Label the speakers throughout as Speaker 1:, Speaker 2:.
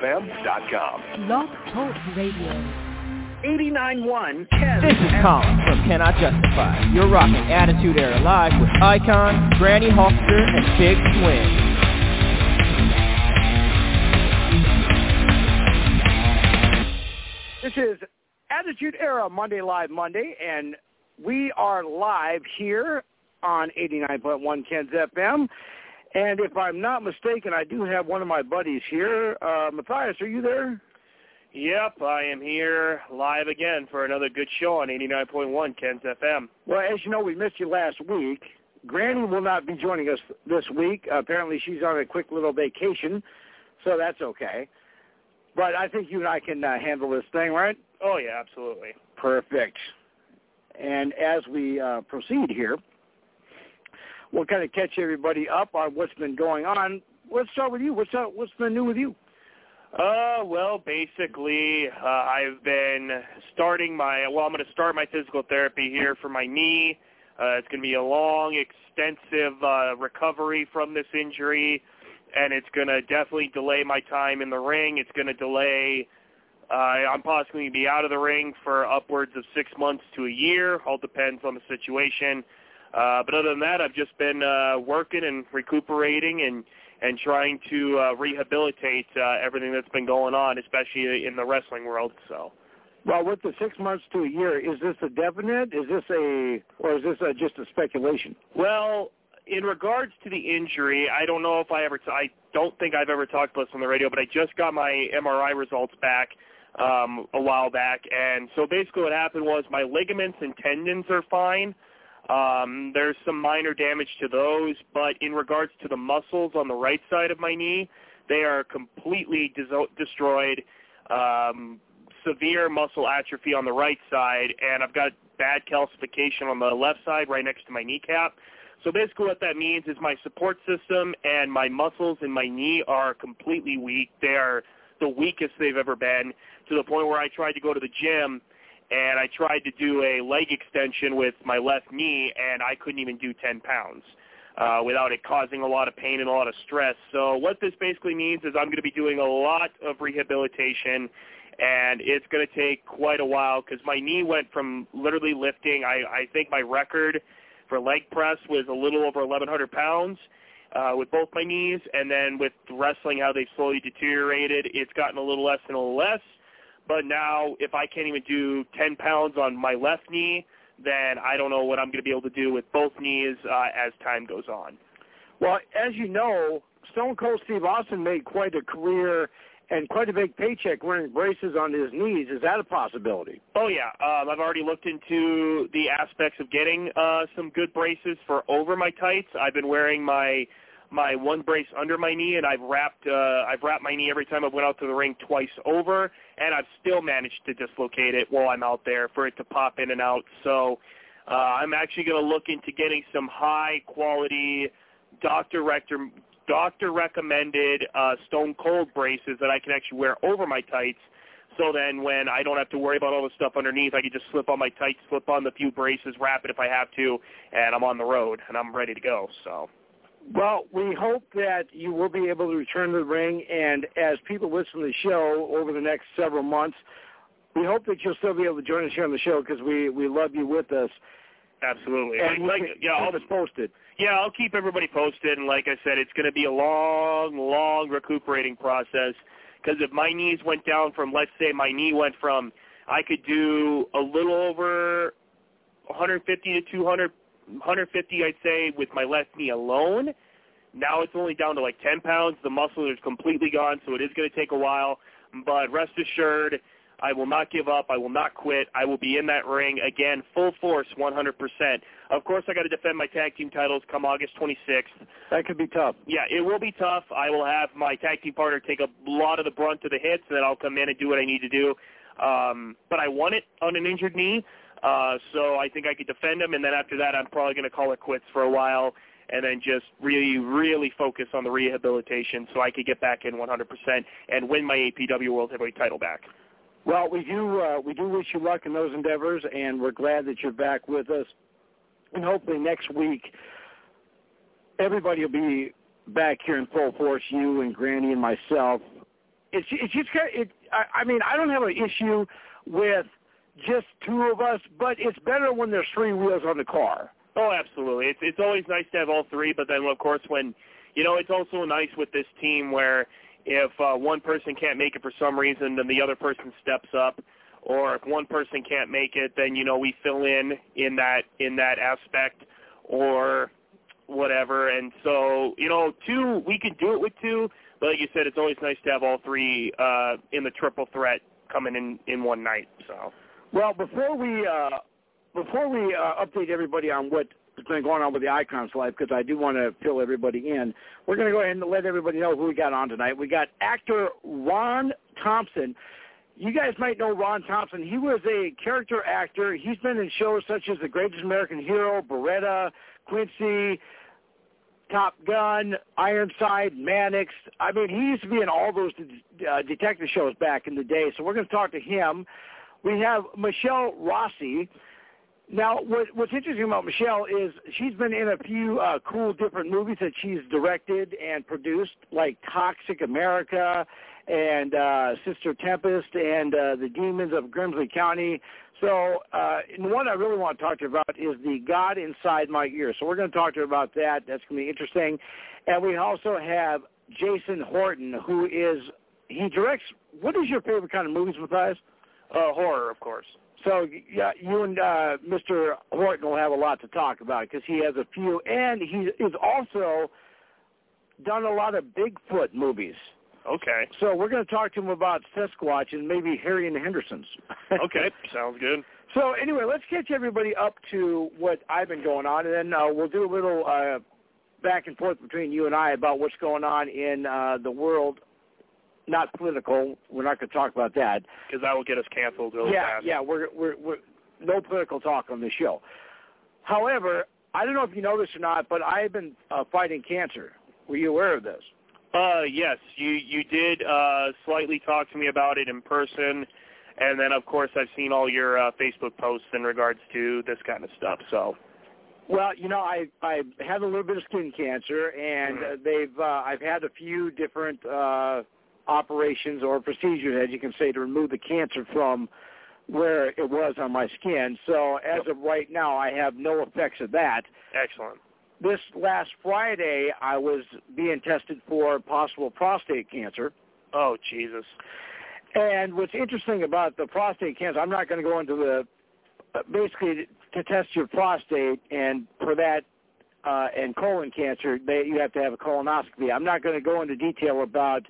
Speaker 1: KensFM.com.
Speaker 2: Blog Talk Radio.
Speaker 3: 89.1 Ken.
Speaker 4: This is Colin from Cannot Justify. You're rocking Attitude Era Live with Icon, Granny Hawkster, and Big Swing.
Speaker 3: This is Attitude Era Monday Live Monday, and we are live here on 89.1 Ken's FM. And if I'm not mistaken, I do have one of my buddies here. Uh, Matthias, are you there?
Speaker 5: Yep, I am here live again for another good show on 89.1 Ken's FM.
Speaker 3: Well, as you know, we missed you last week. Granny will not be joining us this week. Apparently, she's on a quick little vacation, so that's okay. But I think you and I can uh, handle this thing, right?
Speaker 5: Oh, yeah, absolutely.
Speaker 3: Perfect. And as we uh, proceed here, we'll kind of catch everybody up on what's been going on. Let's start with you. What's up? What's been new with you?
Speaker 5: Uh, well, basically, uh, I've been starting my, well, I'm going to start my physical therapy here for my knee. Uh, it's going to be a long, extensive uh, recovery from this injury, and it's going to definitely delay my time in the ring. It's going to delay, uh, I'm possibly going to be out of the ring for upwards of six months to a year. All depends on the situation. Uh, but other than that, I've just been uh, working and recuperating and and trying to uh, rehabilitate uh, everything that's been going on, especially in the wrestling world. So,
Speaker 3: well, with the six months to a year, is this a definite? Is this a or is this a, just a speculation?
Speaker 5: Well, in regards to the injury, I don't know if I ever. T- I don't think I've ever talked about this on the radio, but I just got my MRI results back um, a while back, and so basically what happened was my ligaments and tendons are fine. Um, there's some minor damage to those, but in regards to the muscles on the right side of my knee, they are completely dis- destroyed. Um, severe muscle atrophy on the right side, and I've got bad calcification on the left side, right next to my kneecap. So basically, what that means is my support system and my muscles in my knee are completely weak. They are the weakest they've ever been, to the point where I tried to go to the gym and I tried to do a leg extension with my left knee, and I couldn't even do 10 pounds uh, without it causing a lot of pain and a lot of stress. So what this basically means is I'm going to be doing a lot of rehabilitation, and it's going to take quite a while because my knee went from literally lifting. I, I think my record for leg press was a little over 1,100 pounds. Uh, with both my knees, and then with wrestling, how they've slowly deteriorated, it's gotten a little less and a little less. But now, if I can't even do 10 pounds on my left knee, then I don't know what I'm going to be able to do with both knees uh, as time goes on.
Speaker 3: Well, as you know, Stone Cold Steve Austin made quite a career and quite a big paycheck wearing braces on his knees. Is that a possibility?
Speaker 5: Oh yeah, um, I've already looked into the aspects of getting uh, some good braces for over my tights. I've been wearing my my one brace under my knee, and I've wrapped uh, I've wrapped my knee every time I've went out to the ring twice over, and I've still managed to dislocate it while I'm out there for it to pop in and out. So uh, I'm actually going to look into getting some high quality doctor rector doctor recommended uh, stone cold braces that I can actually wear over my tights. So then when I don't have to worry about all the stuff underneath, I can just slip on my tights, slip on the few braces, wrap it if I have to, and I'm on the road and I'm ready to go. So.
Speaker 3: Well, we hope that you will be able to return to the ring, and as people listen to the show over the next several months, we hope that you'll still be able to join us here on the show because we we love you with us.
Speaker 5: Absolutely.
Speaker 3: And
Speaker 5: like,
Speaker 3: like,
Speaker 5: yeah, I'll
Speaker 3: posted.
Speaker 5: Yeah, I'll keep everybody posted, and like I said, it's going to be a long, long recuperating process. Because if my knees went down from, let's say, my knee went from, I could do a little over 150 to 200 150, I'd say, with my left knee alone. Now it's only down to like 10 pounds. The muscle is completely gone, so it is going to take a while. But rest assured, I will not give up. I will not quit. I will be in that ring again, full force, 100%. Of course, I got to defend my tag team titles come August 26th.
Speaker 3: That could be tough.
Speaker 5: Yeah, it will be tough. I will have my tag team partner take a lot of the brunt of the hits, and then I'll come in and do what I need to do. Um, but I won it on an injured knee. Uh, so I think I could defend him, and then after that, I'm probably going to call it quits for a while, and then just really, really focus on the rehabilitation so I could get back in 100% and win my APW World Heavyweight title back.
Speaker 3: Well, we do uh, we do wish you luck in those endeavors, and we're glad that you're back with us. And hopefully next week, everybody will be back here in full force. You and Granny and myself, it's it's just kind of, it. I, I mean, I don't have an issue with just two of us, but it's better when there's three wheels on the car.
Speaker 5: Oh, absolutely. It's it's always nice to have all three, but then of course when you know it's also nice with this team where if uh, one person can't make it for some reason, then the other person steps up, or if one person can't make it, then you know we fill in in that in that aspect, or whatever. And so you know two we could do it with two, but like you said, it's always nice to have all three uh, in the triple threat coming in in one night. So.
Speaker 3: Well, before we uh, before we uh, update everybody on what has been going on with the Icons life, because I do want to fill everybody in, we're going to go ahead and let everybody know who we got on tonight. We got actor Ron Thompson. You guys might know Ron Thompson. He was a character actor. He's been in shows such as The Greatest American Hero, Baretta, Quincy, Top Gun, Ironside, Mannix. I mean, he used to be in all those uh, detective shows back in the day. So we're going to talk to him. We have Michelle Rossi. Now, what, what's interesting about Michelle is she's been in a few uh, cool different movies that she's directed and produced, like Toxic America and uh, Sister Tempest and uh, The Demons of Grimsley County. So, uh, and one I really want to talk to her about is the God Inside My Ear. So we're going to talk to her about that. That's going to be interesting. And we also have Jason Horton, who is, he directs, what is your favorite kind of movies, Matthias?
Speaker 5: Uh, horror, of course.
Speaker 3: So yeah, you and uh, Mr. Horton will have a lot to talk about because he has a few, and he is also done a lot of Bigfoot movies.
Speaker 5: Okay.
Speaker 3: So we're going to talk to him about Sasquatch and maybe Harry and the Hendersons.
Speaker 5: okay, sounds good.
Speaker 3: So anyway, let's catch everybody up to what I've been going on, and then uh, we'll do a little uh, back and forth between you and I about what's going on in uh, the world not political. We're not going to talk about that
Speaker 5: because that will get us canceled really
Speaker 3: yeah,
Speaker 5: fast.
Speaker 3: Yeah, we're we're we're no political talk on this show. However, I don't know if you know this or not, but I've been uh, fighting cancer. Were you aware of this?
Speaker 5: Uh, yes, you you did uh, slightly talk to me about it in person, and then of course I've seen all your uh, Facebook posts in regards to this kind of stuff. So.
Speaker 3: Well, you know, I I had a little bit of skin cancer, and mm-hmm. uh, they've uh, I've had a few different uh, operations or procedures, as you can say, to remove the cancer from where it was on my skin. So as of right now, I have no effects of that.
Speaker 5: Excellent.
Speaker 3: This last Friday, I was being tested for possible prostate cancer.
Speaker 5: Oh, Jesus.
Speaker 3: And what's interesting about the prostate cancer, I'm not going to go into the, basically to test your prostate, and for that, uh, and colon cancer, they, you have to have a colonoscopy. I'm not going to go into detail about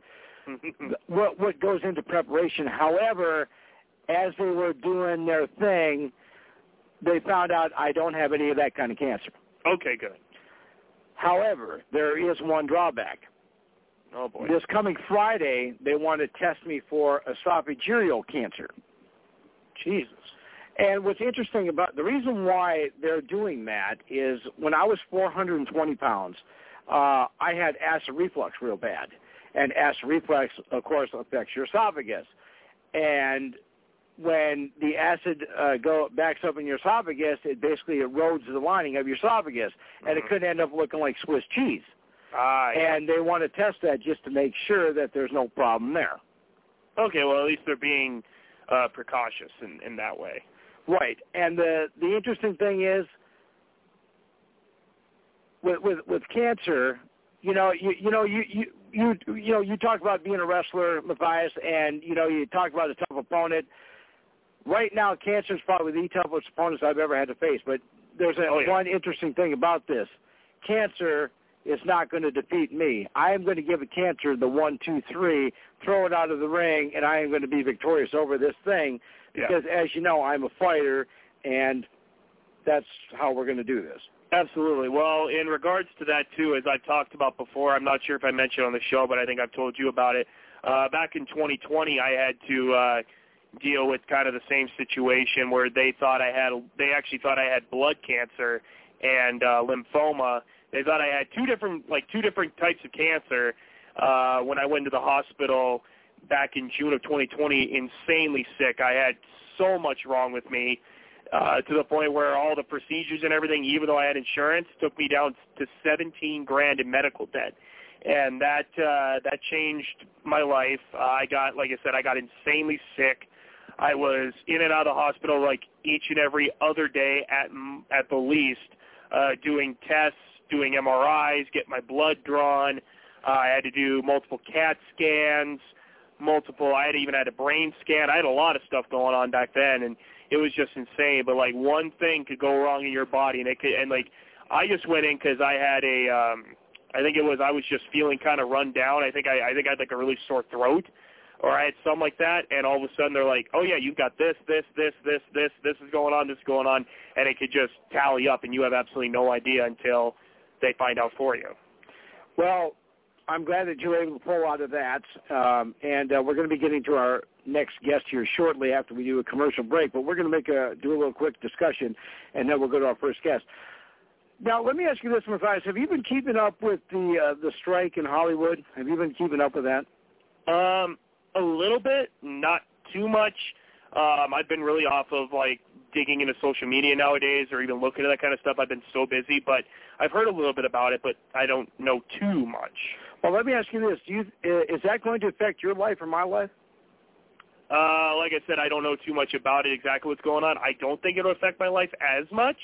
Speaker 3: what what goes into preparation. However, as they were doing their thing, they found out I don't have any of that kind of cancer.
Speaker 5: Okay, good.
Speaker 3: However, there is one drawback.
Speaker 5: Oh boy.
Speaker 3: This coming Friday, they want to test me for esophageal cancer.
Speaker 5: Jesus.
Speaker 3: And what's interesting about the reason why they're doing that is when I was 420 pounds, uh, I had acid reflux real bad and acid reflux, of course, affects your esophagus. And when the acid uh, go backs up in your esophagus, it basically erodes the lining of your esophagus, and
Speaker 5: mm-hmm.
Speaker 3: it could end up looking like Swiss cheese.
Speaker 5: Ah, yeah.
Speaker 3: And they want to test that just to make sure that there's no problem there.
Speaker 5: Okay, well at least they're being uh, precautious in, in that way.
Speaker 3: Right, and the the interesting thing is with with with cancer, you know, you you know you you you you know you talk about being a wrestler, Matthias, and you know you talk about a tough opponent. Right now, cancer is probably the toughest opponents I've ever had to face. But there's a,
Speaker 5: oh, yeah.
Speaker 3: one interesting thing about this: cancer is not going to defeat me. I am going to give a cancer the one, two, three, throw it out of the ring, and I am going to be victorious over this thing. Because,
Speaker 5: yeah.
Speaker 3: as you know, I'm a fighter, and that's how we're going to do this.
Speaker 5: Absolutely. Well, in regards to that too, as I've talked about before, I'm not sure if I mentioned on the show, but I think I've told you about it. Uh, back in 2020, I had to uh, deal with kind of the same situation where they thought I had, they actually thought I had blood cancer and uh, lymphoma. They thought I had two different, like two different types of cancer. Uh, when I went to the hospital back in June of 2020, insanely sick. I had so much wrong with me uh, to the point where all the procedures and everything, even though I had insurance, took me down to 17 grand in medical debt. and that uh, that changed my life. Uh, I got, like I said, I got insanely sick. I was in and out of the hospital like each and every other day at at the least, uh, doing tests, doing MRIs, get my blood drawn. Uh, I had to do multiple CAT scans, multiple. I had even had a brain scan. I had a lot of stuff going on back then, and it was just insane. But like one thing could go wrong in your body, and it could. And like I just went in because I had a. um I think it was I was just feeling kind of run down. I think I I think I had like a really sore throat or I had something like that, and all of a sudden they're like, oh yeah, you've got this, this, this, this, this, this is going on, this is going on, and it could just tally up, and you have absolutely no idea until they find out for you.
Speaker 3: Well, I'm glad that you were able to pull out of that, um, and uh, we're going to be getting to our next guest here shortly after we do a commercial break. But we're going to make a do a little quick discussion, and then we'll go to our first guest. Now, let me ask you this, Matthias: Have you been keeping up with the uh, the strike in Hollywood? Have you been keeping up with that?
Speaker 5: Um, a little bit, not too much. Um, I've been really off of like digging into social media nowadays or even looking at that kind of stuff. I've been so busy, but I've heard a little bit about it, but I don't know too much.
Speaker 3: Well, let me ask you this: Do you is that going to affect your life or my life?
Speaker 5: Uh, like I said, I don't know too much about it exactly what's going on. I don't think it'll affect my life as much,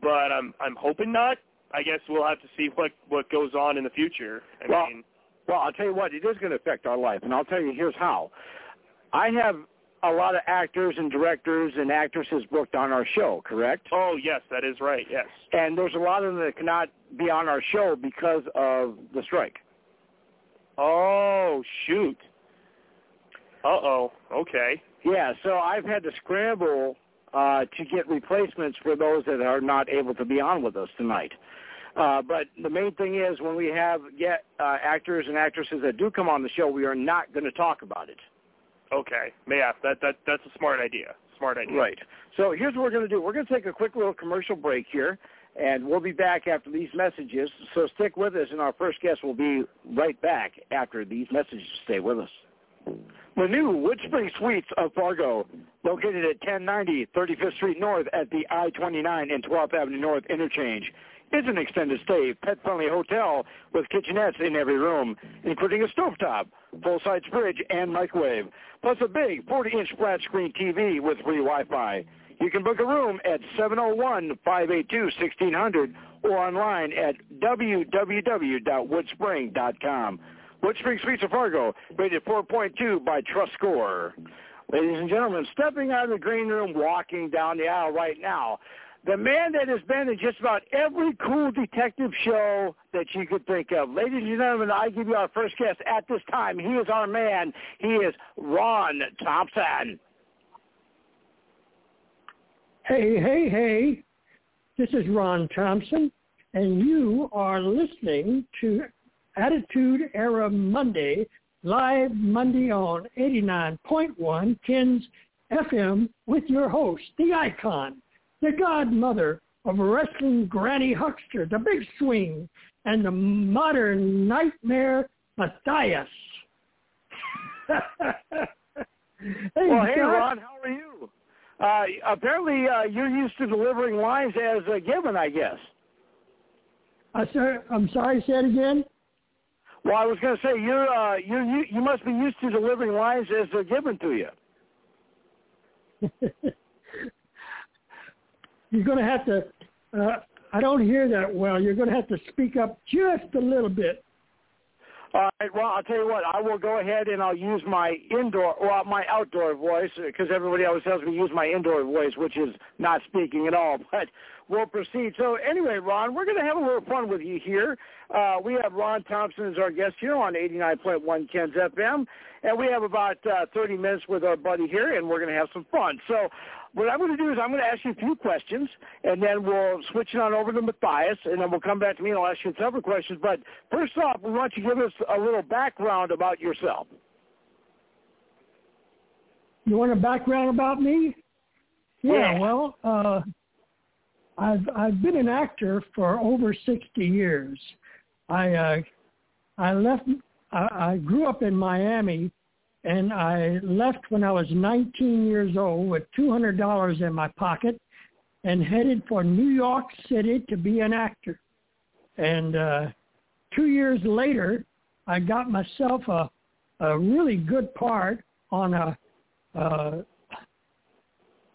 Speaker 5: but I'm I'm hoping not. I guess we'll have to see what what goes on in the future. I
Speaker 3: well,
Speaker 5: mean,
Speaker 3: well, I'll tell you what, it is going to affect our life, and I'll tell you here's how. I have a lot of actors and directors and actresses booked on our show, correct?
Speaker 5: Oh, yes, that is right, yes.
Speaker 3: And there's a lot of them that cannot be on our show because of the strike.
Speaker 5: Oh, shoot. Uh-oh, okay.
Speaker 3: Yeah, so I've had to scramble uh, to get replacements for those that are not able to be on with us tonight. Uh, but the main thing is when we have get uh, actors and actresses that do come on the show, we are not going to talk about it.
Speaker 5: Okay. Yeah, that that that's a smart idea. Smart idea.
Speaker 3: Right. So here's what we're going to do. We're going to take a quick little commercial break here, and we'll be back after these messages. So stick with us, and our first guest will be right back after these messages. Stay with us. The new Woodspring Suites of Fargo, located at 1090 35th Street North at the I-29 and 12th Avenue North interchange is an extended stay, pet-friendly hotel with kitchenettes in every room, including a stovetop, full-size fridge, and microwave, plus a big 40-inch flat-screen TV with free Wi-Fi. You can book a room at 701-582-1600 or online at www.woodspring.com. Woodspring Suites of Fargo, rated 4.2 by Trust Score. Ladies and gentlemen, stepping out of the green room, walking down the aisle right now, the man that has been in just about every cool detective show that you could think of. Ladies and gentlemen, I give you our first guest at this time. He is our man. He is Ron Thompson.
Speaker 1: Hey, hey, hey. This is Ron Thompson, and you are listening to Attitude Era Monday, live Monday on 89.1 Ken's FM with your host, the icon, the godmother of wrestling Granny Huckster, the big swing, and the modern nightmare Matthias.
Speaker 3: hey, well, hey, Ron, how are you? Uh, apparently, uh, you're used to delivering lines as a given, I guess.
Speaker 1: Uh, sir, I'm sorry. Say it again.
Speaker 3: Well, I was going to say you're uh, you're you, you must be used to delivering lines as they're given to you.
Speaker 1: you're going to have to. Uh, I don't hear that well. You're going to have to speak up just a little bit.
Speaker 3: All right. Well, I'll tell you what. I will go ahead and I'll use my indoor, well, my outdoor voice, because everybody always tells me to use my indoor voice, which is not speaking at all. But we'll proceed. So anyway, Ron, we're going to have a little fun with you here. Uh, we have Ron Thompson as our guest here on 89.1 Ken's FM, and we have about uh, 30 minutes with our buddy here, and we're going to have some fun. So what I'm going to do is I'm going to ask you a few questions, and then we'll switch it on over to Matthias, and then we'll come back to me and I'll ask you several questions. But first off, we want you to give us a little background about yourself.
Speaker 1: You want a background about me? Yeah, yeah. well, uh, I've I've been an actor for over 60 years. I uh, I left. I, I grew up in Miami and I left when I was 19 years old with $200 in my pocket and headed for New York City to be an actor. And uh, two years later, I got myself a, a really good part on a, a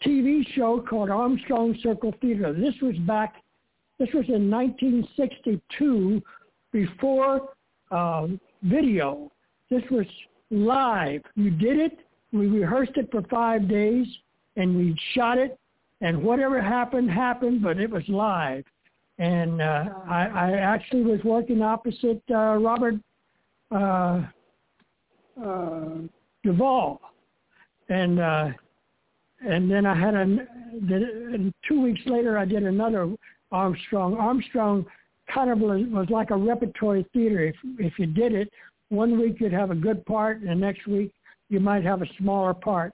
Speaker 1: TV show called Armstrong Circle Theater. This was back, this was in 1962 before uh, video. This was live. You did it. We rehearsed it for five days and we shot it and whatever happened, happened, but it was live. And uh, I, I actually was working opposite uh, Robert uh, uh, Duvall. And uh, and then I had a, and two weeks later I did another Armstrong. Armstrong kind of was, was like a repertory theater. If if you did it, one week you'd have a good part, and the next week you might have a smaller part.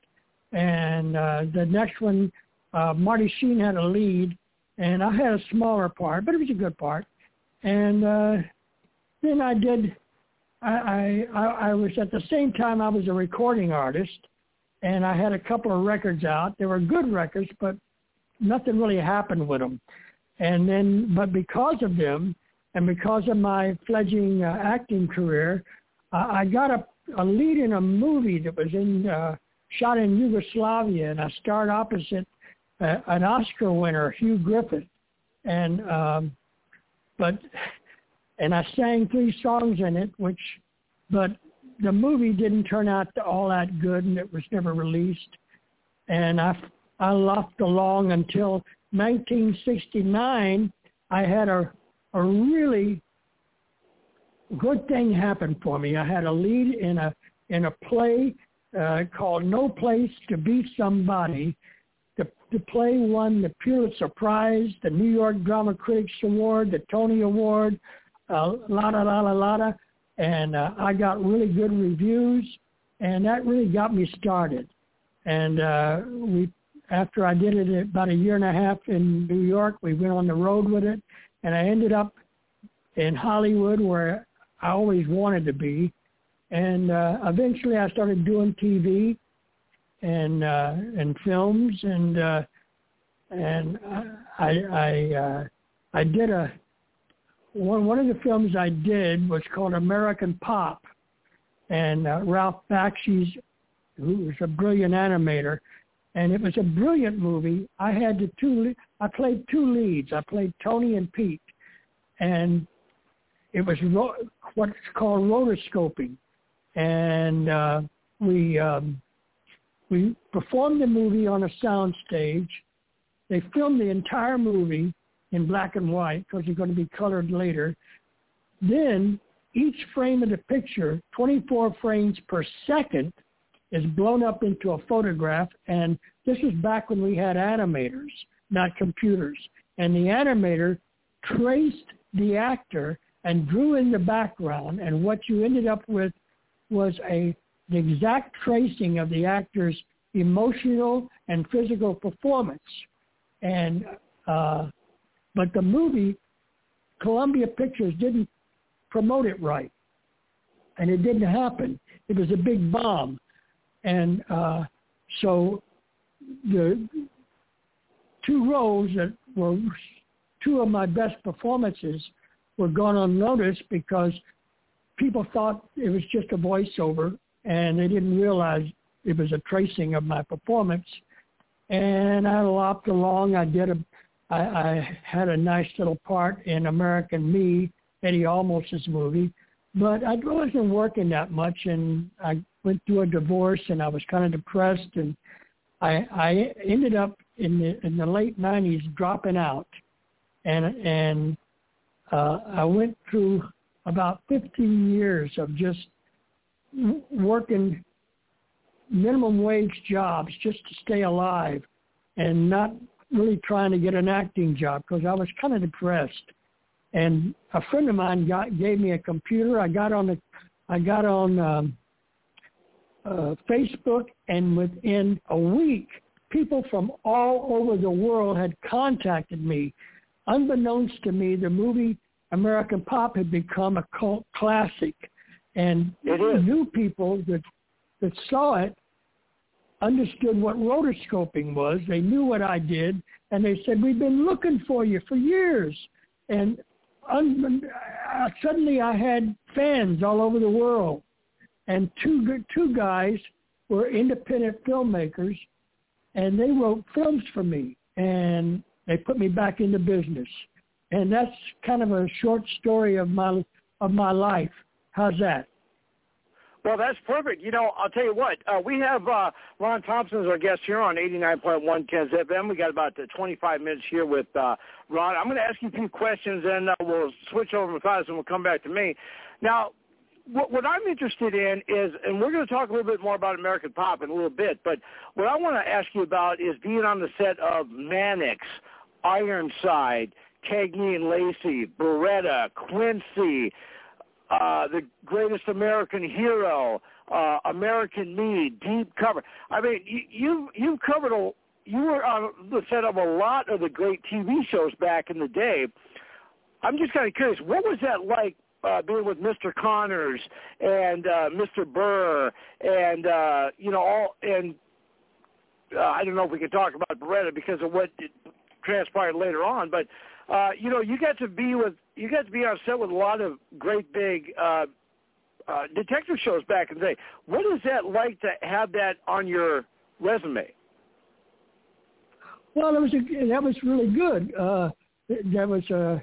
Speaker 1: And uh, the next one, uh, Marty Sheen had a lead, and I had a smaller part, but it was a good part. And uh, then I did. I, I I was at the same time I was a recording artist, and I had a couple of records out. They were good records, but nothing really happened with them. And then, but because of them, and because of my fledgling uh, acting career, uh, I got a, a lead in a movie that was in uh, shot in Yugoslavia, and I starred opposite uh, an Oscar winner, Hugh Griffith, and um, but and I sang three songs in it, which but the movie didn't turn out all that good, and it was never released. And I I left along until 1969, I had a, a really good thing happen for me. I had a lead in a in a play uh, called No Place to Be Somebody. The, the play won the Pulitzer Prize, the New York Drama Critics Award, the Tony Award, uh, la la la la la, and uh, I got really good reviews, and that really got me started. And uh, we after I did it about a year and a half in New York, we went on the road with it, and I ended up in Hollywood where I always wanted to be. And uh, eventually, I started doing TV and uh, and films, and uh, and I I uh, I did a one one of the films I did was called American Pop, and uh, Ralph Bakshi, who was a brilliant animator, and it was a brilliant movie. I had the two. I played two leads. I played Tony and Pete, and it was ro- what's called rotoscoping, and uh, we um, we performed the movie on a sound stage. They filmed the entire movie in black and white because you're going to be colored later. Then each frame of the picture, 24 frames per second, is blown up into a photograph. And this is back when we had animators, not computers. And the animator traced the actor and drew in the background. And what you ended up with was a the exact tracing of the actor's emotional and physical performance. And uh, but the movie, Columbia Pictures didn't promote it right, and it didn't happen. It was a big bomb, and uh, so the two roles that were two of my best performances were gone unnoticed because people thought it was just a voiceover and they didn't realize it was a tracing of my performance. And I lopped along. I did a, I, I had a nice little part in American Me, Eddie Olmos's movie, but I wasn't working that much, and I went through a divorce, and I was kind of depressed, and I I ended up in the in the late '90s dropping out, and and uh, I went through about 15 years of just working minimum wage jobs just to stay alive, and not really trying to get an acting job because I was kind of depressed. And a friend of mine got gave me a computer. I got on the I got on um, uh, Facebook, and within a week, people from all over the world had contacted me. Unbeknownst to me, the movie American Pop had become a cult classic, and new people that that saw it understood what rotoscoping was. They knew what I did, and they said, "We've been looking for you for years." And un, uh, suddenly I had fans all over the world, and two two guys were independent filmmakers, and they wrote films for me, and they put me back into business, and that's kind of a short story of my of my life. How's that?
Speaker 3: Well, that's perfect. You know, I'll tell you what. Uh, we have uh, Ron Thompson as our guest here on 89.1 Ken's FM. We got about uh, 25 minutes here with uh, Ron. I'm going to ask you a few questions, and uh, we'll switch over to Matthias, and we'll come back to me. Now, what, what I'm interested in is, and we're going to talk a little bit more about American Pop in a little bit, but what I want to ask you about is being on the set of Mannix, Ironside, Cagney and Lacey, Baretta, Quincy, uh, the greatest American hero, uh, American Me, Deep Cover. I mean, you you you've covered a you were on the set of a lot of the great TV shows back in the day. I'm just kind of curious, what was that like uh, being with Mr. Connors and uh, Mr. Burr and uh, you know all and uh, I don't know if we can talk about Baretta because of what transpired later on, but uh, you know, you got to be with you got to be on set with a lot of great big uh, uh, detective shows back in the day. What is that like to have that on your resume?
Speaker 1: Well, it was a, that was really good. Uh, that was uh,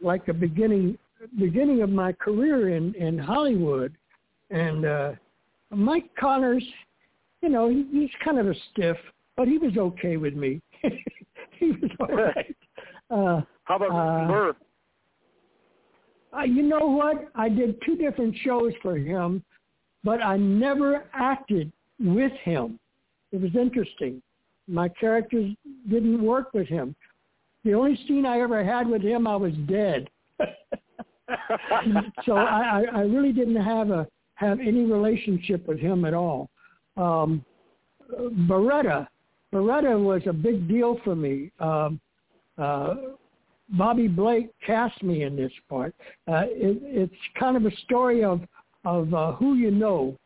Speaker 1: like the beginning beginning of my career in in Hollywood, and uh, Mike Connors, you know, he, he's kind of a stiff, but he was okay with me. he was all right.
Speaker 3: Uh, How about uh, Burr?
Speaker 1: Uh, you know what? I did two different shows for him, but I never acted with him. It was interesting. My characters didn't work with him. The only scene I ever had with him, I was dead. so I, I really didn't have a have any relationship with him at all. Um, Baretta, Baretta was a big deal for me. Um, uh, Bobby Blake cast me in this part. Uh, it, it's kind of a story of of uh, who you know,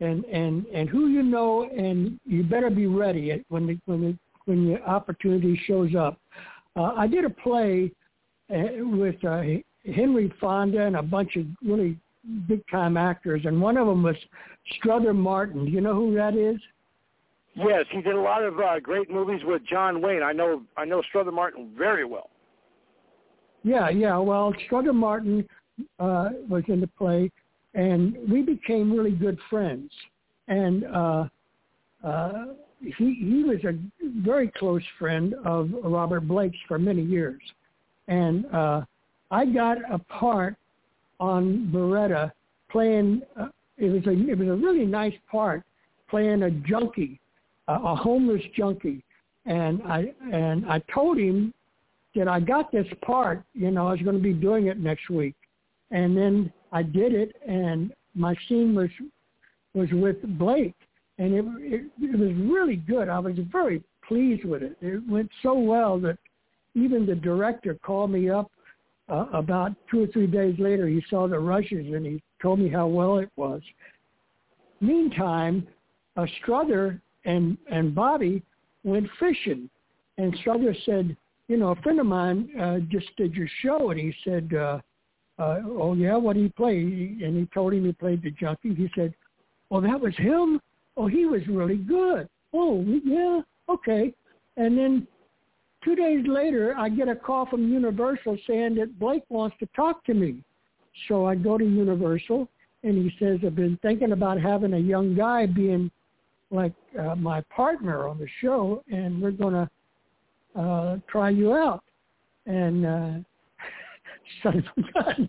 Speaker 1: and and and who you know, and you better be ready when the when the when the opportunity shows up. Uh, I did a play uh, with uh, Henry Fonda and a bunch of really big time actors, and one of them was Strother Martin. Do you know who that is?
Speaker 3: Yes, he did a lot of uh, great movies with John Wayne. I know I know Strother Martin very well.
Speaker 1: Yeah, yeah. Well, Strother Martin uh, was in the play, and we became really good friends. And uh, uh, he he was a very close friend of Robert Blake's for many years. And uh, I got a part on Baretta playing. Uh, it was a it was a really nice part playing a junkie a homeless junkie, and I and I told him that I got this part. You know, I was going to be doing it next week, and then I did it, and my scene was was with Blake, and it it, it was really good. I was very pleased with it. It went so well that even the director called me up uh, about two or three days later. He saw the rushes and he told me how well it was. Meantime, uh, Strother and and Bobby went fishing, and Strother said, you know, a friend of mine uh, just did your show, and he said, uh, uh, oh yeah, what did he play? And he told him he played the junkie. He said, oh that was him. Oh, he was really good. Oh yeah, okay. And then two days later, I get a call from Universal saying that Blake wants to talk to me. So I go to Universal, and he says, I've been thinking about having a young guy being like uh, my partner on the show, and we're going to uh, try you out. And uh, son of a gun.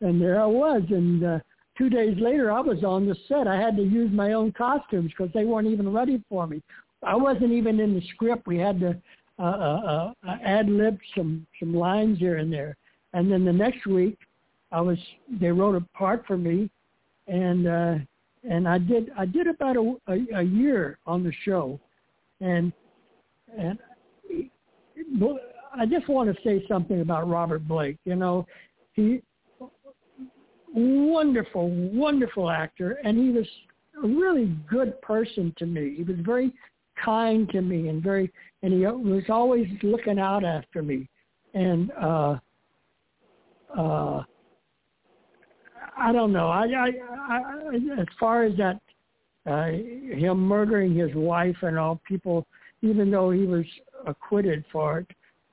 Speaker 1: And there I was. And uh, two days later, I was on the set. I had to use my own costumes because they weren't even ready for me. I wasn't even in the script. We had to uh, uh, uh, ad lib some some lines here and there. And then the next week, I was they wrote a part for me, and uh, and I did I did about a, a, a year on the show, and and I just want to say something about Robert Blake. You know, he wonderful, wonderful actor, and he was a really good person to me. He was very kind to me and very, and he was always looking out after me. And uh, uh, I don't know. I, I, I, as far as that, uh, him murdering his wife and all people, even though he was acquitted for it,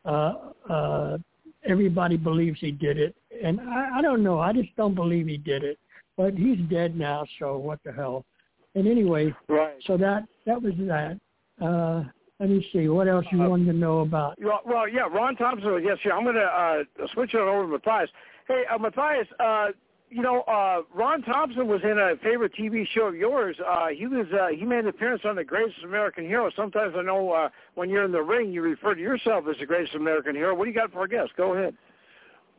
Speaker 1: uh, uh, everybody believes he did it, and I, I don't know. I just don't believe he did it. But he's dead now, so what the hell? And anyway,
Speaker 3: right.
Speaker 1: so that that was that. Uh, let me see. What else you uh, wanted to know about?
Speaker 3: Well, yeah, Ron Thompson. Yes, yeah. I'm going to uh, switch it over to Matthias. Hey, uh, Matthias. Uh, you know, uh, Ron Thompson was in a favorite TV show of yours. Uh, he was uh, he made an appearance on The Greatest American Hero. Sometimes I know uh, when you're in the ring, you refer to yourself as the Greatest American Hero. What do you got for our guest? Go ahead.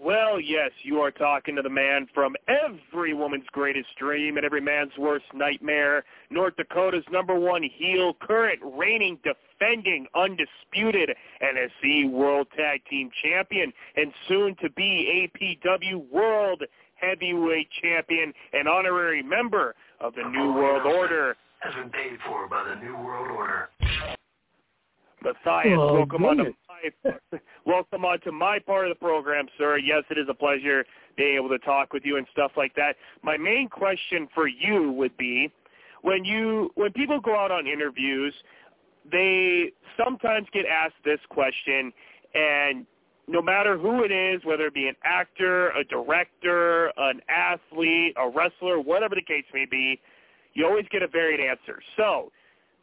Speaker 5: Well, yes, you are talking to the man from every woman's greatest dream and every man's worst nightmare, North Dakota's number one heel, current reigning, defending, undisputed NSC World Tag Team Champion, and soon to be APW World Heavyweight Champion and honorary member of the New World Order.
Speaker 6: Has been paid for by the New World Order.
Speaker 5: Matthias, oh, welcome goodness. on my welcome on to my part of the program, sir. Yes, it is a pleasure being able to talk with you and stuff like that. My main question for you would be when you when people go out on interviews, they sometimes get asked this question and no matter who it is, whether it be an actor, a director, an athlete, a wrestler, whatever the case may be, you always get a varied answer. So,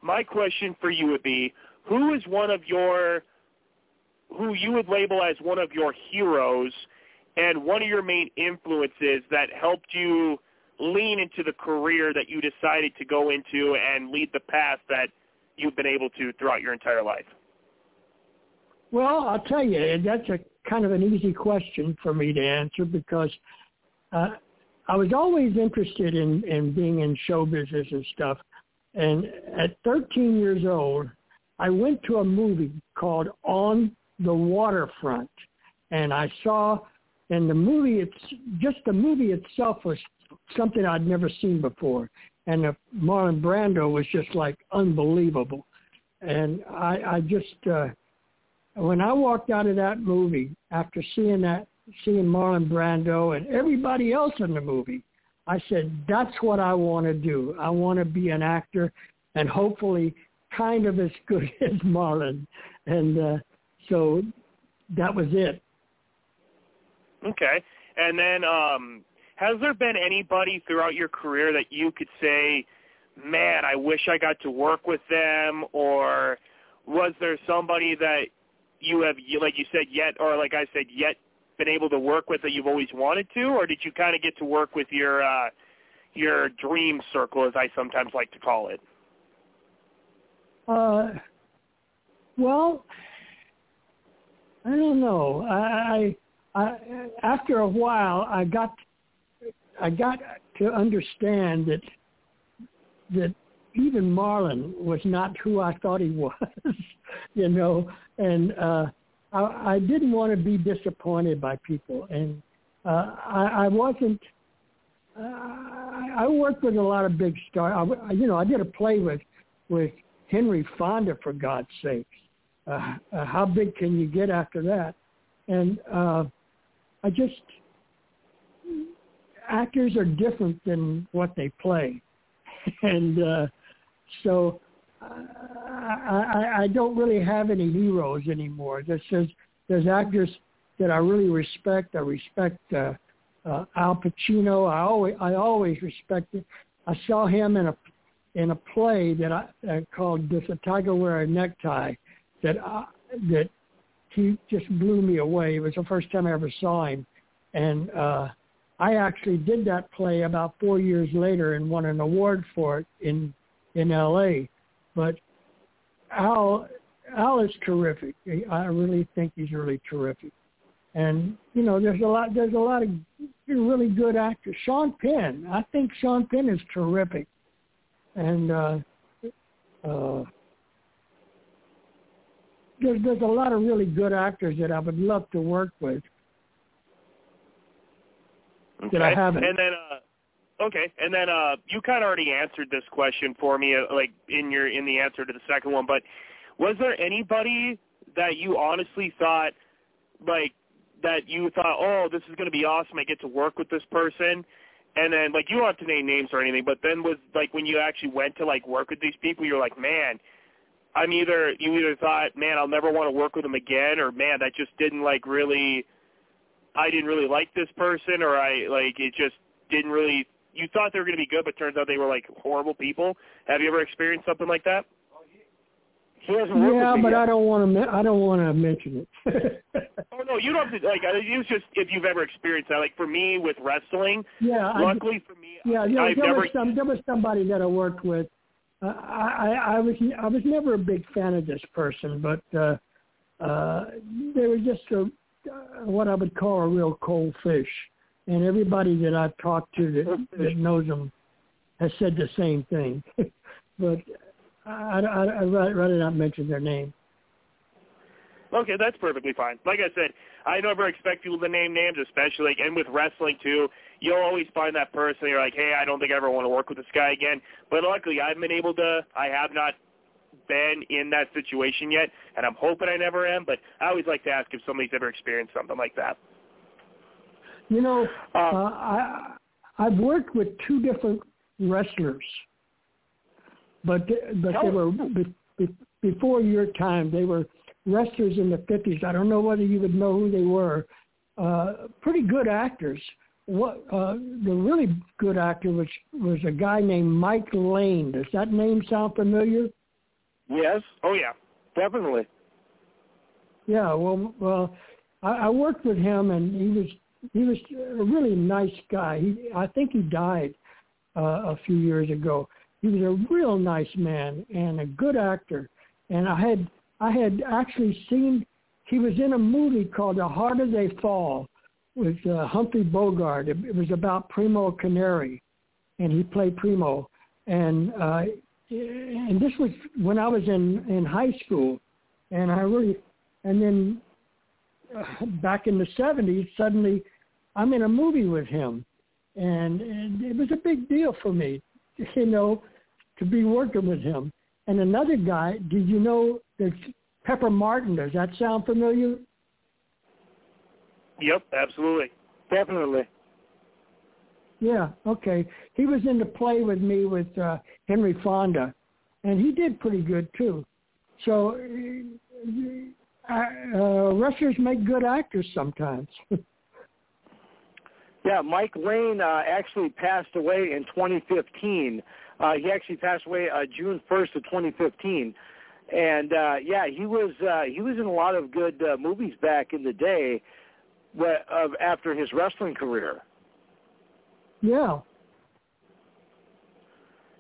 Speaker 5: my question for you would be, who is one of your, who you would label as one of your heroes and one of your main influences that helped you lean into the career that you decided to go into and lead the path that you've been able to throughout your entire life?
Speaker 1: Well, I'll tell you, that's a kind of an easy question for me to answer because uh, I was always interested in, in being in show business and stuff. And at 13 years old, I went to a movie called On the Waterfront. And I saw, and the movie, it's just the movie itself was something I'd never seen before. And the Marlon Brando was just like unbelievable. And I, I just, uh, when I walked out of that movie after seeing that, seeing Marlon Brando and everybody else in the movie, I said, that's what I want to do. I want to be an actor and hopefully kind of as good as Marlon. And uh, so that was it.
Speaker 5: Okay. And then um, has there been anybody throughout your career that you could say, man, I wish I got to work with them or was there somebody that you have, like you said, yet, or like I said, yet been able to work with that you've always wanted to, or did you kind of get to work with your uh, your dream circle, as I sometimes like to call it?
Speaker 1: Uh, well, I don't know. I, I, I after a while, I got I got to understand that that even Marlon was not who I thought he was, you know, and uh, I, I didn't want to be disappointed by people, and uh, I, I wasn't. Uh, I worked with a lot of big stars. I, you know, I did a play with with Henry Fonda for God's sake. Uh, uh, how big can you get after that? And uh, I just actors are different than what they play, and uh, so uh, I, I, don't really have any heroes anymore. There's, there's, there's actors that I really respect. I respect uh, uh, Al Pacino. I always I always respected. I saw him in a in a play that I uh, called "Does a Tiger Wear a Necktie?" That I, that he just blew me away. It was the first time I ever saw him, and uh, I actually did that play about four years later and won an award for it in in L.A. But Al Al is terrific. I really think he's really terrific. And you know, there's a lot there's a lot of really good actors. Sean Penn, I think Sean Penn is terrific. And uh, uh, there's there's a lot of really good actors that I would love to work with.
Speaker 5: Okay.
Speaker 1: That I haven't.
Speaker 5: And then uh Okay, and then uh, you kind of already answered this question for me, uh, like in your in the answer to the second one. But was there anybody that you honestly thought, like, that you thought, oh, this is going to be awesome. I get to work with this person. And then, like, you don't have to name names or anything, but then was like, when you actually went to, like, work with these people, you're like, man, I'm either, you either thought, man, I'll never want to work with them again, or, man, that just didn't, like, really, I didn't really like this person, or I, like, it just didn't really, you thought they were going to be good, but turns out they were, like, horrible people. Have you ever experienced something like that?
Speaker 3: He hasn't worked
Speaker 1: Yeah, but
Speaker 3: yet.
Speaker 1: I don't want to. I don't want to mention it.
Speaker 5: Oh no, you don't have to. Like, it's just if you've ever experienced that. Like for me with wrestling,
Speaker 1: yeah, I,
Speaker 5: luckily for me,
Speaker 1: yeah, yeah.
Speaker 5: I've
Speaker 1: There
Speaker 5: never.
Speaker 1: was some. There was somebody that I worked with. Uh, I, I I was I was never a big fan of this person, but uh, uh, they were just a uh, what I would call a real cold fish, and everybody that I've talked to that, that knows them has said the same thing. but I, I, I'd rather rather not mention their name.
Speaker 5: Okay, that's perfectly fine. Like I said, I never expect people to name names, especially and with wrestling too. You'll always find that person. You're like, hey, I don't think I ever want to work with this guy again. But luckily, I've been able to. I have not been in that situation yet, and I'm hoping I never am. But I always like to ask if somebody's ever experienced something like that.
Speaker 1: You know,
Speaker 3: Uh,
Speaker 1: uh, I I've worked with two different wrestlers, but but they were be, be, before your time. They were wrestlers in the fifties. I don't know whether you would know who they were. Uh, pretty good actors. What uh, the really good actor was was a guy named Mike Lane. Does that name sound familiar?
Speaker 3: Yes,
Speaker 5: Oh yeah.
Speaker 3: definitely.
Speaker 1: Yeah, well, well, I, I worked with him, and he was he was a really nice guy. He, I think he died uh, a few years ago. He was a real nice man and a good actor. And I had I had actually seen he was in a movie called The Harder They Fall with uh, Humphrey Bogart. It, it was about Primo Carnera, and he played Primo. And uh, and this was when I was in in high school, and I really and then uh, back in the 70s, suddenly I'm in a movie with him. And, and it was a big deal for me, you know, to be working with him. And another guy, did you know that Pepper Martin, does that sound familiar?
Speaker 5: Yep, absolutely.
Speaker 3: Definitely.
Speaker 1: Yeah, okay. He was in the play with me with uh, Henry Fonda, and he did pretty good too. So uh, uh, wrestlers make good actors sometimes.
Speaker 3: Yeah, Mike Lane uh, actually passed away in 2015. Uh, he actually passed away uh, June 1st of 2015, and uh, yeah, he was uh, he was in a lot of good uh, movies back in the day, after his wrestling career.
Speaker 1: yeah.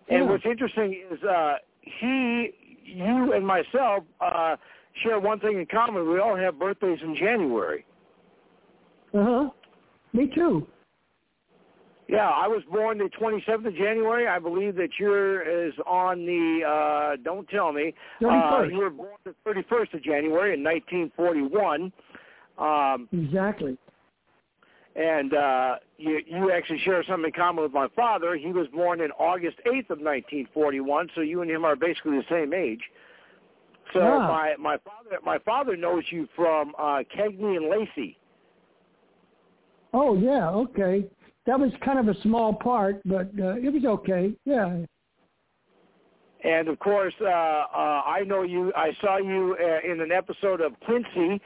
Speaker 3: And
Speaker 1: Yeah.
Speaker 3: what's interesting is uh, he, you, and myself uh, share one thing in common. We all have birthdays in January.
Speaker 1: Uh huh. Me too.
Speaker 3: Yeah, I was born the 27th of January. I believe that you're is on the. Uh, don't tell me. Uh,
Speaker 1: 31st.
Speaker 3: you were born the 31st of January in 1941. Um,
Speaker 1: Exactly.
Speaker 3: and uh, you, you actually share something in common with my father. He was born in August 8th of 1941, so you and him are basically the same age. So
Speaker 1: Ah.
Speaker 3: my my father my father knows you from uh, Cagney and Lacey.
Speaker 1: Oh yeah. Okay. That was kind of a small part, but uh, it was okay. Yeah.
Speaker 3: And of course, uh, uh, I know you. I saw you uh, in an episode of Quincy.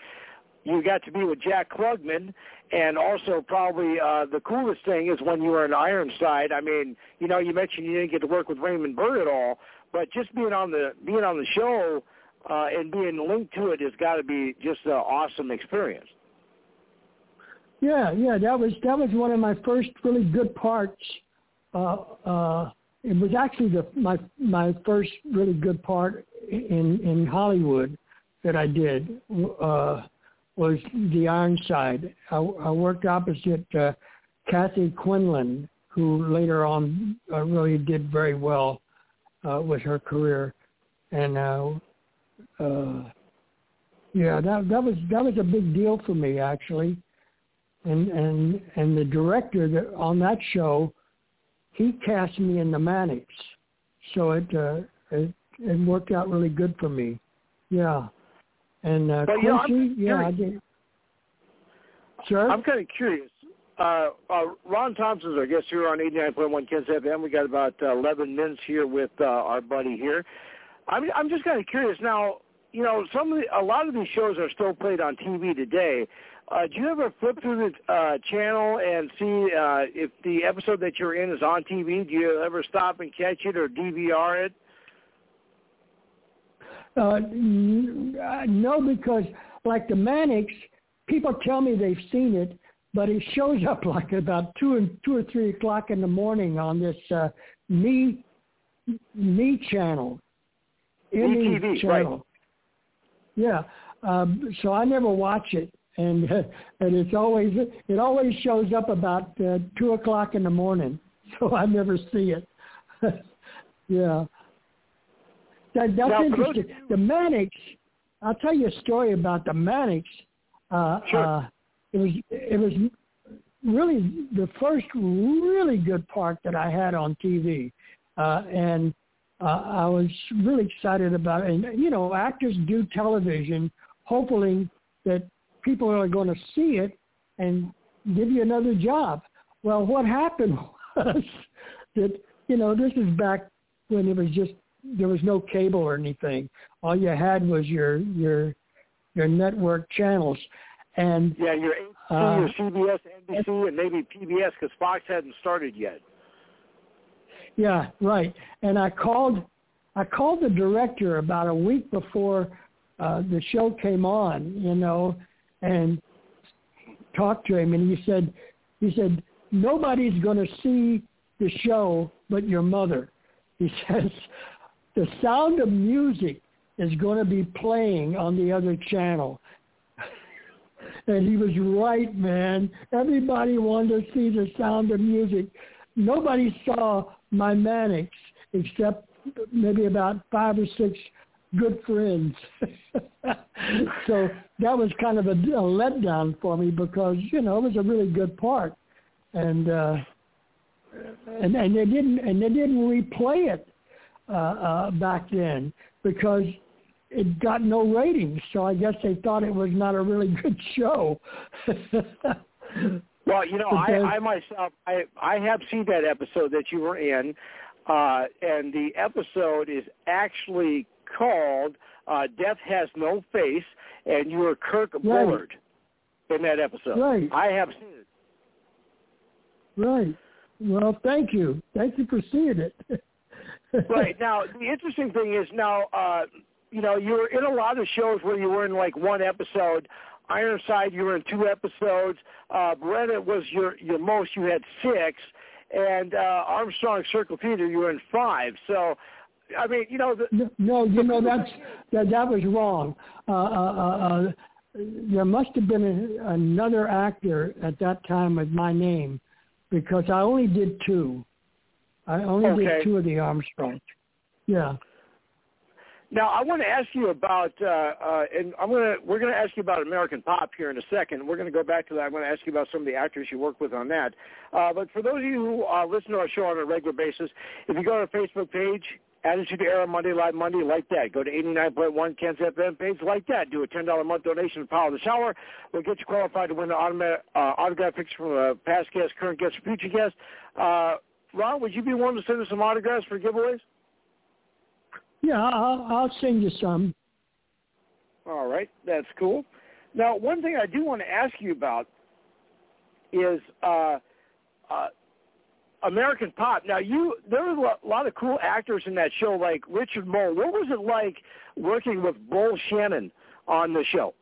Speaker 3: You got to be with Jack Klugman, and also probably uh, the coolest thing is when you were in Ironside. I mean, you know, you mentioned you didn't get to work with Raymond Burr at all, but just being on the being on the show uh, and being linked to it has got to be just an awesome experience.
Speaker 1: Yeah, yeah, that was that was one of my first really good parts. Uh, uh, it was actually the my my first really good part in in Hollywood that I did uh, was The Ironside. I, I worked opposite uh, Kathy Quinlan, who later on uh, really did very well uh, with her career, and uh, uh, yeah, that that was that was a big deal for me actually and and and the director that, on that show, he cast me in the Mannix, so it uh, it it worked out really good for me. Yeah, and uh,
Speaker 3: But, you know,
Speaker 1: Quincy, yeah, I did. Sure.
Speaker 3: I'm kind of curious. Uh, uh, Ron Thompson's our guest here on 89.1 KensFM. We got about uh, 11 minutes here with uh, our buddy here. I'm, I'm just kind of curious now. You know, some of the, a lot of these shows are still played on TV today. Uh, do you ever flip through the uh, channel and see uh, if the episode that you're in is on TV? Do you ever stop and catch it or DVR it?
Speaker 1: Uh, no, because like the Mannix, people tell me they've seen it, but it shows up like about two and two or three o'clock in the morning on this uh, me me channel,
Speaker 3: ME
Speaker 1: channel.
Speaker 3: Right.
Speaker 1: Yeah, um, so I never watch it, and and it's always it always shows up about uh, two o'clock in the morning, so I never see it. yeah. That, that's
Speaker 3: now,
Speaker 1: interesting. The Mannix, I'll tell you a story about the Mannix. Uh,
Speaker 3: sure.
Speaker 1: Uh, it was it was really the first really good part that I had on TV, uh, and uh, I was really excited about it. And you know, actors do television, hoping that people are going to see it and give you another job. Well, what happened was that you know this is back when it was just there was no cable or anything. All you had was your your your network channels, and
Speaker 3: yeah, your ABC,
Speaker 1: uh,
Speaker 3: your CBS, NBC, and maybe PBS because Fox hadn't started yet.
Speaker 1: Yeah, right. And I called I called the director about a week before uh, the show came on, you know, and talked to him, and he said he said nobody's going to see the show but your mother. He says the sound of music is going to be playing on the other channel. and he was right, man. Everybody wanted to see the sound of music. Nobody saw my Mannix except maybe about five or six good friends. so that was kind of a, a letdown for me because you know it was a really good part, and uh, and and they didn't and they didn't replay it uh, uh, back then because it got no ratings. So I guess they thought it was not a really good show.
Speaker 3: well, you know, I, I myself, I I have seen that episode that you were in, uh, and the episode is actually called uh, "Death Has No Face," and you were Kirk
Speaker 1: right.
Speaker 3: Bullard in that episode.
Speaker 1: Right.
Speaker 3: I have seen it.
Speaker 1: Right. Well, thank you. Thank you for seeing it.
Speaker 3: right now, the interesting thing is now, uh, you know, you were in a lot of shows where you were in like one episode. Ironside, you were in two episodes. Uh, Baretta was your your most. You had six, and uh, Armstrong Circle Theater, you were in five. So, I mean, you know, the,
Speaker 1: no, you know that's that that was wrong. Uh, uh, uh, there must have been a, another actor at that time with my name, because I only did two. I only
Speaker 3: Okay.
Speaker 1: did two of the Armstrongs. Yeah.
Speaker 3: Now I want to ask you about, uh, uh, and I'm gonna we're gonna ask you about American Pop here in a second. We're gonna go back to that. I'm gonna ask you about some of the actors you work with on that. Uh, but for those of you who uh, listen to our show on a regular basis, if you go to our Facebook page, Attitude Era Monday Live Monday, like that. Go to 89.1 KensFM page, like that. Do a $10 a month donation to Power of the Shower. We'll get you qualified to win an automatic, uh, autograph picture from a past guest, current guest, or future guest. Uh, Ron, would you be willing to send us some autographs for giveaways?
Speaker 1: Yeah, I'll, I'll send you some.
Speaker 3: All right, that's cool. Now, one thing I do want to ask you about is uh, uh, American Pop. Now, you there were a lot of cool actors in that show, like Richard Moll. What was it like working with Bull Shannon on the show?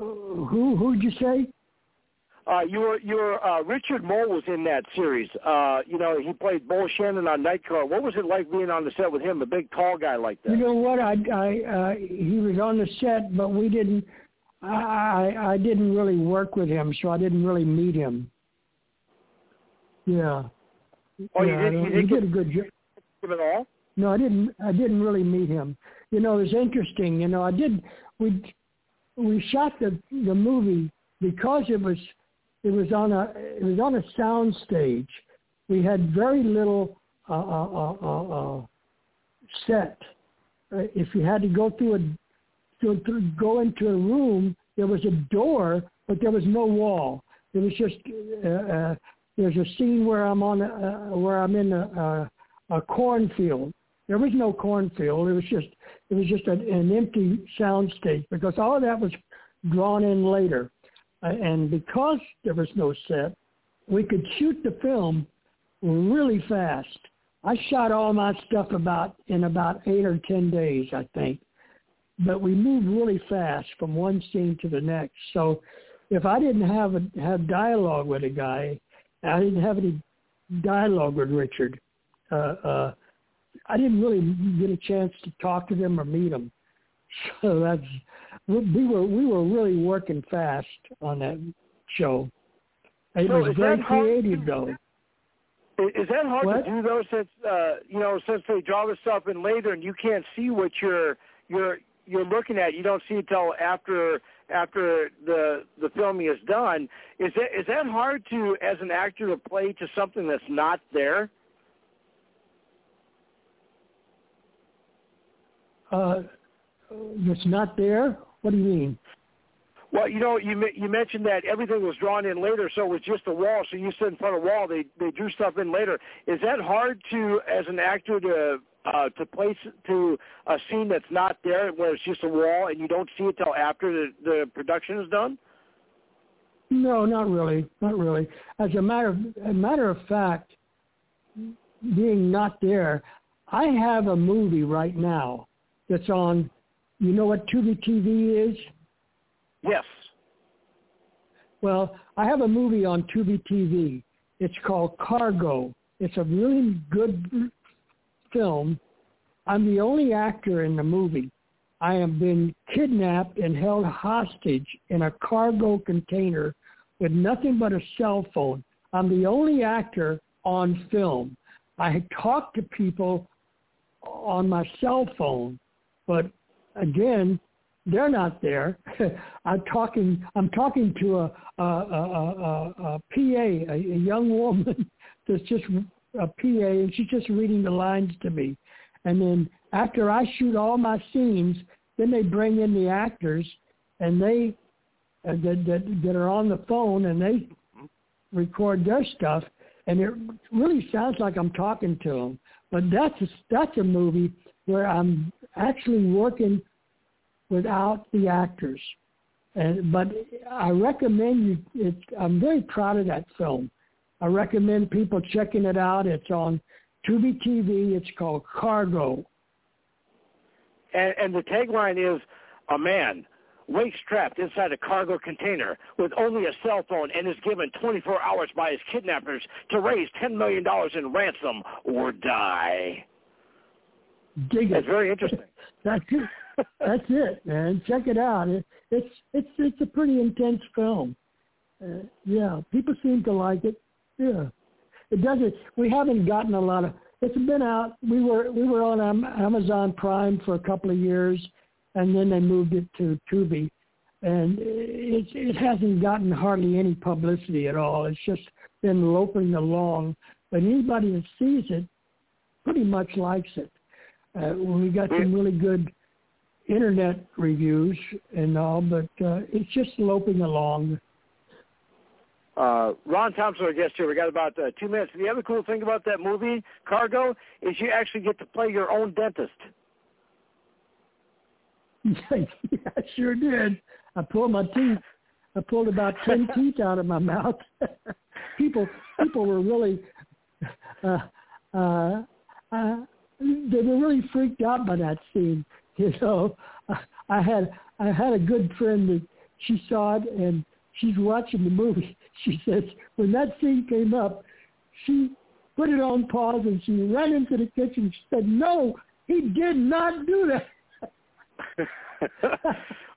Speaker 1: Uh, Who who'd you say?
Speaker 3: Uh, your were you were uh, Richard Moll was in that series. Uh, you know, he played Bull Shannon on Night Nightcrawler. What was it like being on the set with him, a big tall guy like that?
Speaker 1: You know what? I I uh, he was on the set, but we didn't. I I I didn't really work with him, so I didn't really meet him. Yeah.
Speaker 3: Oh, you didn't- you
Speaker 1: did a good job.
Speaker 3: Him at all?
Speaker 1: No, I didn't. I didn't really meet him. You know, it was interesting. You know, I did. We we shot the the movie because it was it was on a it was on a sound stage. We had very little uh, uh, uh, uh, uh, set. Uh, if you had to go through a to, to go into a room there was a door, but there was no wall. It was just uh, uh, there's a scene where I'm on where I'm in a, a, a cornfield. There was no cornfield. It was just it was just an, an empty sound stage because all of that was drawn in later, and because there was no set, we could shoot the film really fast. I shot all my stuff about in about eight or ten days, I think. But we moved really fast from one scene to the next. So if I didn't have a, have dialogue with a guy, I didn't have any dialogue with Richard. Uh, uh, I didn't really get a chance to talk to them or meet them. So that's we were we were really working fast on that show. It
Speaker 3: So
Speaker 1: was very
Speaker 3: hard
Speaker 1: creative, though.
Speaker 3: Is is that hard
Speaker 1: What?
Speaker 3: to do though? Since uh, you know, since they draw this stuff in later, and you can't see what you're you're you're looking at, you don't see it till after after the the filming is done. Is that is that hard to as an actor to play to something that's not there?
Speaker 1: Uh, it's not there. What do you mean?
Speaker 3: Well, you know, you you mentioned that everything was drawn in later, so it was just a wall. So you stood in front of a wall. They they drew stuff in later. Is that hard to, as an actor, to uh, to place to a scene that's not there, where it's just a wall, and you don't see it till after the, the production is done?
Speaker 1: No, not really, not really. As a matter of, a matter of fact, being not there, I have a movie right now that's on. You know what Tubi TV is?
Speaker 3: Yes.
Speaker 1: Well, I have a movie on Tubi TV. It's called Cargo. It's a really good film. I'm the only actor in the movie. I have been kidnapped and held hostage in a cargo container with nothing but a cell phone. I'm the only actor on film. I talk to people on my cell phone, but again, they're not there. I'm talking. I'm talking to a a, a, a, a PA, a, a young woman that's just a PA, and she's just reading the lines to me. And then after I shoot all my scenes, then they bring in the actors, and they uh, that, that that are on the phone, and they record their stuff, and it really sounds like I'm talking to them. But that's a, that's a movie where I'm actually working without the actors. And but I recommend you. It, I'm very proud of that film. I recommend people checking it out. It's on Tubi TV. It's called Cargo.
Speaker 3: And, and the tagline is, "A man waits trapped inside a cargo container with only a cell phone and is given 24 hours by his kidnappers to raise 10 million dollars in ransom or die."
Speaker 1: Dig it.
Speaker 3: That's very interesting.
Speaker 1: That's it. That's it, man. Check it out. It, it's it's it's a pretty intense film. Uh, yeah, people seem to like it. Yeah, it doesn't. We haven't gotten a lot of. It's been out. We were we were on Amazon Prime for a couple of years, and then they moved it to Tubi, and it it hasn't gotten hardly any publicity at all. It's just been loping along. But anybody that sees it pretty much likes it. Uh, we got some really good internet reviews and all, but uh, it's just loping along.
Speaker 3: Uh, Ron Thompson, our guest here. We got about uh, two minutes. The other cool thing about that movie, Cargo, is you actually get to play your own dentist.
Speaker 1: yeah, I sure did. I pulled my teeth. I pulled about ten teeth out of my mouth. people, people were really, uh, uh, uh, they were really freaked out by that scene. You know, I, I had I had a good friend that she saw it and she's watching the movie. She says when that scene came up, she put it on pause and she ran into the kitchen. She said, "No, he did not do that."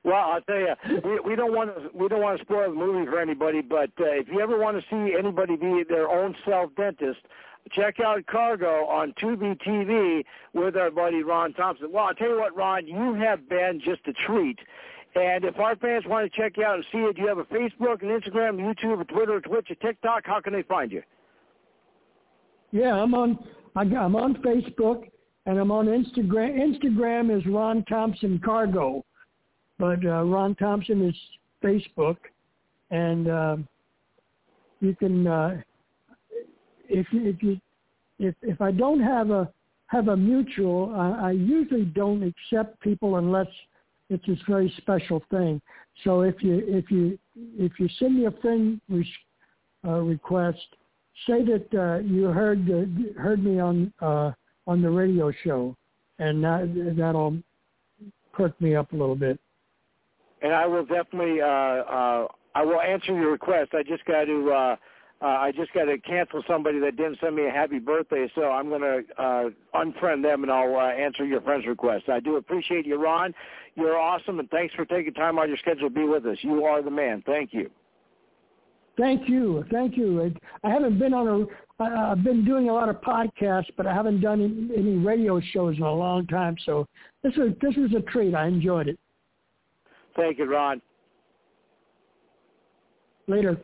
Speaker 3: well, I'll tell you, we, we don't want to we don't want to spoil the movie for anybody. But uh, if you ever want to see anybody be their own self dentist, check out Cargo on Tubi TV with our buddy Ron Thompson. Well, I'll tell you what, Ron, you have been just a treat. And if our fans want to check you out and see it, do you have a Facebook, an Instagram, YouTube, a Twitter, a Twitch, a TikTok? How can they find you?
Speaker 1: Yeah, I'm on. I'm on Facebook and I'm on Instagram. Instagram is Ron Thompson Cargo, but uh, Ron Thompson is Facebook, and uh, you can uh, if you if you if if I don't have a have a mutual, I, I usually don't accept people unless it's a very special thing. So if you if you if you send me a friend re- uh, request, say that uh, you heard the, heard me on uh, on the radio show, and that that'll perk me up a little bit.
Speaker 3: And I will definitely uh, uh, I will answer your request. I just got to. Uh, uh, I just got to cancel somebody that didn't send me a happy birthday, so I'm going to uh, unfriend them and I'll uh, answer your friend's request. I do appreciate you, Ron. You're awesome, and thanks for taking time out of your schedule to be with us. You are the man. Thank you.
Speaker 1: Thank you, thank you. I haven't been on a. I've been doing a lot of podcasts, but I haven't done any radio shows in a long time. So this was this was a treat. I enjoyed it.
Speaker 3: Thank you, Ron.
Speaker 1: Later.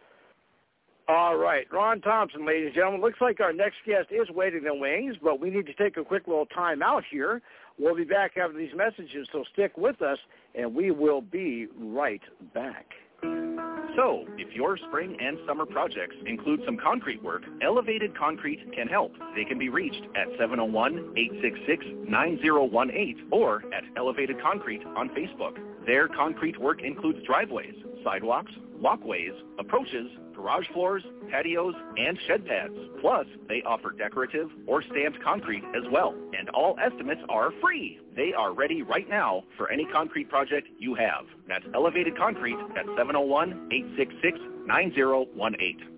Speaker 3: All right, Ron Thompson, ladies and gentlemen. Looks like our next guest is waiting in wings, but we need to take a quick little time out here. We'll be back after these messages, so stick with us, and we will be right back.
Speaker 7: So, if your spring and summer projects include some concrete work, Elevated Concrete can help. They can be reached at 701-866-9018 or at Elevated Concrete on Facebook. Their concrete work includes driveways, sidewalks, walkways, approaches, garage floors, patios, and shed pads. Plus, they offer decorative or stamped concrete as well. And all estimates are free. They are ready right now for any concrete project you have. That's Elevated Concrete at 701-866-9018.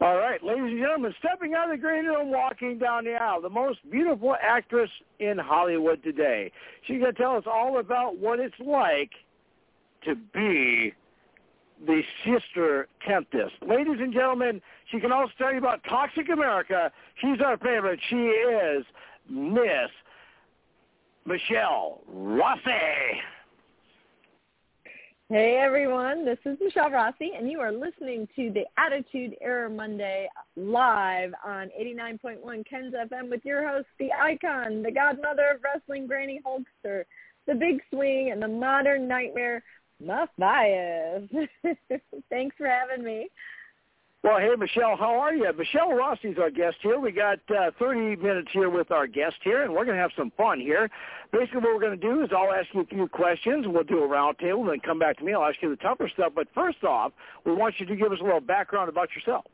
Speaker 3: All right, ladies and gentlemen, stepping out of the green room, walking down the aisle, the most beautiful actress in Hollywood today. She's going to tell us all about what it's like to be the sister Tempest. Ladies and gentlemen, she can also tell you about Toxic America. She's our favorite. She is Miss Michelle Rossi.
Speaker 8: Hey everyone, this is Michelle Rossi, and you are listening to the Attitude Era Monday live on 89.1 KensFM with your host, the icon, the godmother of wrestling, Granny Hulkster, the big swing, and the modern nightmare, Matthias. Thanks for having me.
Speaker 3: Well, hey, Michelle, how are you? Michelle Rossi's our guest here. We got uh, 30 minutes here with our guest here, and we're going to have some fun here. Basically, what we're going to do is I'll ask you a few questions. We'll do a roundtable, and then come back to me. I'll ask you the tougher stuff. But first off, we want you to give us a little background about yourself.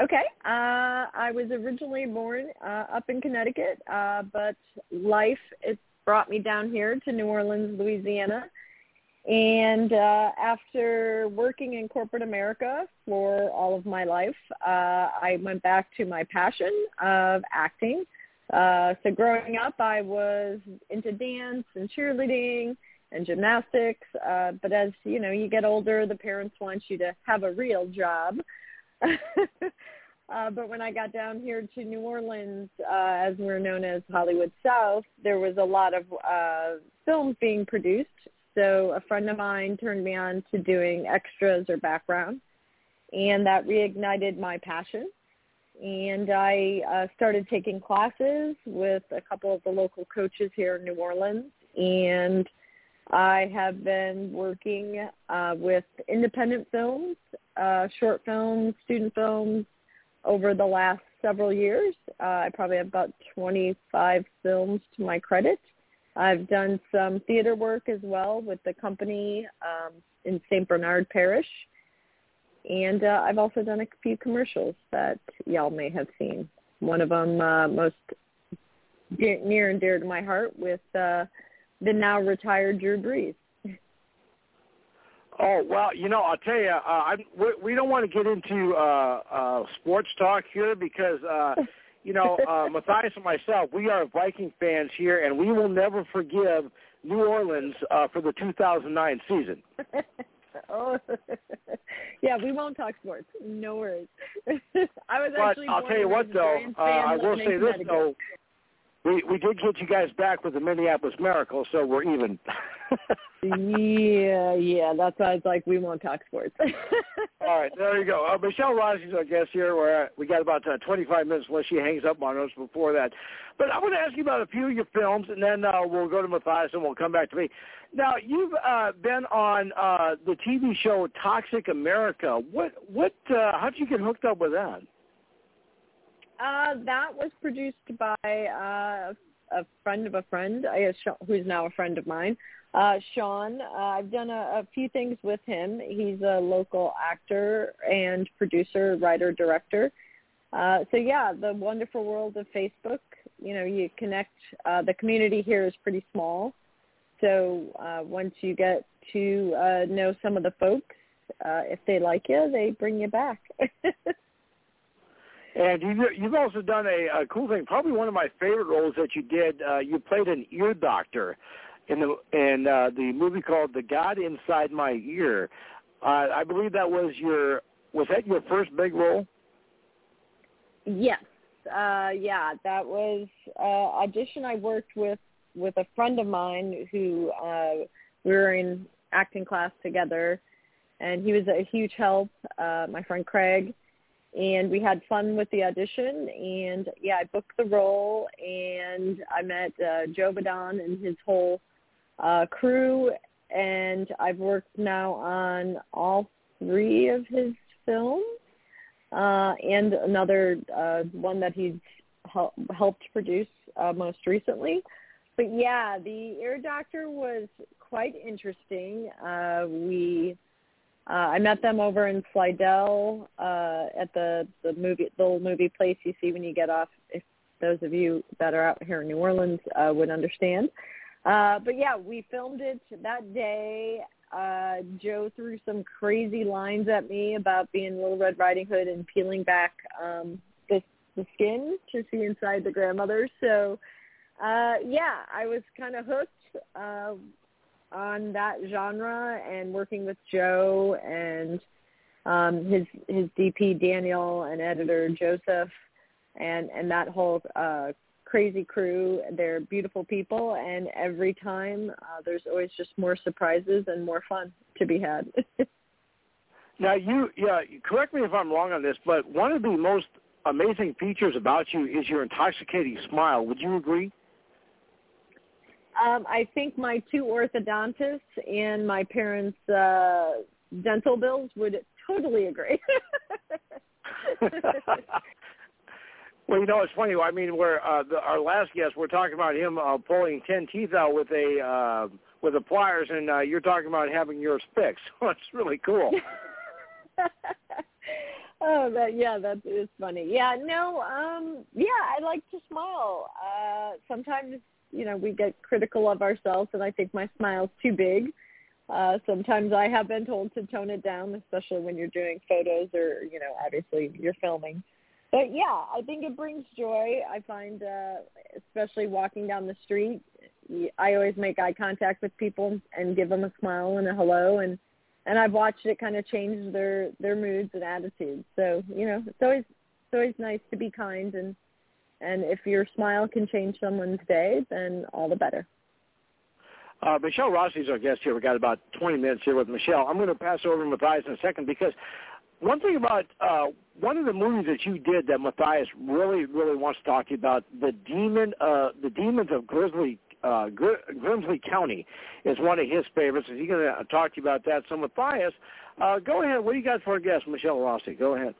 Speaker 8: Okay. Uh, I was originally born uh, up in Connecticut, uh, but life it brought me down here to New Orleans, Louisiana and uh, after working in corporate America for all of my life, uh, I went back to my passion of acting. Uh, so growing up, I was into dance and cheerleading and gymnastics. Uh, but as you know, you get older, the parents want you to have a real job. uh, but when I got down here to New Orleans, uh, as we're known as Hollywood South, there was a lot of uh, films being produced so a friend of mine turned me on to doing extras or background, and that reignited my passion. And I uh, started taking classes with a couple of the local coaches here in New Orleans, and I have been working uh, with independent films, uh, short films, student films over the last several years. Uh, I probably have about 25 films to my credit. I've done some theater work as well with the company um, in St. Bernard Parish. And uh, I've also done a few commercials that y'all may have seen. One of them uh, most dear, near and dear to my heart with uh, the now retired Drew Brees.
Speaker 3: Oh well, you know I'll tell you, uh, I, we, we don't want to get into uh, uh, sports talk here because uh, you know, uh, Matthias and myself, we are Viking fans here, and we will never forgive New Orleans uh, for the 2009 season.
Speaker 8: oh, yeah, we won't talk sports. No worries. I was
Speaker 3: but
Speaker 8: actually.
Speaker 3: I'll tell you what, though. Uh, I will say this, though. We we did get you guys back with the Minneapolis Miracle, so we're even.
Speaker 8: yeah, yeah. That's why it's like we won't talk sports.
Speaker 3: All right, there you go. Uh, Michelle Rossi's our guest here. Where we got about uh, 25 minutes unless she hangs up on us before that. But I want to ask you about a few of your films, and then uh, we'll go to Matthias and we'll come back to me. Now, you've uh, been on uh, the TV show Toxic America. What? What? Uh, how did you get hooked up with that?
Speaker 8: Uh, that was produced by uh, a friend of a friend, I guess, who's now a friend of mine. Uh, Sean, uh, I've done a, a few things with him. He's a local actor and producer, writer, director. Uh, so yeah, the wonderful world of Facebook. You know, you connect. Uh, the community here is pretty small, so uh, once you get to uh, know some of the folks, uh, if they like you, they bring you back.
Speaker 3: And you've, you've also done a, a cool thing. Probably one of my favorite roles that you did. Uh, you played an ear doctor in the in uh, the movie called The God Inside My Ear. Uh, I believe that was your was that your first big role?
Speaker 8: Yes. Uh, yeah, that was uh, audition I worked with with a friend of mine who uh, we were in acting class together, and he was a huge help. Uh, my friend Craig and we had fun with the audition. And yeah i booked the role and i met uh, joe badon and his whole uh crew. And i've worked now on all three of his films uh and another uh one that he's hel- helped produce uh, most recently. But yeah the Air doctor was quite interesting. Uh we uh, I met them over in Slidell uh, at the the movie the little movie place you see when you get off. If those of you that are out here in New Orleans uh, would understand. Uh, but yeah, we filmed it that day. Uh, Joe threw some crazy lines at me about being Little Red Riding Hood and peeling back um, the the skin to see inside the grandmother. So uh, yeah, I was kind of hooked. Uh, on that genre and working with Joe and um, his his DP Daniel and editor Joseph and and that whole uh, crazy crew. They're beautiful people, and every time uh, there's always just more surprises and more fun to be had.
Speaker 3: now, you yeah, correct me if I'm wrong on this, but one of the most amazing features about you is your intoxicating smile. Would you agree?
Speaker 8: Um, I think my two orthodontists and my parents' uh, dental bills would totally agree.
Speaker 3: well, you know, it's funny. I mean, we're uh, the, our last guest. We're talking about him uh, pulling ten teeth out with a uh, with a pliers, and uh, you're talking about having yours fixed. So it's really cool.
Speaker 8: oh, that yeah, that is funny. Yeah, no, um, yeah, I like to smile. Uh, sometimes you know, we get critical of ourselves, and I think my smile's too big. Uh, sometimes I have been told to tone it down, especially when you're doing photos or, you know, obviously you're filming. But yeah, I think it brings joy. I find, uh, especially walking down the street, I always make eye contact with people and give them a smile and a hello, and and I've watched it kind of change their their moods and attitudes. So you know, it's always it's always nice to be kind and and if your smile can change someone's day, then all the better.
Speaker 3: Uh, Michelle Rossi is our guest here. We've got about 20 minutes here with Michelle. I'm going to pass over to Matthias in a second because one thing about uh, one of the movies that you did that Matthias really, really wants to talk to you about, the demon, uh, the demons of Grizzly, uh, Grimsley County, is one of his favorites. Is he going to talk to you about that? So Matthias, uh, go ahead. What do you got for a guest, Michelle Rossi? Go ahead.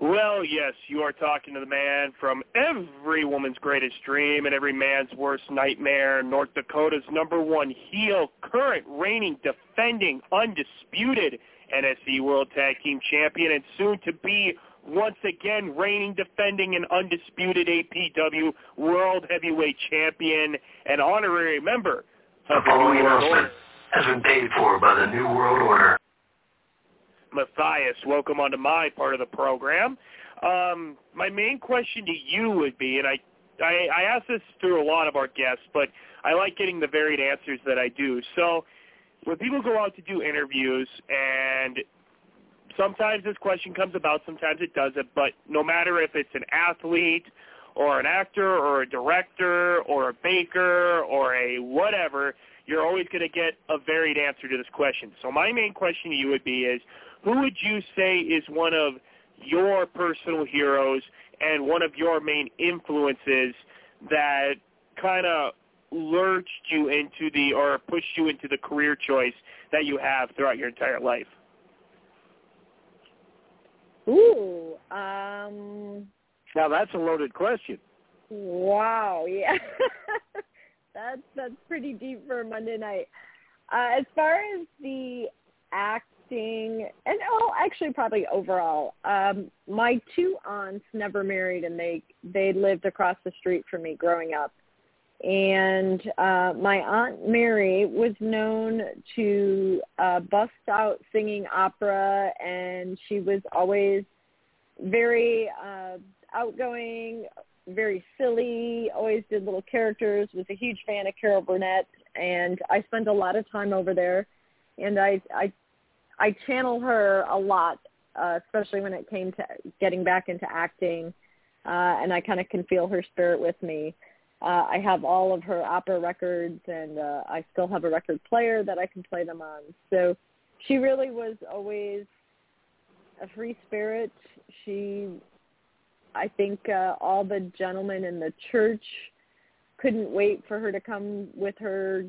Speaker 5: Well, yes, you are talking to the man from every woman's greatest dream and every man's worst nightmare, North Dakota's number one heel, current reigning, defending, undisputed NSC World Tag Team Champion, and soon to be once again reigning, defending, and undisputed APW World Heavyweight Champion and honorary member
Speaker 6: of the, New World Order. has been paid for by the New World Order.
Speaker 5: Matthias. Welcome onto my part of the program. Um, my main question to you would be, and I, I, I ask this through a lot of our guests, but I like getting the varied answers that I do. So when people go out to do interviews and sometimes this question comes about, sometimes it doesn't, but no matter if it's an athlete or an actor or a director or a baker or a whatever, you're always going to get a varied answer to this question. So my main question to you would be is, who would you say is one of your personal heroes and one of your main influences that kind of lurched you into the or pushed you into the career choice that you have throughout your entire life?
Speaker 8: Ooh, um,
Speaker 3: now that's a loaded question.
Speaker 8: Wow, yeah, that's that's pretty deep for a Monday night. Uh, as far as the acting, and oh, actually, probably overall, um, my two aunts never married, and they they lived across the street from me growing up. And uh, my aunt Mary was known to uh, bust out singing opera, and she was always very uh, outgoing, very silly, always did little characters, was a huge fan of Carol Burnett, and I spent a lot of time over there, and I I I channel her a lot, uh, especially when it came to getting back into acting, uh, and I kind of can feel her spirit with me. Uh, I have all of her opera records, and uh, I still have a record player that I can play them on. So she really was always a free spirit. She, I think, uh, all the gentlemen in the church couldn't wait for her to come with her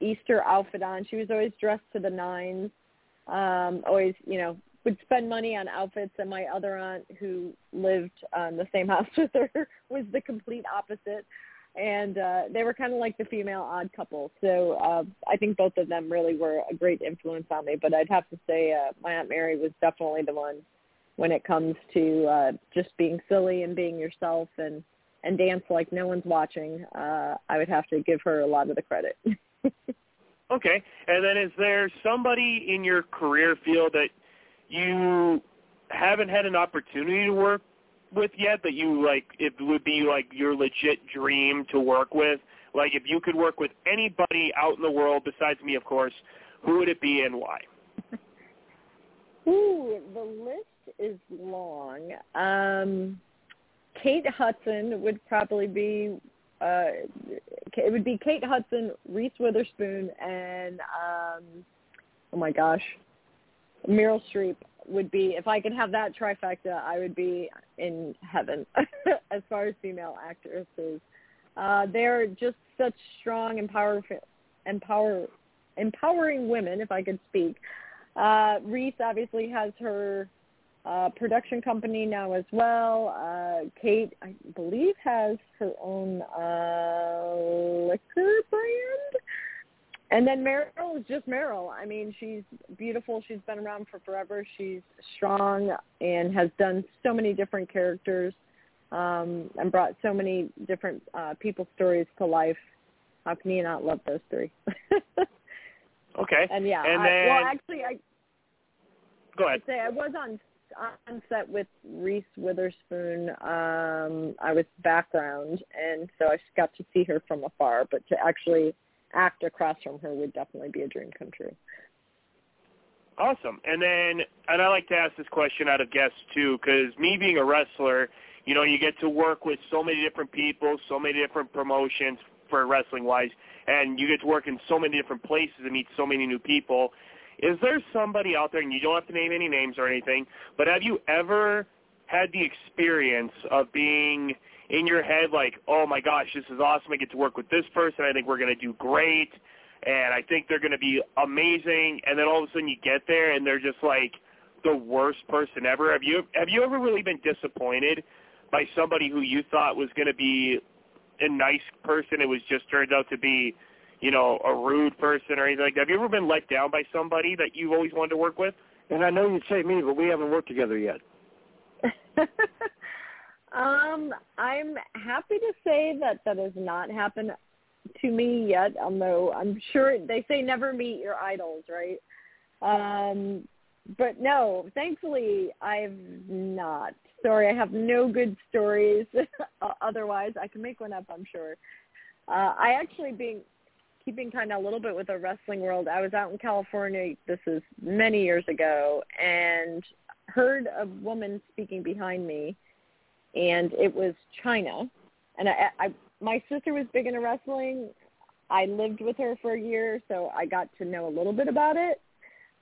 Speaker 8: Easter outfit on. She was always dressed to the nines. Um, always, you know, would spend money on outfits, and my other aunt, who lived on the same house with her, was the complete opposite and uh, they were kind of like the female odd couple. So uh, I think both of them really were a great influence on me. But I'd have to say uh, my aunt Mary was definitely the one when it comes to uh, just being silly and being yourself and and dance like no one's watching. Uh, I would have to give her a lot of the credit.
Speaker 5: okay, and then is there somebody in your career field that you haven't had an opportunity to work with yet that you like it would be like your legit dream to work with? Like if you could work with anybody out in the world besides me, of course, who would it be and why?
Speaker 8: Ooh, the list is long. Um, Kate Hudson would probably be. Uh, it would be Kate Hudson, Reese Witherspoon, and um, oh my gosh, Meryl Streep would be if I could have that trifecta, I would be in heaven as far as female actresses. Uh, they're just such strong, empower, empower, empowering women, if I could speak. Uh, Reese obviously has her uh, production company now as well. Uh, Kate, I believe, has her own uh, liquor brand. And then Meryl is just Meryl. I mean, she's beautiful. She's been around for forever. She's strong and has done so many different characters um, and brought so many different uh, people's stories to life. How can you not love those three?
Speaker 5: okay.
Speaker 8: And yeah,
Speaker 5: and
Speaker 8: I,
Speaker 5: then,
Speaker 8: well, actually, I
Speaker 5: go ahead.
Speaker 8: I'd say I was on on set with Reese Witherspoon. Um, I was background, and so I just got to see her from afar. But to actually act across from her would definitely be a dream come true.
Speaker 5: Awesome. And then, and I like to ask this question out of guests too, because me being a wrestler, you know, you get to work with so many different people, so many different promotions for wrestling wise, and you get to work in so many different places and meet so many new people. Is there somebody out there, and you don't have to name any names or anything, but have you ever had the experience of being in your head like, oh my gosh, this is awesome. I get to work with this person. I think we're going to do great. And I think they're going to be amazing. And then all of a sudden you get there and they're just like the worst person ever. Have you have you ever really been disappointed by somebody who you thought was going to be a nice person? It was just turned out to be, you know, a rude person or anything like that. Have you ever been let down by somebody that you've always wanted to work with?
Speaker 3: And I know you'd say me, but we haven't worked together yet.
Speaker 8: Um, I'm happy to say that that has not happened to me yet, although I'm sure they say never meet your idols, right? Um, but no, thankfully I've not. Sorry, I have no good stories. Otherwise, I can make one up, I'm sure. Uh, I actually being keeping kind of a little bit with the wrestling world. I was out in California. This is many years ago, and heard a woman speaking behind me and it was Chyna, and I, I my sister was big into wrestling. I lived with her for a year, so I got to know a little bit about it.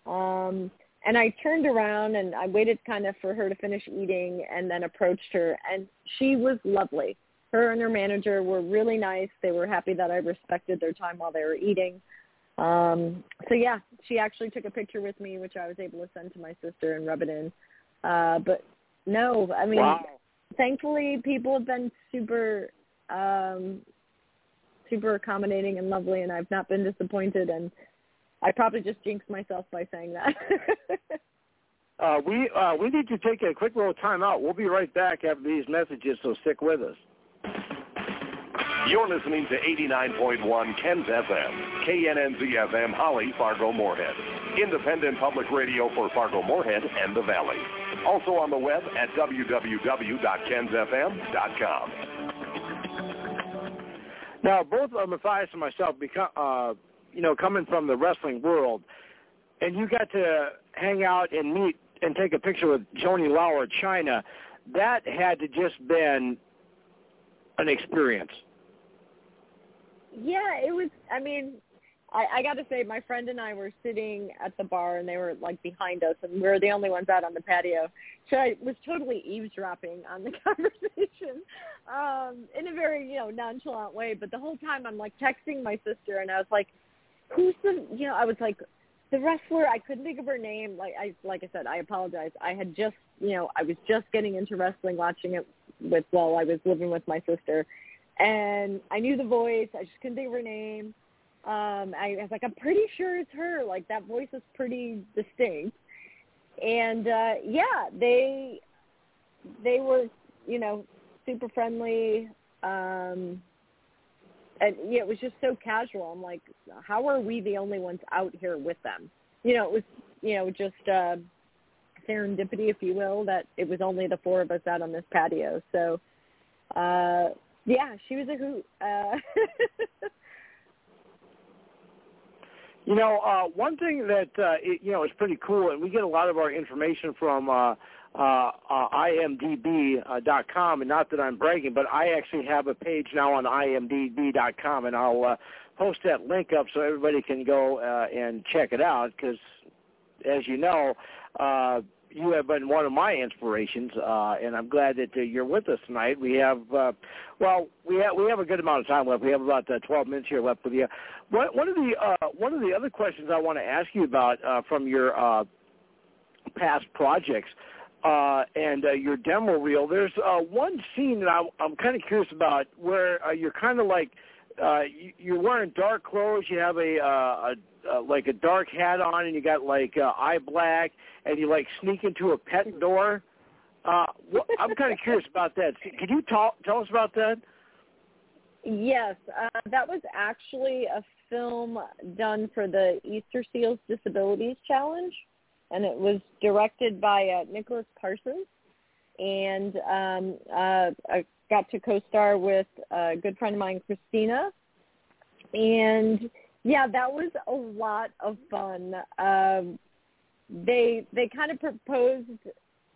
Speaker 8: Um, and I turned around and I waited kind of for her to finish eating and then approached her and she was lovely. Her and her manager were really nice. They were happy that I respected their time while they were eating. Um, so yeah, she actually took a picture with me, which I was able to send to my sister and rub it in. Uh, but no, I mean,
Speaker 3: wow.
Speaker 8: thankfully people have been super, um, super accommodating and lovely and I've not been disappointed and I probably just jinxed myself by saying that.
Speaker 3: uh, we uh, we need to take a quick little time out. We'll be right back after these messages, so stick with us.
Speaker 9: You're listening to 89.1 Ken's FM, KNNZ FM, Holly, Fargo, Moorhead. Independent public radio for Fargo, Moorhead, and the Valley. Also on the web at www.kensfm.com.
Speaker 3: Now, both Matthias and myself become, uh, you know, coming from the wrestling world, and you got to hang out and meet and take a picture with Joanie Laurer Chyna, that had to just been an experience.
Speaker 8: Yeah, it was. I mean, I, I got to say, my friend and I were sitting at the bar, and they were like behind us, and we were the only ones out on the patio. So I was totally eavesdropping on the conversation um, in a very, you know, nonchalant way. But the whole time, I'm like texting my sister, and I was like, who's the you know I was like the wrestler I couldn't think of her name like I like I said I apologize I had just you know I was just getting into wrestling watching it with while I was living with my sister. And I knew the voice. I just couldn't think of her name. Um I was like I'm pretty sure it's her. Like that voice is pretty distinct. And uh yeah they they were you know super friendly. Um and yeah, it was just so casual. I'm like, how are we the only ones out here with them? You know, it was you know just uh, serendipity, if you will, that it was only the four of us out on this patio. So, uh, yeah, she was a hoot. Uh,
Speaker 3: you know, uh, one thing that uh, it, you know is pretty cool, and we get a lot of our information from. Uh, uh, uh, imdb.com, and not that I'm bragging, but I actually have a page now on imdb.com, and I'll uh, post that link up so everybody can go uh, and check it out. Because, as you know, uh, you have been one of my inspirations, uh, and I'm glad that uh, you're with us tonight. We have, uh, well, we have we have a good amount of time left. We have about uh, 12 minutes here left with you. One, one of the uh, one of the other questions I want to ask you about uh, from your uh, past projects uh, and uh, your demo reel. There's uh, one scene that I'm, I'm kind of curious about where uh, you're kind of like uh, you, you're wearing dark clothes. You have a, uh, a uh, like a dark hat on, and you got like uh, eye black, and you like sneak into a pet door. Uh, I'm kind of curious about that. Can you talk, tell us about that?
Speaker 8: Yes, uh, that was actually a film done for the Easter Seals Disabilities Challenge and it was directed by uh, Nicholas Parsons. And um, uh, I got to co-star with a good friend of mine, Christina. And yeah, that was a lot of fun. Um, they they kind of proposed,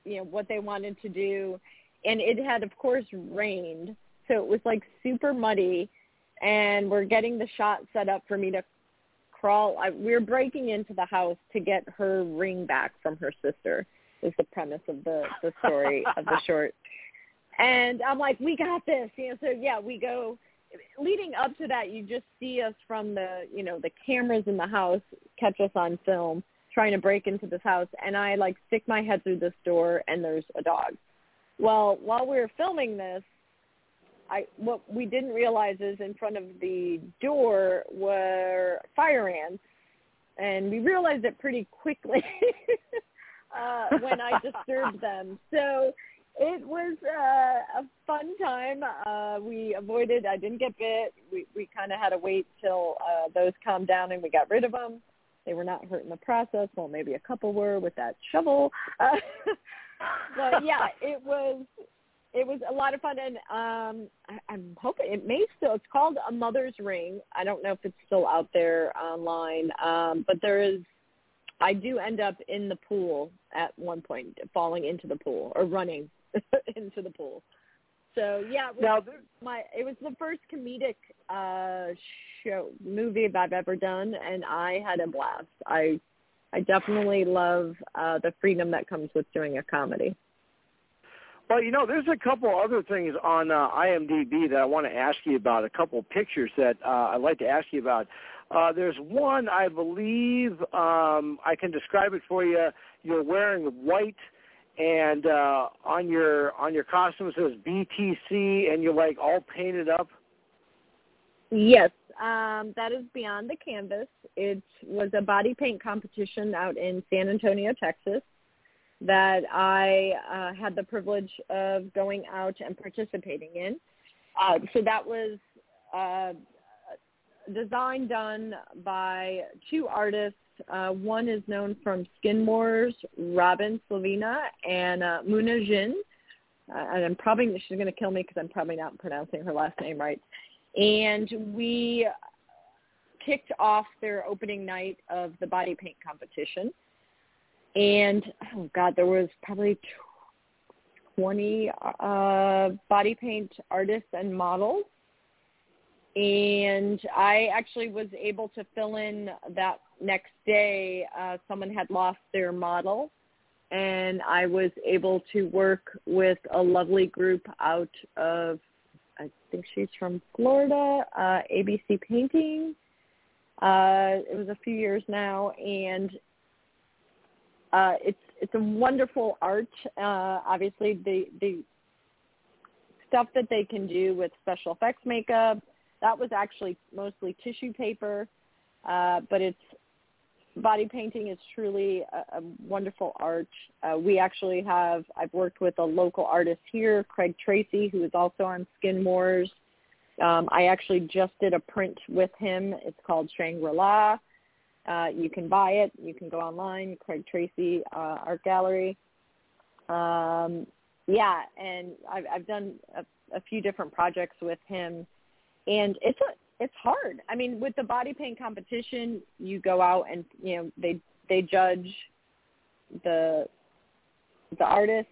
Speaker 8: you know, what they wanted to do, and it had, of course, rained, so it was like super muddy. And we're getting the shot set up for me to crawl. I, we're breaking into the house to get her ring back from her sister. Is the premise of the the story of the short. And I'm like, we got this. You know, so yeah, we go. Leading up to that, you just see us from the you know the cameras in the house catch us on film trying to break into this house, and I like stick my head through this door, and there's a dog. Well, while we were filming this, I what we didn't realize is in front of the door were fire ants, and we realized it pretty quickly uh, when I disturbed them. So it was uh, a fun time. Uh, we avoided. I didn't get bit. We we kind of had to wait till uh, those calmed down and we got rid of them. They were not hurt in the process. Well, maybe a couple were with that shovel. Uh, but yeah, it was it was a lot of fun, and um, I, I'm hoping it may still. It's called A Mother's Ring. I don't know if it's still out there online, um, but there is. I do end up in the pool at one point, falling into the pool or running into the pool. So yeah, it was
Speaker 3: Now,
Speaker 8: my it was the first comedic uh show movie that I've ever done, and I had a blast. I I definitely love uh the freedom that comes with doing a comedy.
Speaker 3: Well, you know, there's a couple other things on uh, IMDb that I want to ask you about. A couple pictures that uh, I'd like to ask you about. Uh, there's one, I believe, um, I can describe it for you. You're wearing white, and uh, on your on your costume it says BTC, and you're like all painted up.
Speaker 8: Yes, um, that is Beyond the Canvas. It was a body paint competition out in San Antonio, Texas, that I uh, had the privilege of going out and participating in. Uh, so that was uh, design done by two artists. Uh, one is known from Skin Wars, Robin Slonina, and uh, Muna Jin. Uh, and I'm probably she's going to kill me because I'm probably not pronouncing her last name right. And we kicked off their opening night of the body paint competition. And oh god, there was probably 20 uh, body paint artists and models and I actually was able to fill in that next day. Uh, someone had lost their model, and I was able to work with a lovely group out of, I think she's from Florida, uh, ABC Painting. Uh, it was a few years now, and uh, it's it's a wonderful art. Uh, obviously, the the stuff that they can do with special effects makeup that was actually mostly tissue paper, uh, but it's body painting is truly a, a wonderful art. Uh, we actually have, I've worked with a local artist here, Craig Tracy, who is also on Skin Wars. Um, I actually just did a print with him. It's called Shangri-La. Uh, you can buy it. You can go online, Craig Tracy uh, Art Gallery. Um, yeah, and I've, I've done a, a few different projects with him and it's a it's hard. I mean, with the body paint competition, you go out and you know they they judge the the artists,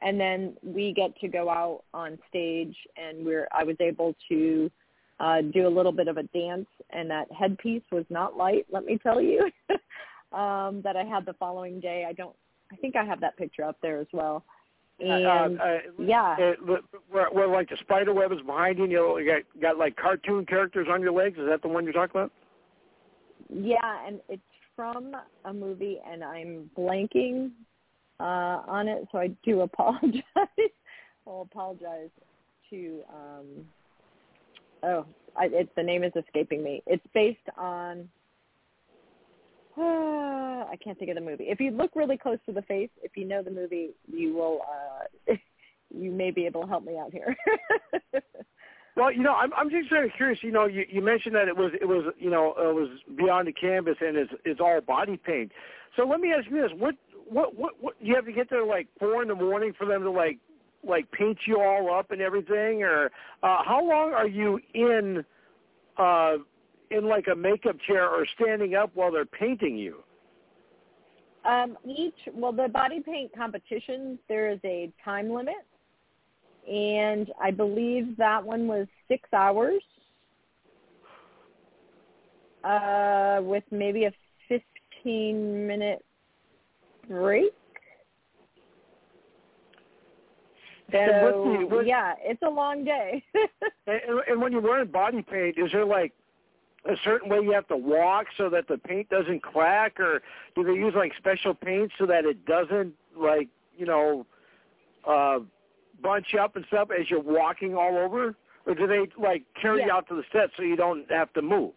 Speaker 8: and then we get to go out on stage, and we're I was able to uh, do a little bit of a dance, and that headpiece was not light. Let me tell you, um, that I had the following day. I don't. I think I have that picture up there as well. And
Speaker 3: uh, uh,
Speaker 8: yeah,
Speaker 3: it, where, where like the spider web is behind you, and you, got got like cartoon characters on your legs. Is that the one you're talking about?
Speaker 8: Yeah, and it's from a movie, and I'm blanking uh, on it, so I do apologize. I'll apologize to. Um, oh, I, it's the name is escaping me. It's based on I can't think of the movie. If you look really close to the face, if you know the movie, you will. uh You may be able to help me out here.
Speaker 3: well, you know, I'm I'm just of curious. You know, you you mentioned that it was it was you know it was beyond the canvas and it's it's all body paint. So let me ask you this: what what what what you have to get there like four in the morning for them to like like paint you all up and everything, or uh, how long are you in? uh in like a makeup chair or standing up while they're painting you?
Speaker 8: Um, each well, the body paint competition there is a time limit, and I believe that one was six hours, uh, with maybe a fifteen minute break. So
Speaker 3: what,
Speaker 8: yeah, it's a long day.
Speaker 3: and, and when you're wearing body paint, is there like a certain way you have to walk so that the paint doesn't crack, or do they use like special paint so that it doesn't like you know uh, bunch up and stuff as you're walking all over, or do they like carry
Speaker 8: yeah.
Speaker 3: you out to the set so you don't have to move?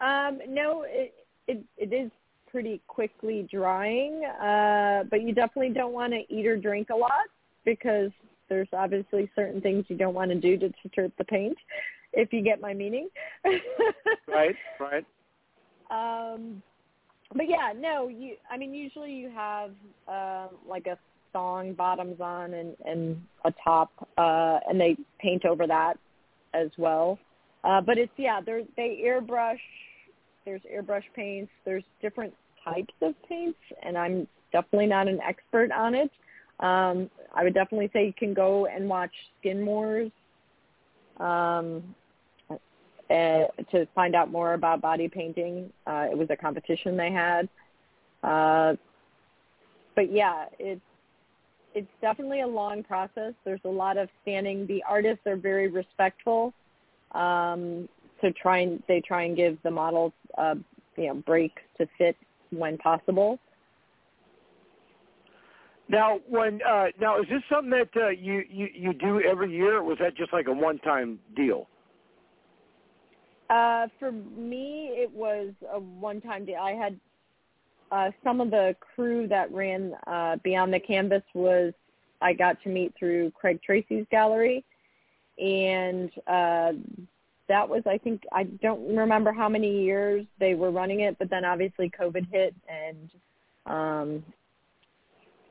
Speaker 8: Um, no, it, it it is pretty quickly drying, uh, but you definitely don't want to eat or drink a lot because there's obviously certain things you don't want to do to deter the paint if you get my meaning.
Speaker 3: right, right.
Speaker 8: Um, but yeah, no, you. I mean, usually you have uh, like a thong bottoms on and and a top, uh, and they paint over that as well. Uh, but it's yeah, they they airbrush. There's airbrush paints. There's different types of paints, and I'm definitely not an expert on it. Um, I would definitely say you can go and watch Skin Wars um, uh, to find out more about body painting. Uh, it was a competition they had. Uh, but yeah, it's it's definitely a long process. There's a lot of standing. The artists are very respectful. Um, to try and they try and give the models uh, you know breaks to fit when possible.
Speaker 3: Now, when uh, now is this something that uh, you, you you do every year, or was that just like a one-time deal?
Speaker 8: Uh, for me, it was a one-time deal. I had uh, some of the crew that ran uh, Beyond the Canvas was I got to meet through Craig Tracy's gallery, and uh, that was I think I don't remember how many years they were running it, but then obviously COVID hit, and um,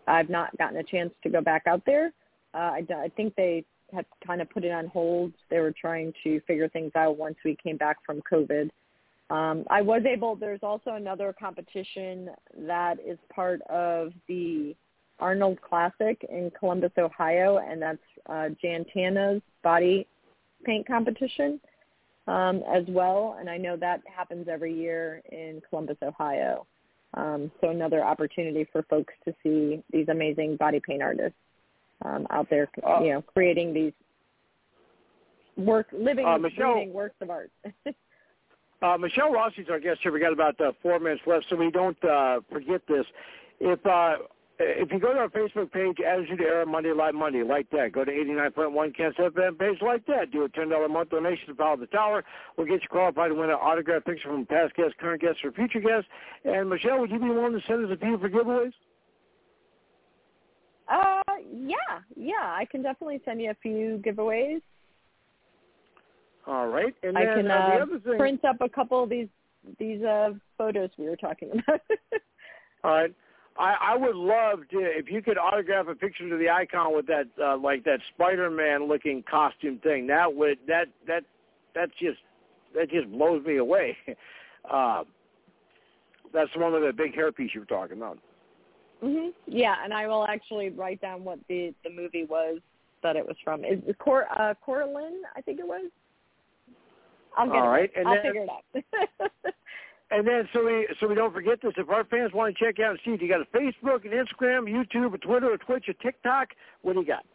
Speaker 8: I've not gotten a chance to go back out there. Uh, I, I think they had kind of put it on hold. They were trying to figure things out once we came back from COVID. Um, I was able. There's also another competition that is part of the Arnold Classic in Columbus, Ohio, and that's uh, Jan Tana's body paint competition um, as well. And I know that happens every year in Columbus, Ohio. Um, so another opportunity for folks to see these amazing body paint artists um, out there, uh, you know, creating these work, living, uh, Michelle, breathing works of art.
Speaker 3: uh, Michelle Rossi's our guest here. We got about uh, four minutes left, so we don't uh, forget this. If uh, if you go to our Facebook page, Attitude Era Monday Live Monday, like that. Go to 89.1 Ken's FM page, like that. Do a $10 a month donation to Follow the Tower. We'll get you qualified to win an autographed picture from past guests, current guests, or future guests. And Michelle, would you be willing to send us a few for giveaways?
Speaker 8: Uh, yeah, yeah. I can definitely send you a few giveaways.
Speaker 3: All right, and
Speaker 8: I can
Speaker 3: uh,
Speaker 8: uh,
Speaker 3: the other thing,
Speaker 8: print up a couple of these these uh, photos we were talking about.
Speaker 3: All right. I, I would love to if you could autograph a picture to the icon with that uh, like that Spider-Man looking costume thing. That would that that that just that just blows me away. uh, that's the one of the big hairpiece you were talking about.
Speaker 8: Mhm. Yeah, and I will actually write down what the the movie was that it was from. Is it Cor uh Coraline? I think it was. I'll get
Speaker 3: All
Speaker 8: it.
Speaker 3: right, and
Speaker 8: I'll
Speaker 3: then,
Speaker 8: figure it out.
Speaker 3: And then, so we so we don't forget this. If our fans want to check out and see it, you got a Facebook, an Instagram, YouTube, a Twitter, a Twitch, a TikTok. What do you got?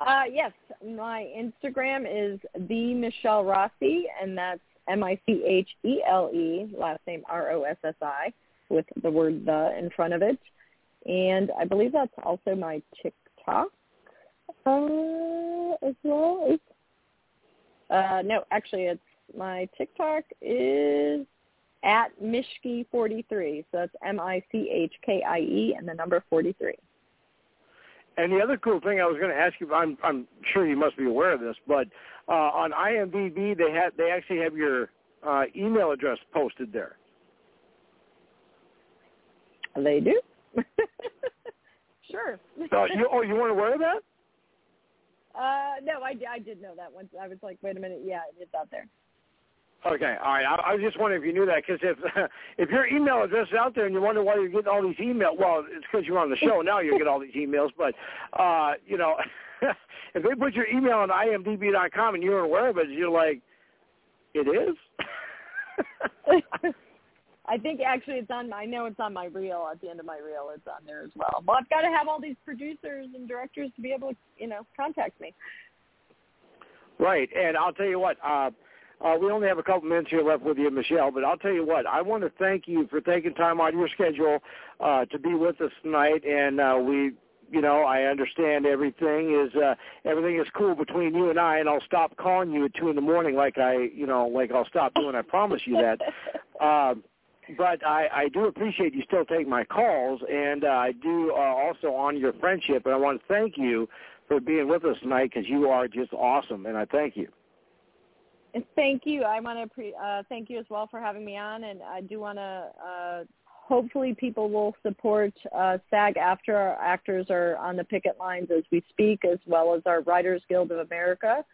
Speaker 8: Uh, yes, my Instagram is the Michelle Rossi, and that's M I C H E L E, last name R O S S I, with the word the in front of it. And I believe that's also my TikTok uh, as well. Uh, no, actually, it's my TikTok is at Mishkie43. So that's M-I-C-H-K-I-E and the number 43.
Speaker 3: And the other cool thing I was going to ask you, I'm I'm sure you must be aware of this, but uh, on IMDb they have they actually have your uh, email address posted there.
Speaker 8: They do. sure.
Speaker 3: so you oh you weren't aware of that?
Speaker 8: Uh, no, I, I did know that once. I was like, wait a minute, yeah, it's out there.
Speaker 3: Okay, all right. I, I was just wondering if you knew that because if if your email address is out there and you wonder why you're getting all these emails, well, it's because you're on the show now. You get all these emails, but uh, you know, if they put your email on imdb.com and you're aware of it, you're like, it is.
Speaker 8: I think actually it's on. I know it's on my reel. At the end of my reel, it's on there as well. Well, I've got to have all these producers and directors to be able to, you know, contact me.
Speaker 3: Right, and I'll tell you what. Uh, uh, we only have a couple minutes here left with you, Michelle, but I'll tell you what. I want to thank you for taking time out of your schedule uh, to be with us tonight, and uh, we you know, I understand everything is uh everything is cool between you and I and I'll stop calling you at two in the morning like I you know, like I'll stop doing I promise you that. um but I, I do appreciate you still taking my calls and uh, I do uh, also honor your friendship and I want to thank you for being with us tonight because you are just awesome and I thank you.
Speaker 8: Thank you. I want to pre- uh, thank you as well for having me on, and I do want to. Uh, hopefully, people will support uh, SAG-AFTRA our actors are on the picket lines as we speak, as well as our Writers Guild of America.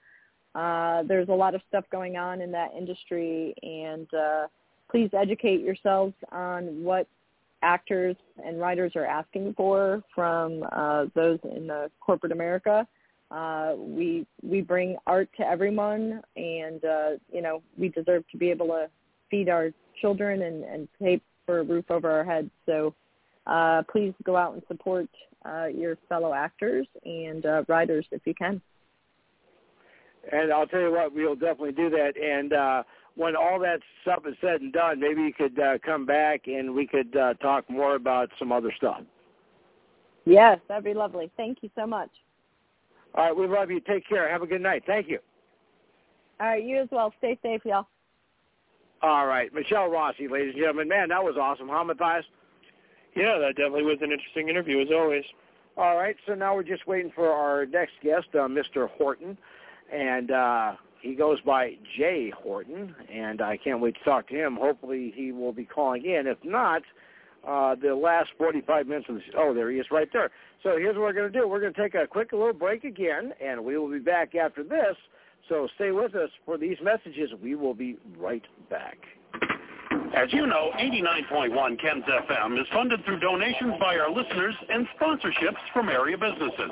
Speaker 8: Uh, there's a lot of stuff going on in that industry, and uh, please educate yourselves on what actors and writers are asking for from uh, those in the corporate America. Uh, we we bring art to everyone, and uh, you know we deserve to be able to feed our children and, and pay for a roof over our heads. So uh, please go out and support uh, your fellow actors and uh, writers if you can.
Speaker 3: And I'll tell you what, we'll definitely do that. And uh, when all that stuff is said and done, maybe you could uh, come back and we could uh, talk more about some other stuff.
Speaker 8: Yes, that'd be lovely. Thank you so much.
Speaker 3: All right, we love you. Take care. Have a good night. Thank you.
Speaker 8: All right, you as well. Stay safe, y'all.
Speaker 3: All right, Michelle Rossi, ladies and gentlemen. Man, that was awesome, huh, Matthias?
Speaker 5: Yeah, that definitely was an interesting interview, as always.
Speaker 3: All right, so now we're just waiting for our next guest, uh, Mr. Horton, and uh, he goes by Jay Horton, and I can't wait to talk to him. Hopefully, he will be calling in. If not, uh, the last 45 minutes of the show. Oh, there he is right there. So here's what we're going to do. We're going to take a quick little break again, and we will be back after this. So stay with us for these messages. We will be right back.
Speaker 9: As you know, 89.1 Ken's FM is funded through donations by our listeners and sponsorships from area businesses.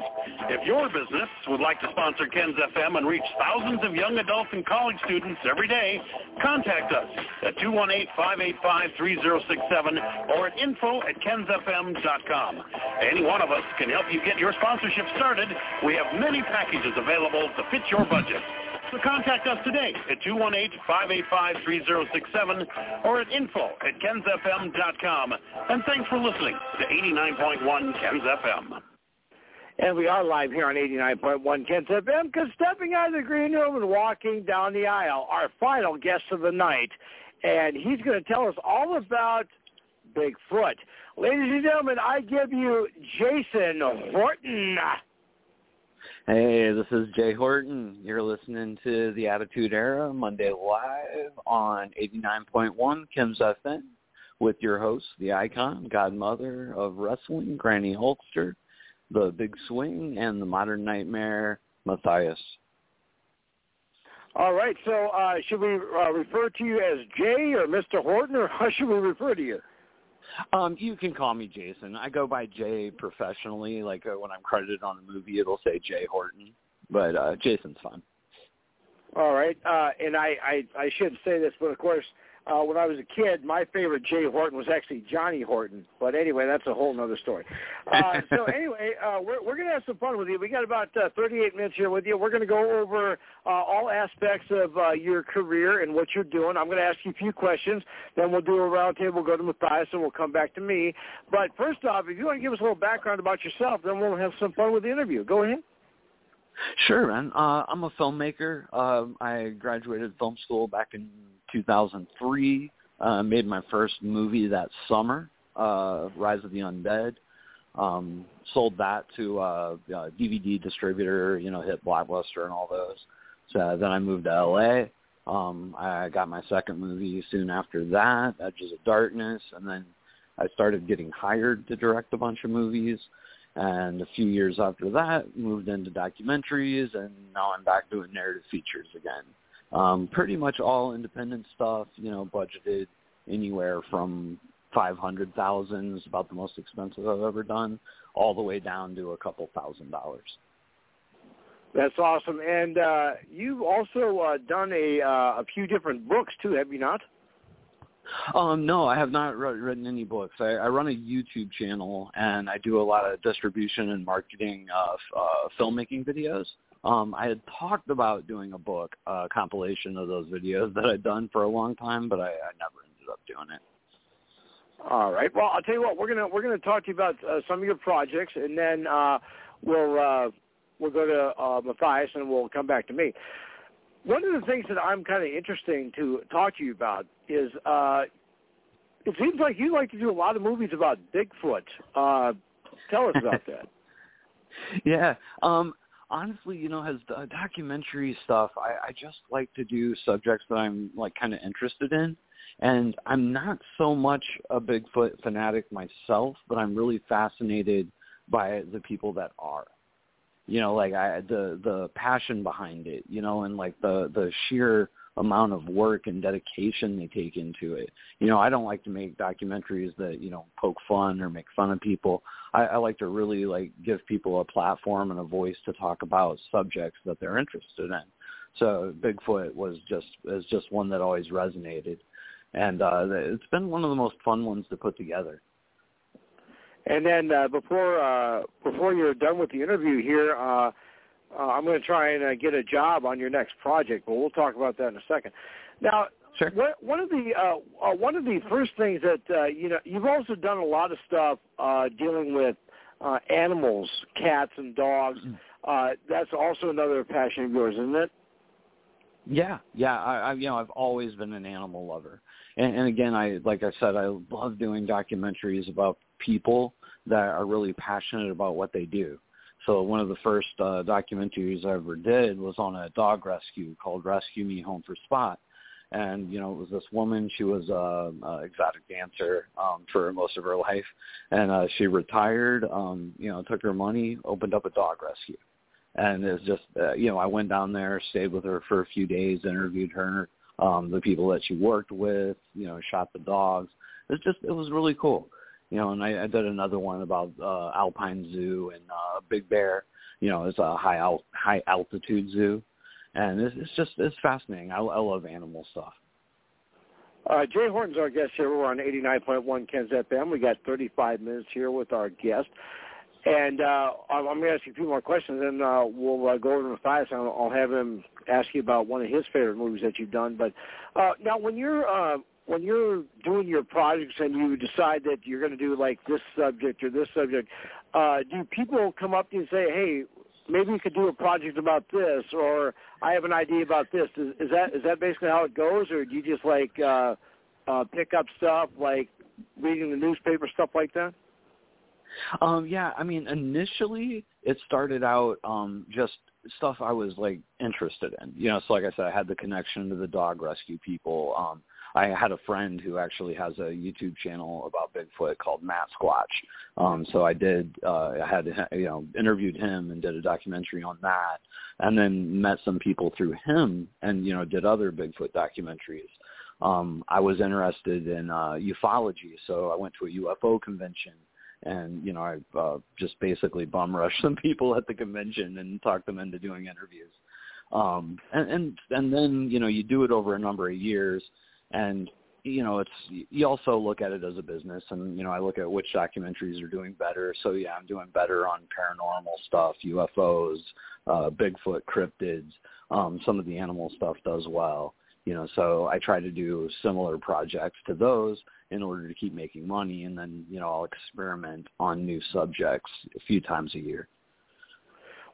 Speaker 9: If your business would like to sponsor Ken's FM and reach thousands of young adults and college students every day, contact us at 218-585-3067 or at info at kensfm.com. Any one of us can help you get your sponsorship started. We have many packages available to fit your budget. So contact us today at 218-585-3067 or at info at kensfm.com. And thanks for listening to 89.1 Kens FM.
Speaker 3: And we are live here on 89.1 Kens FM because stepping out of the green room and walking down the aisle, our final guest of the night. And he's going to tell us all about Bigfoot. Ladies and gentlemen, I give you Jason Horton.
Speaker 10: Hey, this is Jay Horton. You're listening to the Attitude Era Monday Live on 89.1 Ken's FM with your host, the icon, godmother of wrestling, Granny Holster, the Big Swing, and the Modern Nightmare, Matthias.
Speaker 3: All right, so uh, should we uh, refer to you as Jay or Mr. Horton, or how should we refer to you?
Speaker 10: Um, you can call me Jason. I go by Jay professionally. Like uh, when I'm credited on a movie, it'll say Jay Horton, but uh, Jason's fine.
Speaker 3: All right, uh, and I, I I should say this, but of course, uh, when I was a kid, my favorite Jay Horton was actually Johnny Horton. But anyway, that's a whole other story. Uh, so anyway, uh, we're we're gonna have some fun with you. We got about uh, 38 minutes here with you. We're gonna go over uh, all aspects of uh, your career and what you're doing. I'm gonna ask you a few questions. Then we'll do a roundtable. We'll go to Matthias and we'll come back to me. But first off, if you want to give us a little background about yourself, then we'll have some fun with the interview. Go ahead.
Speaker 10: Sure, man. Uh, I'm a filmmaker. Uh, I graduated film school back in 2003. Uh, made my first movie that summer, uh, Rise of the Undead. Um, sold that to uh, a DVD distributor, you know, hit Blockbuster and all those. So then I moved to LA. Um, I got my second movie soon after that, Edges of Darkness, and then I started getting hired to direct a bunch of movies. And a few years after that, moved into documentaries, and now I'm back doing narrative features again. Um, pretty much all independent stuff, you know, budgeted anywhere from five hundred thousand is about the most expensive I've ever done, all the way down to a couple thousand dollars.
Speaker 3: That's awesome. And uh, you've also uh, done a uh, a few different books too, have you not?
Speaker 10: Um, no, I have not written any books. I, I run a YouTube channel and I do a lot of distribution and marketing of uh, filmmaking videos. Um, I had talked about doing a book, a compilation of those videos that I'd done for a long time, but I, I never ended up doing it.
Speaker 3: All right. Well, I'll tell you what. We're gonna we're gonna talk to you about uh, some of your projects, and then uh, we'll uh, we'll go to uh, Matthias, and we'll come back to me. One of the things that I'm kind of interesting to talk to you about is uh, it seems like you like to do a lot of movies about Bigfoot. Uh, tell us about that.
Speaker 10: yeah. Um, honestly, you know, as uh, documentary stuff, I, I just like to do subjects that I'm like kind of interested in. And I'm not so much a Bigfoot fanatic myself, but I'm really fascinated by the people that are. You know, like I the the passion behind it, you know, and like the the sheer amount of work and dedication they take into it. You know, I don't like to make documentaries that you know poke fun or make fun of people. I, I like to really like give people a platform and a voice to talk about subjects that they're interested in. So Bigfoot was just is just one that always resonated, and uh, it's been one of the most fun ones to put together.
Speaker 3: And then uh, before uh, before you're done with the interview here, uh, uh, I'm going to try and uh, get a job on your next project, but we'll talk about that in a second. Now,
Speaker 10: sure.
Speaker 3: what, one of the uh, uh, one of the first things that uh, you know you've also done a lot of stuff uh, dealing with uh, animals, cats and dogs.
Speaker 10: Mm-hmm.
Speaker 3: Uh, that's also another passion of yours, isn't it?
Speaker 10: Yeah, yeah. I, I you know I've always been an animal lover, and, and again, I like I said, I love doing documentaries about people that are really passionate about what they do. So one of the first uh, documentaries I ever did was on a dog rescue called Rescue Me Home for Spot. And, you know, it was this woman, she was a, a exotic dancer um, for most of her life. And uh, she retired, um, you know, took her money, opened up a dog rescue. And it's just, uh, you know, I went down there, stayed with her for a few days, interviewed her, um, the people that she worked with, you know, shot the dogs. It's just, it was really cool you know, and I, I did another one about uh, Alpine Zoo and uh, Big Bear. You know, it's a high al- high altitude zoo, and it's, it's just it's fascinating. I, I love animal stuff.
Speaker 3: Uh, Jay Horton's our guest here. We're on 89.1 Ken's FM. We got 35 minutes here with our guest. And uh, I'm going to ask you a few more questions, and uh, we'll uh, go over to Matthias, and I'll, I'll have him ask you about one of his favorite movies that you've done. But uh, now, when you're uh, when you're doing your projects and you decide that you're going to do like this subject or this subject, uh, do people come up to you and say, "Hey, maybe we could do a project about this," or "I have an idea about this"? Is, is that is that basically how it goes, or do you just like uh, uh, pick up stuff like reading the newspaper, stuff like that?
Speaker 10: Um, yeah, I mean, initially it started out um, just stuff I was like interested in. You know, so like I said, I had the connection to the dog rescue people. Um, I had a friend who actually has a YouTube channel about Bigfoot called Matt Squatch. Um, so I did, uh, I had, you know, interviewed him and did a documentary on that and then met some people through him and, you know, did other Bigfoot documentaries. Um, I was interested in, uh, ufology. So I went to a UFO convention and, you know, I, uh, just basically bum rushed some people at the convention and talked them into doing interviews. Um, and, and, and then, you know, you do it over a number of years and you know it's you also look at it as a business and you know i look at which documentaries are doing better. So yeah i'm doing better on paranormal stuff ufos uh bigfoot cryptids um some of the animal stuff does well you know. So i try to do similar projects to those in order to keep making money and then you know i'll experiment on new subjects a few times a year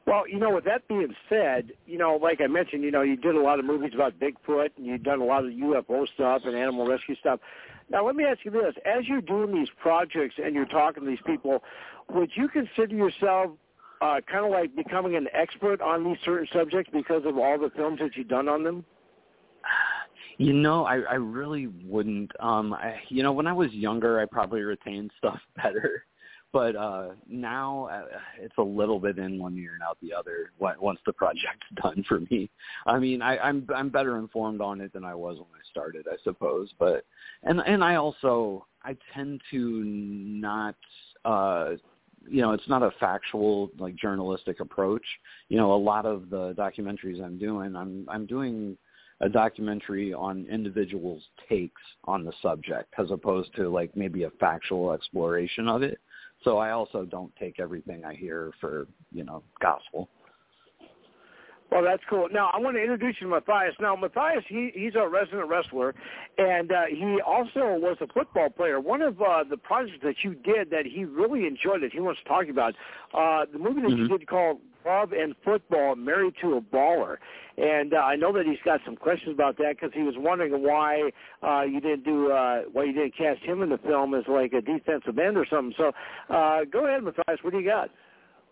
Speaker 3: well, you know, with that being said, you know, like I mentioned, you know, you did a lot of movies about Bigfoot and you've done a lot of UFO stuff and animal rescue stuff. Now, let me ask you this. As you're doing these projects and you're talking to these people, would you consider yourself uh, kind of like becoming an expert on these certain subjects because of all the films that you've done on them?
Speaker 10: You know, I, I really wouldn't. Um, I, you know, when I was younger, I probably retained stuff better but uh now uh, it's a little bit in one ear and out the other once the project's done for me. I mean i i'm i'm better informed on it than i was when i started i suppose. But and and i also i tend to not uh you know it's not a factual like journalistic approach. You know a lot of the documentaries i'm doing i'm i'm doing a documentary on individuals takes on the subject as opposed to like maybe a factual exploration of it so I also don't take everything I hear for, you know, gospel.
Speaker 3: Well, that's cool. Now, I want to introduce you to Matthias. Now, Matthias, he, he's a resident wrestler, and uh, he also was a football player. One of uh, the projects that you did that he really enjoyed that he wants to talk about, uh, the movie that mm-hmm. you did called Love and Football, Married to a Baller. And uh, I know that he's got some questions about that because he was wondering why uh, you didn't do uh, why you didn't cast him in the film as like a defensive end or something. So uh, go ahead, Matthias. What do you got?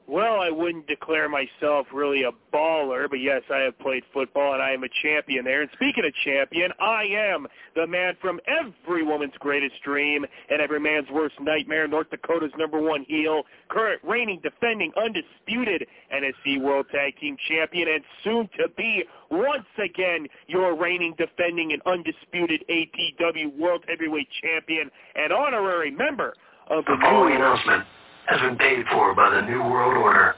Speaker 5: Well, I wouldn't declare myself really a baller, but yes, I have played football and I am a champion there. And speaking of champion, I am the man from every woman's greatest dream and every man's worst nightmare, North Dakota's number one heel, current reigning, defending, undisputed NSC World Tag Team Champion, and soon to be once again your reigning, defending, and undisputed APW World Heavyweight Champion and honorary member of the,
Speaker 6: following announcement has been paid for by the New World Order.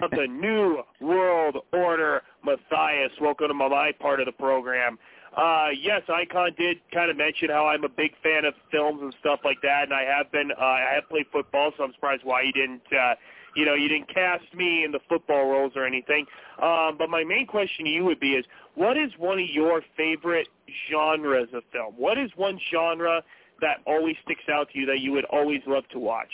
Speaker 5: of the New World Order, Matthias. Welcome to my part of the program. Uh, yes, Icon did kind of mention how I'm a big fan of films and stuff like that, and I have been. Uh, I have played football, so I'm surprised why you didn't. Uh, you know, you didn't cast me in the football roles or anything. Um, but my main question to you would be: Is what is one of your favorite genres of film? What is one genre that always sticks out to you that you would always love to watch?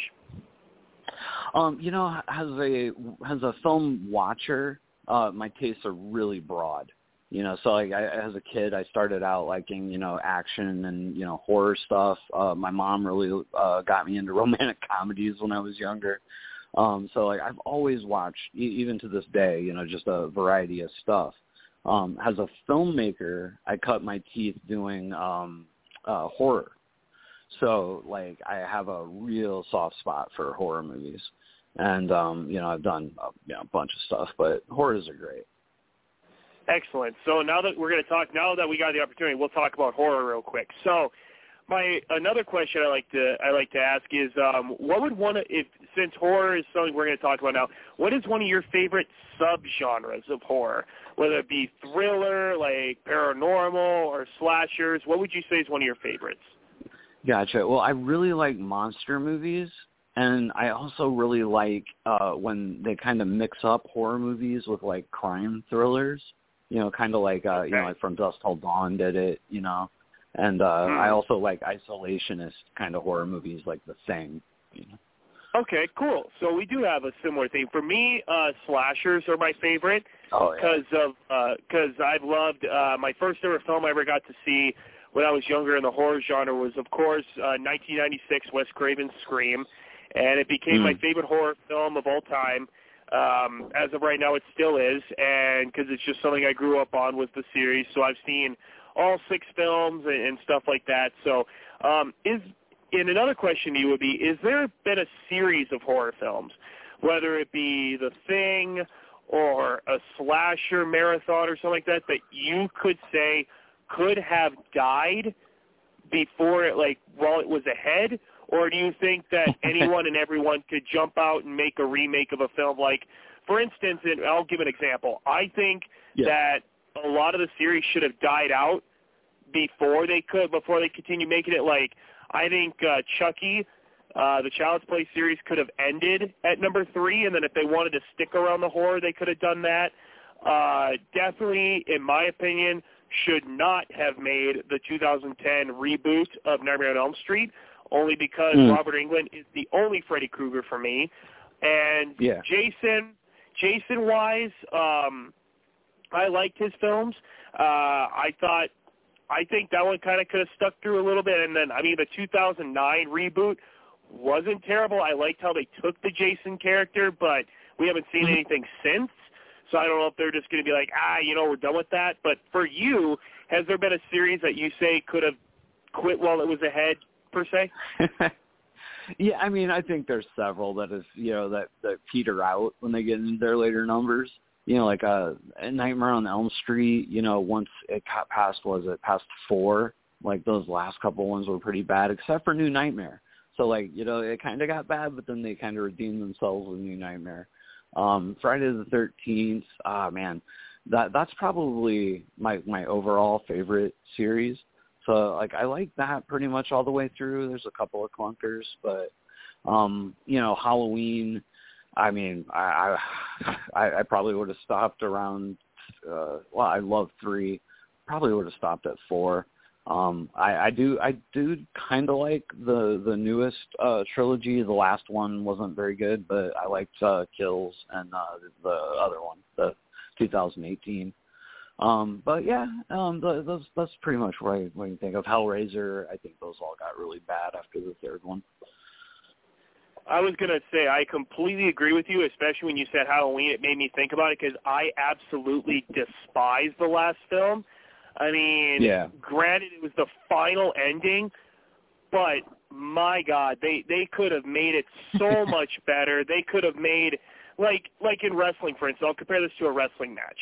Speaker 10: Um, you know, as a as a film watcher, uh, my tastes are really broad. You know, so like I, as a kid, I started out liking you know action and you know horror stuff. Uh, my mom really uh, got me into romantic comedies when I was younger. Um, so like I've always watched, e- even to this day, you know, just a variety of stuff. Um, as a filmmaker, I cut my teeth doing um, uh, horror. So like I have a real soft spot for horror movies, and um, you know I've done a, you know, bunch of stuff, but horrors are great.
Speaker 5: Excellent. So now that we're going to talk, now that we got the opportunity, we'll talk about horror real quick. So my another question I like to I like to ask is um, what would one if since horror is something we're going to talk about now, what is one of your favorite subgenres of horror? Whether it be thriller, like paranormal, or slashers, what would you say is one of your favorites?
Speaker 10: Gotcha. Well, I really like monster movies, and I also really like uh when they kind of mix up horror movies with like crime thrillers. You know, kind of like uh you know, like from Dusk Till Dawn did it. You know, and uh
Speaker 5: Hmm.
Speaker 10: I also like isolationist kind of horror movies like The Thing. You know.
Speaker 5: Okay, cool. So we do have a similar thing. For me, uh, slashers are my favorite
Speaker 10: Oh yeah.
Speaker 5: because of because I've loved uh, my first ever film I ever got to see when I was younger in the horror genre was of course uh, 1996 Wes Craven's Scream, and it became
Speaker 10: Mm.
Speaker 5: my favorite horror film of all time. Um, as of right now, it still is, and because it's just something I grew up on with the series, so I've seen all six films and, and stuff like that. So, um, is and another question to you would be: Is there been a series of horror films, whether it be The Thing or a slasher marathon or something like that, that you could say could have died before it, like while it was ahead? Or do you think that anyone and everyone could jump out and make a remake of a film? Like, for instance, and I'll give an example. I think
Speaker 10: Yeah.
Speaker 5: that a lot of the series should have died out before they could, before they continue making it. Like, I think uh, Chucky, uh, the Child's Play series, could have ended at number three, and then if they wanted to stick around the horror, they could have done that. Uh, definitely, in my opinion, should not have made the 2010 reboot of Nightmare on Elm Street, only because
Speaker 10: Mm.
Speaker 5: Robert Englund is the only Freddy Krueger for me. And
Speaker 10: Yeah.
Speaker 5: Jason, Jason wise, um, I liked his films. Uh, I thought, I think that one kind of could have stuck through a little bit. And then, I mean, the 2009 reboot wasn't terrible. I liked how they took the Jason character, but we haven't seen
Speaker 10: Mhm.
Speaker 5: anything since. So I don't know if they're just going to be like, ah, you know, we're done with that. But for you, has there been a series that you say could have quit while it was ahead, per se?
Speaker 10: yeah, I mean, I think there's several that is, you know, that that peter out when they get into their later numbers. You know, like uh, Nightmare on Elm Street. You know, once it got past, was it past four? Like those last couple ones were pretty bad, except for New Nightmare. So like, you know, it kind of got bad, but then they kind of redeemed themselves with New Nightmare. Um, Friday the Thirteenth. Ah, man, that that's probably my my overall favorite series. So like I like that pretty much all the way through. There's a couple of clunkers, but um, you know, Halloween. I mean, I I, I probably would have stopped around. Uh, well, I love three. Probably would have stopped at four. Um, I, I do I do kind of like the the newest uh, trilogy. The last one wasn't very good, but I liked uh, Kills and uh, the other one, the 2018. Um, but yeah, um, the, those that's pretty much what I, what you think of Hellraiser. I think those all got really bad after the third one.
Speaker 5: I was gonna say I completely agree with you, especially when you said Halloween. It made me think about it because I absolutely despise the last film. I mean,
Speaker 10: Yeah.
Speaker 5: granted, it was the final ending, but my God, they they could have made it so much better. They could have made like like in wrestling, for instance. I'll compare this to a wrestling match.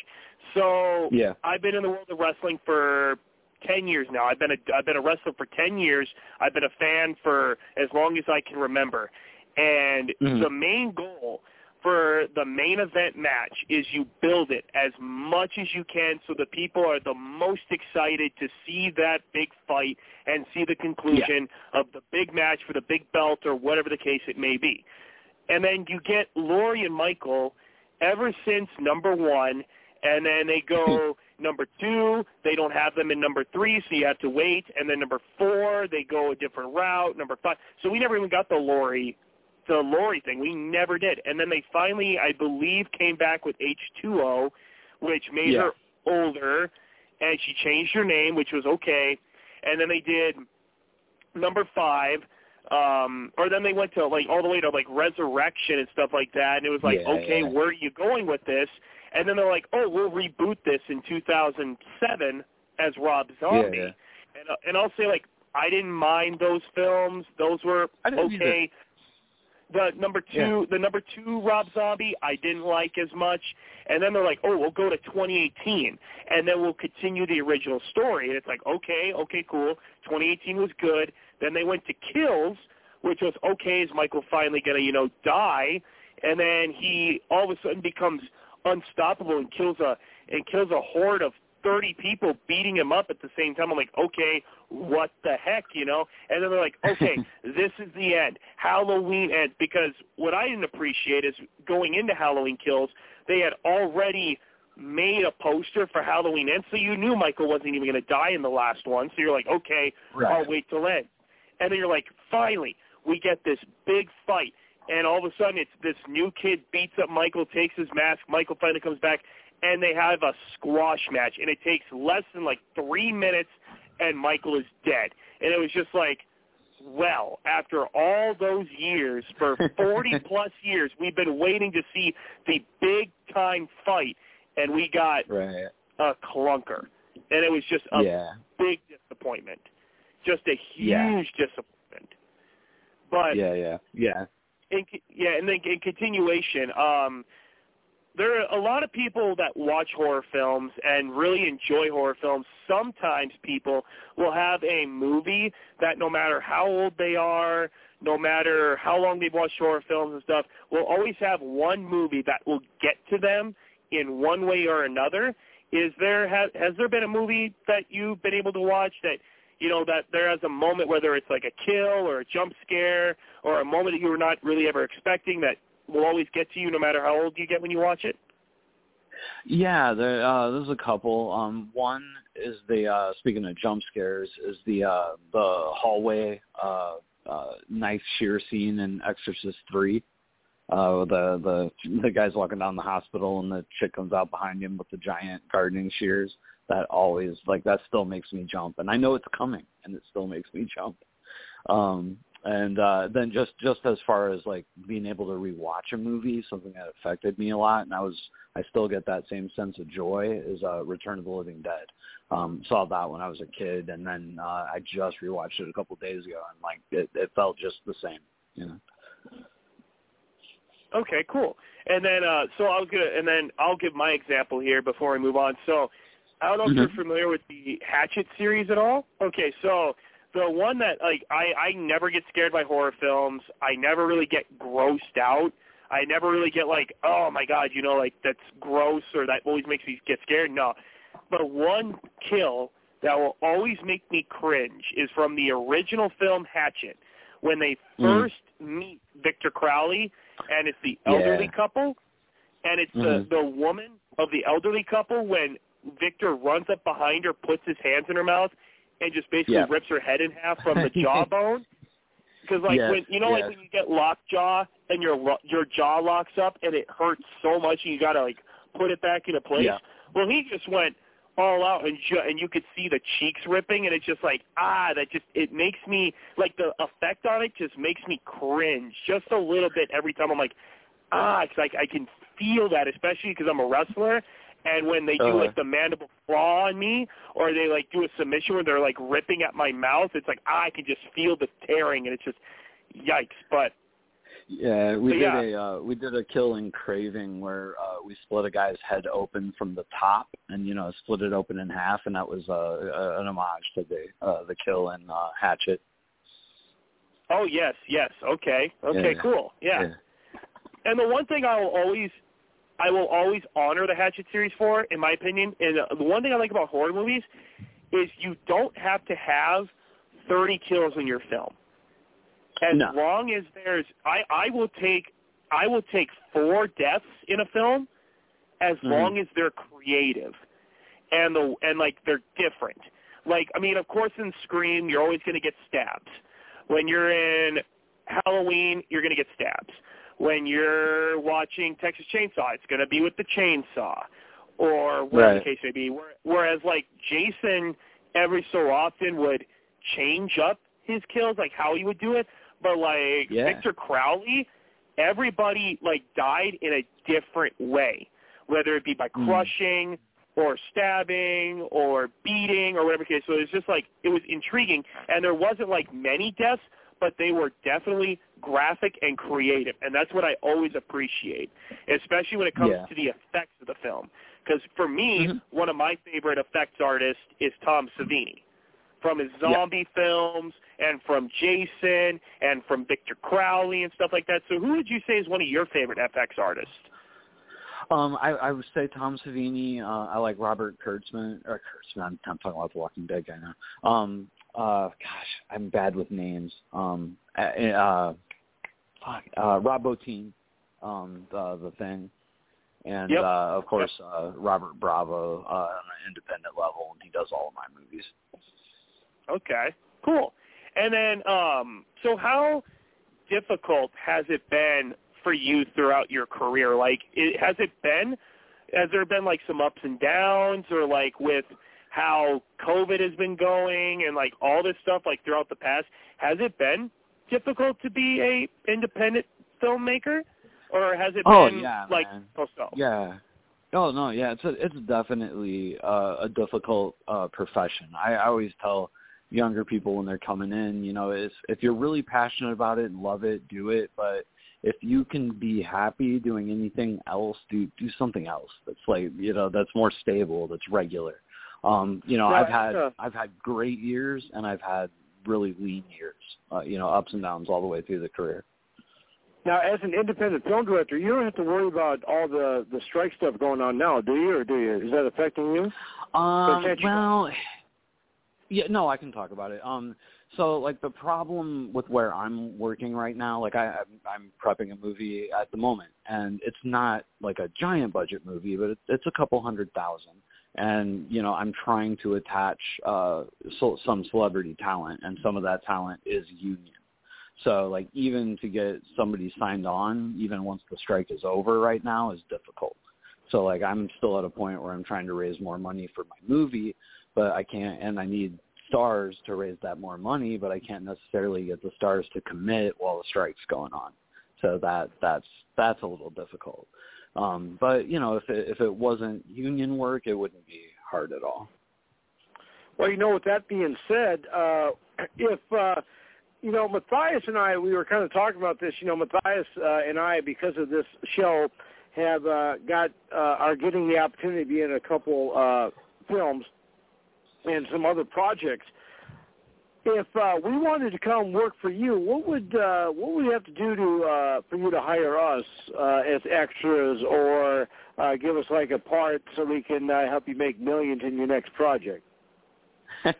Speaker 5: So
Speaker 10: Yeah.
Speaker 5: I've been in the world of wrestling for ten years now. I've been a I've been a wrestler for ten years. I've been a fan for as long as I can remember. And
Speaker 10: Mhm.
Speaker 5: the main goal for the main event match is you build it as much as you can so the people are the most excited to see that big fight and see the conclusion of the big match for the big belt or whatever the case it may be. And then you get Lori and Michael ever since number one, and then they go number two. They don't have them in number three, so you have to wait. And then number four, they go a different route. Number five, so we never even got the Lori, the Lori thing. We never did. And then they finally, I believe, came back with H2O, which made
Speaker 10: Yeah.
Speaker 5: her older, and she changed her name, which was okay. And then they did number five um or then they went to like all the way to like resurrection and stuff like that and it was like
Speaker 10: Yeah,
Speaker 5: okay
Speaker 10: yeah.
Speaker 5: where are you going with this and then they're like oh we'll reboot this in 2007 as rob zombie and uh, and i'll say like i didn't mind those films those were
Speaker 10: I didn't
Speaker 5: okay the number two the number two rob zombie i didn't like as much. And then they're like oh we'll go to 2018 and then we'll continue the original story. And it's like okay okay cool. 2018 was good. Then they went to kills which was okay is michael finally gonna you know die? And then he all of a sudden becomes unstoppable and kills a and kills a horde of 30 people beating him up at the same time. I'm like, okay, what the heck, you know? And then they're like, okay, this is the end. Halloween ends. Because what I didn't appreciate is going into Halloween Kills, they had already made a poster for Halloween Ends, so you knew Michael wasn't even going to die in the last one. So you're like, okay,
Speaker 10: Right.
Speaker 5: I'll wait till end. And then you're like, finally, we get this big fight. And all of a sudden, it's this new kid beats up Michael, takes his mask. Michael finally comes back, and they have a squash match. And it takes less than like three minutes, and Michael is dead. And it was just like, well, after all those years, for 40 plus years, we've been waiting to see the big time fight, and we got
Speaker 10: Right.
Speaker 5: a clunker. And it was just a
Speaker 10: Yeah.
Speaker 5: big disappointment. Just a huge
Speaker 10: Yeah.
Speaker 5: disappointment. But
Speaker 10: Yeah, yeah. Yeah.
Speaker 5: in, yeah, and then in continuation, um, there are a lot of people that watch horror films and really enjoy horror films. Sometimes people will have a movie that no matter how old they are, no matter how long they've watched horror films and stuff, will always have one movie that will get to them in one way or another. Is there has, has there been a movie that you've been able to watch that you know that there has a moment whether it's like a kill or a jump scare or a moment that you were not really ever expecting that will always get to you no matter how old you get when you watch it?
Speaker 10: Yeah, there uh there's a couple. Um one is the uh speaking of jump scares is the uh the hallway uh uh knife shear scene in Exorcist 3. Uh the the the guy's walking down the hospital and the chick comes out behind him with the giant gardening shears. That always like that still makes me jump and I know it's coming and it still makes me jump. Um and uh then just just as far as like being able to rewatch a movie something that affected me a lot and i was i still get that same sense of joy is uh return of the living dead um saw that when i was a kid and then uh i just rewatched it a couple of days ago and like it, it felt just the same you know
Speaker 5: Okay, cool. And then uh so I was gonna and then I'll give my example here before we move on. So I don't know if
Speaker 10: Mhm.
Speaker 5: you're familiar with the Hatchet series at all. Okay, so the one that like I I never get scared by horror films. I never really get grossed out. I never really get like, oh my god, you know, like that's gross or that always makes me get scared. No. But one kill that will always make me cringe is from the original film Hatchet when they
Speaker 10: Mhm.
Speaker 5: first meet Victor Crowley and it's the elderly
Speaker 10: Yeah.
Speaker 5: couple and it's
Speaker 10: Mhm.
Speaker 5: the the woman of the elderly couple when Victor runs up behind her, puts his hands in her mouth, and just basically
Speaker 10: Yeah.
Speaker 5: rips her head in half from the jawbone. Because like
Speaker 10: Yes,
Speaker 5: when you know like when you get lockjaw and your lo- your jaw locks up and it hurts so much and you gotta like put it back into place.
Speaker 10: Yeah.
Speaker 5: Well, he just went all out, and ju- and you could see the cheeks ripping, and it's just like ah, that just it makes me like the effect on it just makes me cringe just a little bit every time. I'm like ah, it's like I can feel that, especially because I'm a wrestler. And when they do
Speaker 10: Uh-huh.
Speaker 5: like the mandible claw on me, or they like do a submission where they're like ripping at my mouth, it's like I can just feel the tearing, and it's just yikes. But
Speaker 10: Yeah, we did
Speaker 5: yeah.
Speaker 10: a uh, we did a kill in Craving where uh, we split a guy's head open from the top and you know split it open in half, and that was uh, uh, an homage to the uh, the kill in uh, Hatchet.
Speaker 5: oh yes, yes, okay, okay,
Speaker 10: Yeah.
Speaker 5: cool, yeah. And the one thing I will always, I will always honor the Hatchet series for, in my opinion, and uh, the one thing I like about horror movies is you don't have to have 30 kills in your film. As
Speaker 10: No.
Speaker 5: long as there's, I, I will take, I will take four deaths in a film, as
Speaker 10: Mhm.
Speaker 5: long as they're creative, and the and like they're different. Like I mean, of course, in Scream, you're always going to get stabs. When you're in Halloween, you're going to get stabs. When you're watching Texas Chainsaw, it's going to be with the chainsaw, or whatever the case may be. Whereas like Jason, every so often would change up his kills, like how he would do it. But like
Speaker 10: Yeah.
Speaker 5: Victor Crowley, everybody like died in a different way, whether it be by
Speaker 10: Mm.
Speaker 5: crushing or stabbing or beating or whatever case. So it was just like it was intriguing, and there wasn't like many deaths, but they were definitely graphic and creative, and that's what I always appreciate, especially when it comes
Speaker 10: Yeah.
Speaker 5: to the effects of the film. Because for me,
Speaker 10: Mhm.
Speaker 5: one of my favorite effects artists is Tom Savini from his zombie films and from Jason and from Victor Crowley and stuff like that. So who would you say is one of your favorite FX artists?
Speaker 10: Um, I, I would say Tom Savini. Uh, I like Robert Kurtzman. Or Kurtzman. I'm, I'm talking about the Walking Dead guy now. Um, uh, gosh, I'm bad with names. Um, uh, uh, fuck, uh, Rob Bottin, um, the the thing, and
Speaker 5: Yep.
Speaker 10: uh, of course uh, Robert Bravo uh, on an independent level, and he does all of my movies.
Speaker 5: Okay, cool. And then, um, so how difficult has it been for you throughout your career? Like, it, has it been? Has there been like some ups and downs, or like with how COVID has been going and like all this stuff, like throughout the past? Has it been difficult to be a independent filmmaker, or has it
Speaker 10: Oh,
Speaker 5: been
Speaker 10: yeah,
Speaker 5: like
Speaker 10: man.
Speaker 5: so?
Speaker 10: Yeah. Oh no, yeah, it's a, it's definitely uh, a difficult uh, profession. I, I always tell younger people when they're coming in, you know, is if you're really passionate about it and love it, do it. But if you can be happy doing anything else, do do something else that's like you know that's more stable, that's regular. Um, you know,
Speaker 3: No,
Speaker 10: I've had
Speaker 3: uh,
Speaker 10: I've had great years and I've had really lean years. Uh, you know, ups and downs all the way through the career.
Speaker 3: Now, as an independent film director, you don't have to worry about all the the strike stuff going on now, do you? Or do you? Is that affecting you?
Speaker 10: Um,
Speaker 3: you-
Speaker 10: well, yeah, no, I can talk about it. Um, so like the problem with where I'm working right now, like I, I'm, I'm prepping a movie at the moment, and it's not like a giant budget movie, but it's, it's a couple hundred thousand, and you know I'm trying to attach uh so, some celebrity talent, and some of that talent is union. So like even to get somebody signed on, even once the strike is over right now, is difficult. So like I'm still at a point where I'm trying to raise more money for my movie, but I can't, and I need stars to raise that more money, but I can't necessarily get the stars to commit while the strike's going on. So that that's that's a little difficult. Um, but you know, if it if it wasn't union work, it wouldn't be hard at all.
Speaker 3: Well, you know, with that being said, uh, if uh, you know, Matthias and I, we were kind of talking about this. You know, Matthias uh, and I, because of this show, have uh, got uh, are getting the opportunity to be in a couple uh, films and some other projects. If uh, we wanted to come work for you, what would uh, what would we have to do to uh, for you to hire us uh, as extras, or uh, give us like a part so we can uh, help you make millions in your next project?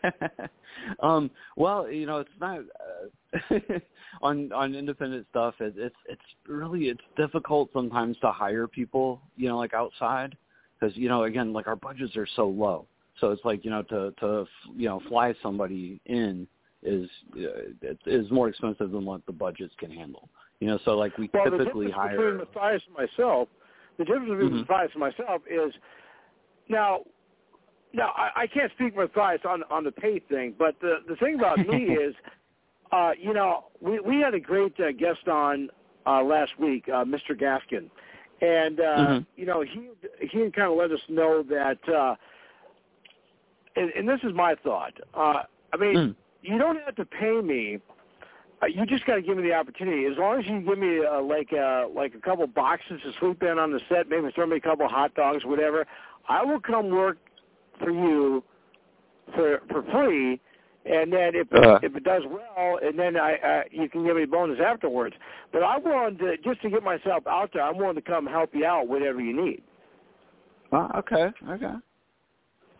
Speaker 10: um, well, you know, it's not uh, on on independent stuff. It, it's it's really it's difficult sometimes to hire people, you know, like outside, because you know, again, like our budgets are so low. So it's like you know to to you know fly somebody in is uh, is more expensive than what the budgets can handle. You know, so like we
Speaker 3: Well, the
Speaker 10: typically
Speaker 3: difference
Speaker 10: hire.
Speaker 3: between Matthias and myself, the difference between
Speaker 10: Mhm.
Speaker 3: Matthias and myself is now now I, I can't speak for Matthias on on the pay thing, but the the thing about me is, uh, you know, we we had a great uh, guest on uh, last week, uh, Mr. Gaskin, and uh,
Speaker 10: Mhm.
Speaker 3: you know he he kind of let us know that, uh, and, and this is my thought. Uh, I mean,
Speaker 10: Mm.
Speaker 3: You don't have to pay me. Uh, you just got to give me the opportunity. As long as you give me uh, like uh, like a couple boxes to sleep in on the set, maybe throw me a couple hot dogs, whatever. I will come work for you for for free, and then if
Speaker 10: Uh.
Speaker 3: if it does well, and then I uh, you can give me a bonus afterwards. But I'm willing to just to get myself out there. I'm willing to come help you out, whatever you need.
Speaker 10: Uh, okay, okay.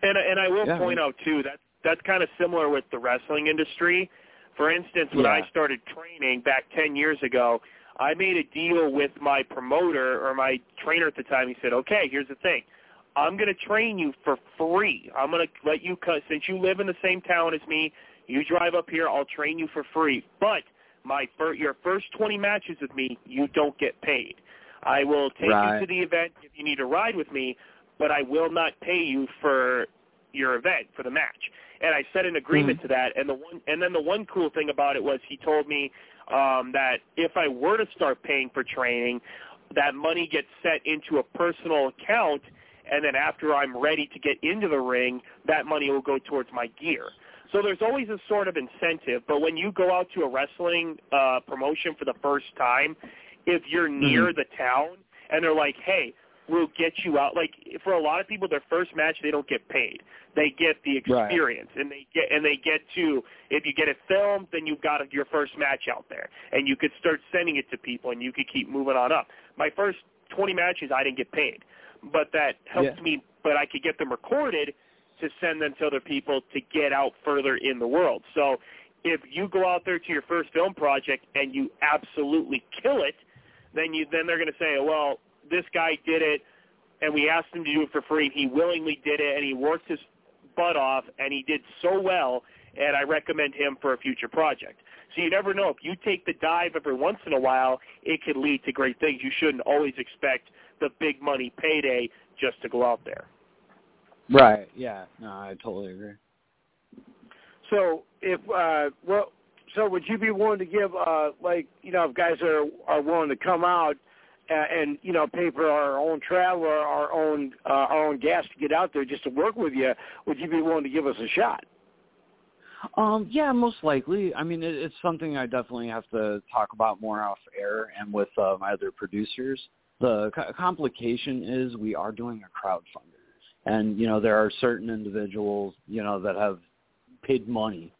Speaker 5: And and I will
Speaker 10: Yeah.
Speaker 5: point out too that that's kind of similar with the wrestling industry. For instance, when I started training back 10 years ago, I made a deal with my promoter or my trainer at the time. He said, "Okay, here's the thing. I'm going to train you for free. I'm going to let you cut since you live in the same town as me. You drive up here, I'll train you for free. But my fir- your first 20 matches with me, you don't get paid. I will take
Speaker 10: Right.
Speaker 5: you to the event if you need to ride with me, but I will not pay you for your event for the match. And I set an agreement to that. And the one, and then the one cool thing about it was he told me um, that if I were to start paying for training, that money gets set into a personal account, and then after I'm ready to get into the ring, that money will go towards my gear. So there's always a sort of incentive, but when you go out to a wrestling uh, promotion for the first time, if you're near
Speaker 10: Mhm.
Speaker 5: the town and they're like, "Hey, we'll get you out," like for a lot of people, their first match they don't get paid. They get the
Speaker 10: Right.
Speaker 5: experience, and they get and they get to if you get it filmed, then you've got your first match out there, and you could start sending it to people, and you could keep moving on up. My first 20 matches, I didn't get paid, but that helped
Speaker 10: Yeah.
Speaker 5: me. But I could get them recorded to send them to other people to get out further in the world. So if you go out there to your first film project and you absolutely kill it, then you then they're going to say, well, this guy did it, and we asked him to do it for free. He willingly did it, and he worked his butt off, and he did so well, and I recommend him for a future project. So you never know. If you take the dive every once in a while, it could lead to great things. You shouldn't always expect the big money payday just to go out there.
Speaker 10: Right. Yeah. No, I totally agree.
Speaker 3: So if uh well so would you be willing to give uh like you know if guys are are willing to come out and you know pay for our own travel or our own uh, our own gas to get out there just to work with you would you be willing to give us a shot
Speaker 10: Um, yeah, most likely. I mean, it, it's something I definitely have to talk about more off air and with uh, my other producers. The co- complication is we are doing a crowdfunder, and you know there are certain individuals you know that have paid money,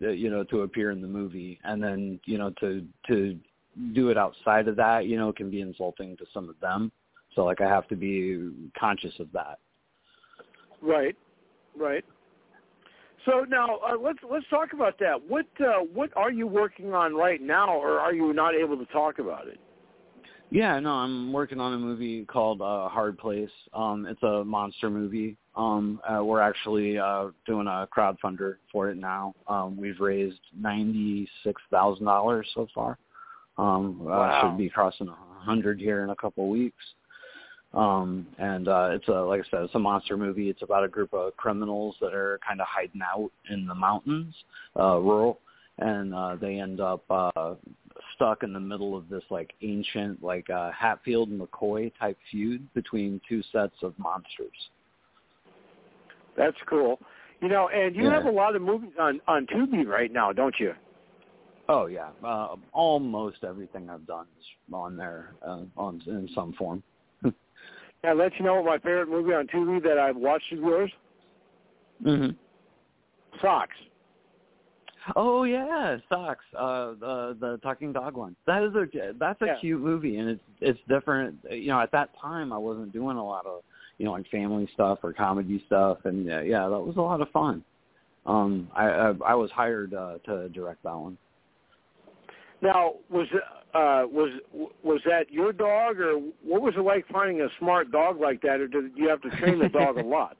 Speaker 10: that, you know, to appear in the movie, and then you know to to do it outside of that, you know, it can be insulting to some of them. So like I have to be conscious of that.
Speaker 3: right right so now uh, let's let's talk about that what uh what are you working on right now or are you not able to talk about it
Speaker 10: Yeah, no, I'm working on a movie called uh, Hard Place. Um, it's a monster movie. Um, uh, we're actually uh, doing a crowdfunder for it now. Um, we've raised ninety six thousand dollars so far. Um,
Speaker 3: Wow.
Speaker 10: uh, should be crossing a hundred here in a couple of weeks. Um, and uh, it's a like I said, it's a monster movie. It's about a group of criminals that are kind of hiding out in the mountains, uh, rural, and uh, they end up uh, stuck in the middle of this like ancient like uh, Hatfield and McCoy type feud between two sets of monsters.
Speaker 3: that's cool you know and you
Speaker 10: Yeah.
Speaker 3: have a lot of movies on on Tubi right now don't you
Speaker 10: Oh yeah, uh, almost everything I've done is on there uh, on in some form.
Speaker 3: Can I let you know what my favorite movie on Tubi that I've watched of yours?
Speaker 10: hmm
Speaker 3: Socks.
Speaker 10: Oh yeah, socks. Uh, the the talking dog one. That is a that's a
Speaker 3: Yeah.
Speaker 10: cute movie, and it's it's different. You know, at that time I wasn't doing a lot of you know like family stuff or comedy stuff, and uh, yeah, that was a lot of fun. Um, I I, I was hired uh, to direct that one.
Speaker 3: Now, was uh, was was that your dog, or what was it like finding a smart dog like that, or did you have to train the dog a lot?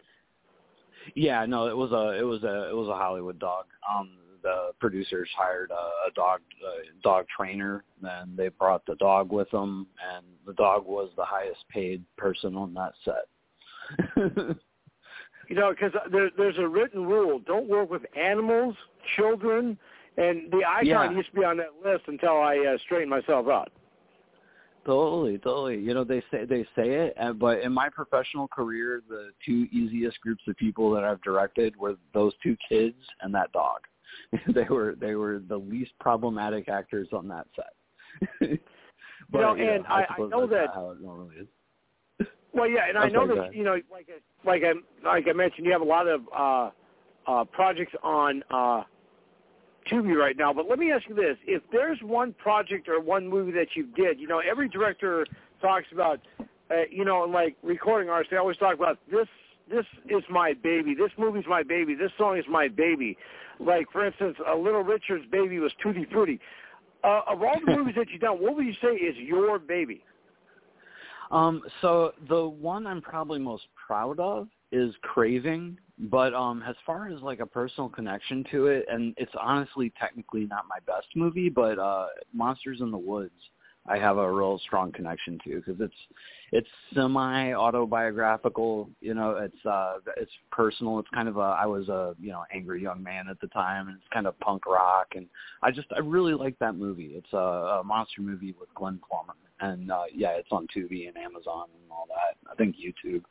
Speaker 10: Yeah, no, it was a it was a it was a Hollywood dog. Um, the producers hired a, a dog a dog trainer, and they brought the dog with them, and the dog was the highest paid person on that set.
Speaker 3: You know, because there, there's a written rule: don't work with animals, children, and the icon
Speaker 10: Yeah.
Speaker 3: used to be on that list until I uh, straightened myself out.
Speaker 10: Totally, totally. You know, they say they say it, uh, but in my professional career, the two easiest groups of people that I've directed were those two kids and that dog. they were they were the least problematic actors on that set. but,
Speaker 3: know,
Speaker 10: you know,
Speaker 3: and I- I know that-
Speaker 10: how it normally is.
Speaker 3: Well, yeah, and I know that you know, like I, like I like I mentioned, you have a lot of uh, uh, projects on uh, Tubi right now. But let me ask you this: if there's one project or one movie that you did, you know, every director talks about, uh, you know, like recording artists, they always talk about this. This is my baby. This movie's my baby. This song is my baby. Like for instance, uh, Little Richard's baby was Tutti Frutti. Uh, of all the movies that you've done, what would you say is your baby?
Speaker 10: Um, so the one I'm probably most proud of is Craving, but um, as far as like a personal connection to it, and it's honestly technically not my best movie, but uh, Monsters in the Woods, I have a real strong connection to because it's it's semi autobiographical. You know, it's uh, it's personal. It's kind of a I was a you know angry young man at the time, and it's kind of punk rock, and I just I really like that movie. It's a, a monster movie with Glenn Plummer, and uh, yeah, it's on Tubi and Amazon and all that. I think YouTube.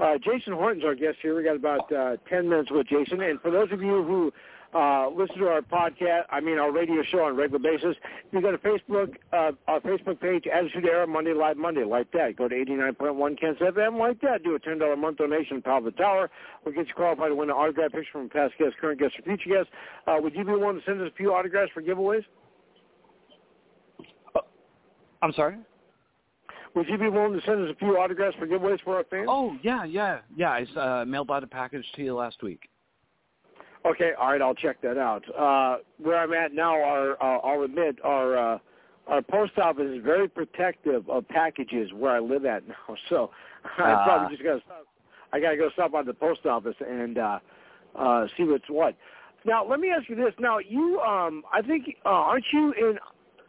Speaker 3: Uh, Jason Horton's our guest here. We got about uh, 10 minutes with Jason. And for those of you who uh, listen to our podcast, I mean our radio show on a regular basis, you go to Facebook, uh, our Facebook page, Attitude Era, Monday Live Monday, like that. Go to 89.1 Kens FM, like that. Do a $10 a month donation, of the Tower. We'll get you qualified to win an autograph picture from past guests, current guests, or future guests. Uh, would you be willing to send us a few autographs for giveaways?
Speaker 10: I'm sorry.
Speaker 3: Would you be willing to send us a few autographs for giveaways for our fans?
Speaker 10: Oh yeah, yeah, yeah. I uh, mailed out a package to you last week.
Speaker 3: Okay, all right, I'll check that out. Uh, where I'm at now, our uh, I'll admit our uh, our post office is very protective of packages where I live at now. So I
Speaker 10: Ah.
Speaker 3: probably just got to stop. I got to go stop by the post office and uh, uh, see what's what. Now, let me ask you this. Now, you, um, I think, uh, aren't you in?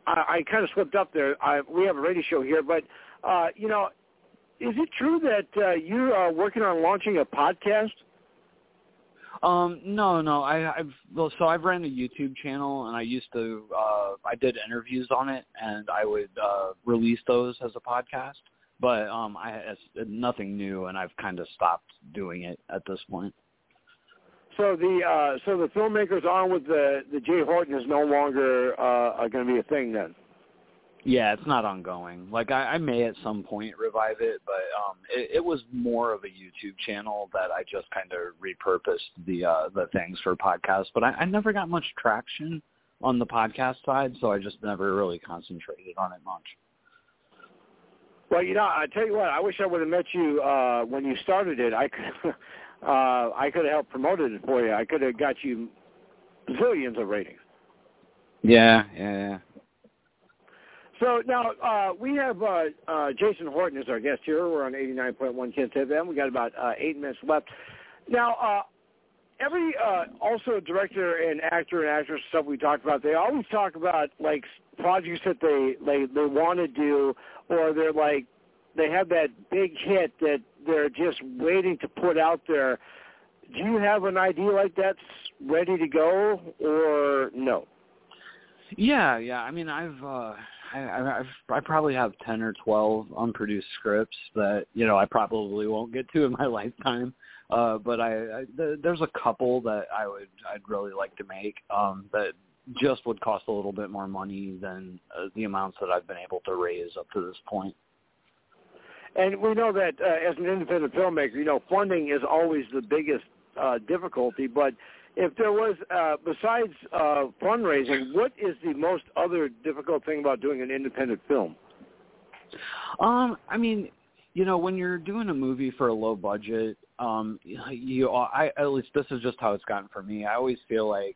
Speaker 3: I, I kind of slipped up there. I, we have a radio show here, but uh, you know, is it true that uh, you are working on launching a podcast?
Speaker 10: Um, no, no. I, I've well, so I've ran a YouTube channel, and I used to. Uh, I did interviews on it, and I would uh, release those as a podcast. But um, I it's nothing new, and I've kind of stopped doing it at this point.
Speaker 3: So the uh, so the filmmakers on with the the Jay Horton is no longer uh, going to be a thing then.
Speaker 10: Yeah, it's not ongoing. Like I, I may at some point revive it, but um, it, it was more of a YouTube channel that I just kind of repurposed the uh, the things for podcasts. But I, I never got much traction on the podcast side, so I just never really concentrated on it much.
Speaker 3: Well, you know, I tell you what, I wish I would have met you uh, when you started it. I could uh, I could have helped promoted it for you. I could have got you zillions of ratings.
Speaker 10: Yeah, yeah, yeah.
Speaker 3: So now uh, we have uh, uh, Jason Horton as our guest here. We're on 89.1 KensFM. We got about uh, eight minutes left. Now, uh, every uh, also director and actor and actress stuff we talked about, they always talk about like projects that they they they want to do, or they're like they have that big hit that they're just waiting to put out there. Do you have an idea like that's ready to go, or no?
Speaker 10: Yeah, yeah. I mean, I've I I I probably have 10 or 12 unproduced scripts that, you know, I probably won't get to in my lifetime. Uh but I, I th- there's a couple that I would I'd really like to make um that just would cost a little bit more money than uh, the amounts that I've been able to raise up to this point.
Speaker 3: And we know that uh, as an independent filmmaker, you know, funding is always the biggest uh, difficulty. But if there was, uh, besides uh, fundraising, what is the most other difficult thing about doing an independent film?
Speaker 10: Um, I mean, you know, when you're doing a movie for a low budget, um, you, I at least this is just how it's gotten for me. I always feel like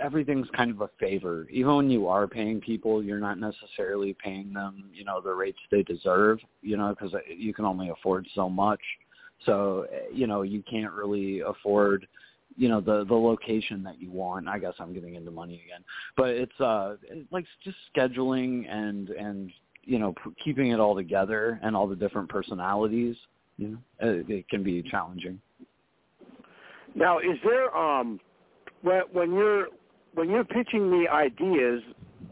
Speaker 10: everything's kind of a favor. Even when you are paying people, you're not necessarily paying them, you know, the rates they deserve. You know, because you can only afford so much. So, you know, you can't really afford you know the the location that you want i guess i'm getting into money again but it's uh like just scheduling and and you know p- keeping it all together and all the different personalities You know, it, it can be challenging.
Speaker 3: Now, is there um when when you're when you're pitching me ideas,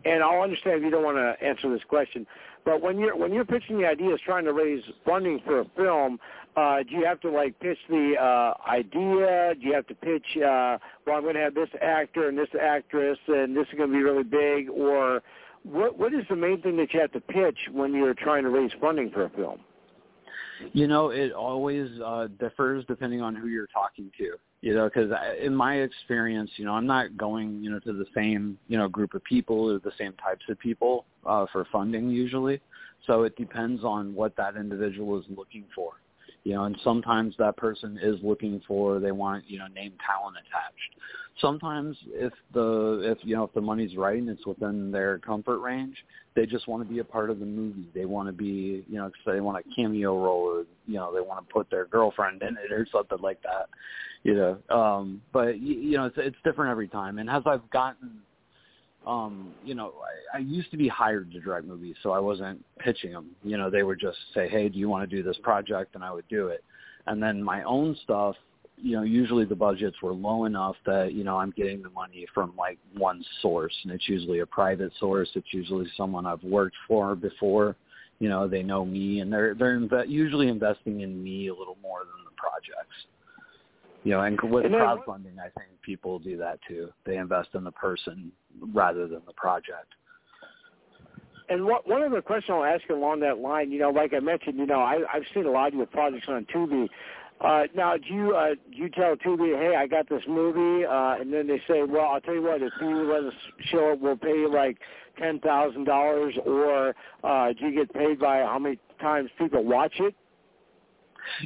Speaker 3: and I'll understand if you don't want to answer this question, but when you're when you're pitching the ideas, trying to raise funding for a film, uh, do you have to like pitch the uh, idea? Do you have to pitch? Uh, well, I'm going to have this actor and this actress, and this is going to be really big, or what? What is the main thing that you have to pitch when you're trying to raise funding for a film?
Speaker 10: You know, it always uh, differs depending on who you're talking to. You know, because in my experience, you know, I'm not going, you know, to the same, you know, group of people or the same types of people uh, for funding usually. So it depends on what that individual is looking for you know and sometimes that person is looking for they want you know name talent attached. Sometimes if the if you know if the money's right and it's within their comfort range they just want to be a part of the movie. They want to be you know they want a cameo role or you know they want to put their girlfriend in it or something like that you know. Um but you, you know it's it's different every time. And as i've gotten um, you know, I, I used to be hired to direct movies, so I wasn't pitching them. You know, they would just say, "Hey, do you want to do this project?" and I would do it. And then my own stuff, you know, usually the budgets were low enough that you know I'm getting the money from like one source, and it's usually a private source. It's usually someone I've worked for before. You know, they know me, and they're they're inve- usually investing in me a little more than the projects. You know, and with
Speaker 3: And
Speaker 10: crowdfunding, I think people do that too. They invest in the person rather than the project.
Speaker 3: And what, one other question I'll ask you along that line, you know, like I mentioned, you know, I, I've seen a lot of your projects on Tubi. Uh, now, do you uh, do you tell Tubi, hey, I got this movie, uh, and then they say, well, I'll tell you what, if you let us show it, we'll pay you like ten thousand dollars, or uh, do you get paid by how many times people watch it?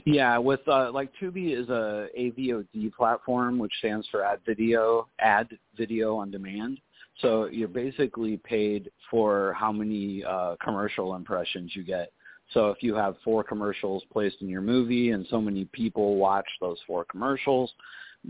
Speaker 10: Yeah, with uh, like Tubi is a AVOD platform, which stands for Ad Video, Ad Video on Demand. So you're basically paid for how many uh, commercial impressions you get. So if you have four commercials placed in your movie and so many people watch those four commercials,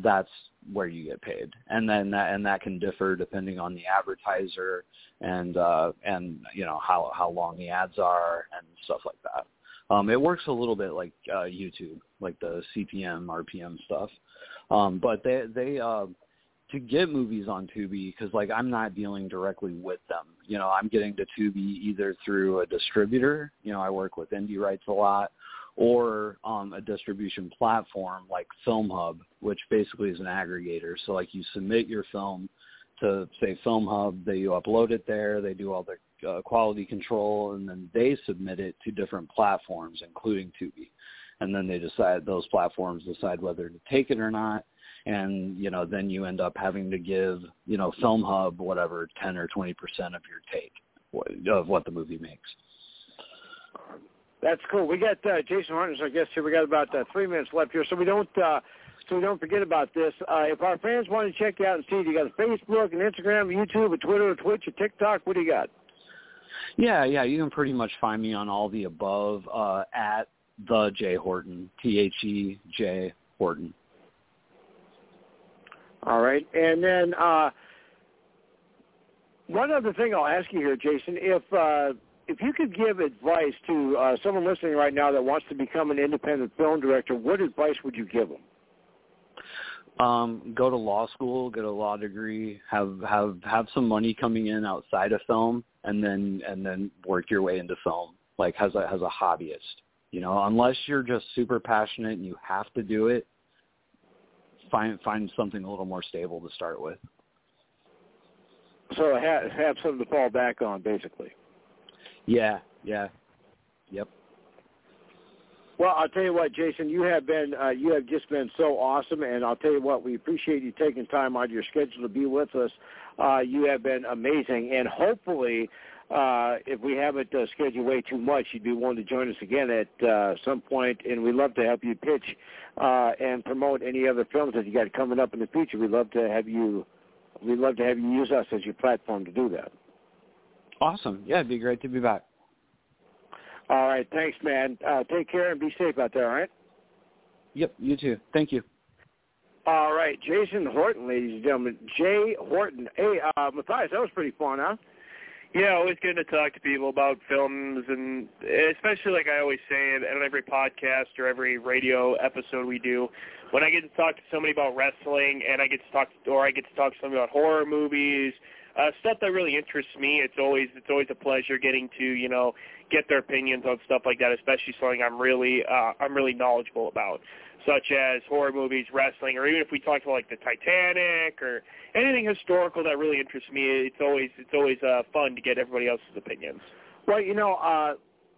Speaker 10: that's where you get paid. And then that and that can differ depending on the advertiser and uh and you know how how long the ads are and stuff like that. Um, it works a little bit like uh, YouTube, like the CPM, RPM stuff. Um, but they they uh, to get movies on Tubi because like I'm not dealing directly with them. You know, I'm getting to Tubi either through a distributor. You know, I work with Indie Rights a lot, or um, a distribution platform like Film Hub, which basically is an aggregator. So like you submit your film to say Film Hub, they you upload it there, they do all the uh, quality control, and then they submit it to different platforms, including Tubi. And then they decide those platforms decide whether to take it or not. And you know, then you end up having to give you know Film Hub whatever ten or twenty percent of your take of what the movie makes.
Speaker 3: That's cool. We got uh, Jason Horton as our guest here. We got about uh, three minutes left here, so we don't uh, so we don't forget about this. Uh, if our fans want to check you out and see, it, you got a Facebook, an Instagram, a YouTube, a Twitter, a Twitch, a TikTok. What do you got?
Speaker 10: Yeah, yeah, you can pretty much find me on all the above uh, at the J Horton, T H E J Horton.
Speaker 3: All right, and then uh, one other thing I'll ask you here, Jason, if uh, if you could give advice to uh, someone listening right now that wants to become an independent film director, what advice would you give them?
Speaker 10: Um, go to law school, get a law degree, have have have some money coming in outside of film, and then and then work your way into film, like as a as a hobbyist. You know, unless you're just super passionate and you have to do it, find find something a little more stable to start with.
Speaker 3: So have, have something to fall back on, basically.
Speaker 10: Yeah, yeah, yep.
Speaker 3: Well, I'll tell you what, Jason, you have been uh, you have just been so awesome, and I'll tell you what, we appreciate you taking time out of your schedule to be with us. Uh, you have been amazing, and hopefully, uh, if we haven't uh, scheduled way too much, you'd be willing to join us again at uh, some point, and we'd love to help you pitch uh, and promote any other films that you got coming up in the future. We'd love to have you. We'd love to have you use us as your platform to do that.
Speaker 10: Awesome. Yeah, it'd be great to be back.
Speaker 3: All right, thanks, man. Uh, take care and be safe out there. All right.
Speaker 10: Yep, you too. Thank you.
Speaker 3: All right, Jason Horton, ladies and gentlemen. Jay Horton. Hey, uh, Matthias, that was pretty fun, huh?
Speaker 5: Yeah, always good to talk to people about films, and especially like I always say on every podcast or every radio episode we do, when I get to talk to somebody about wrestling, and I get to talk, or I get to talk to somebody about horror movies, uh, stuff that really interests me. It's always it's always a pleasure getting to you know get their opinions on stuff like that, especially something I'm really uh, I'm really knowledgeable about such as horror movies, wrestling, or even if we talk about like the Titanic or anything historical that really interests me, it's always it's always uh, fun to get everybody else's opinions.
Speaker 3: Well, you know, uh,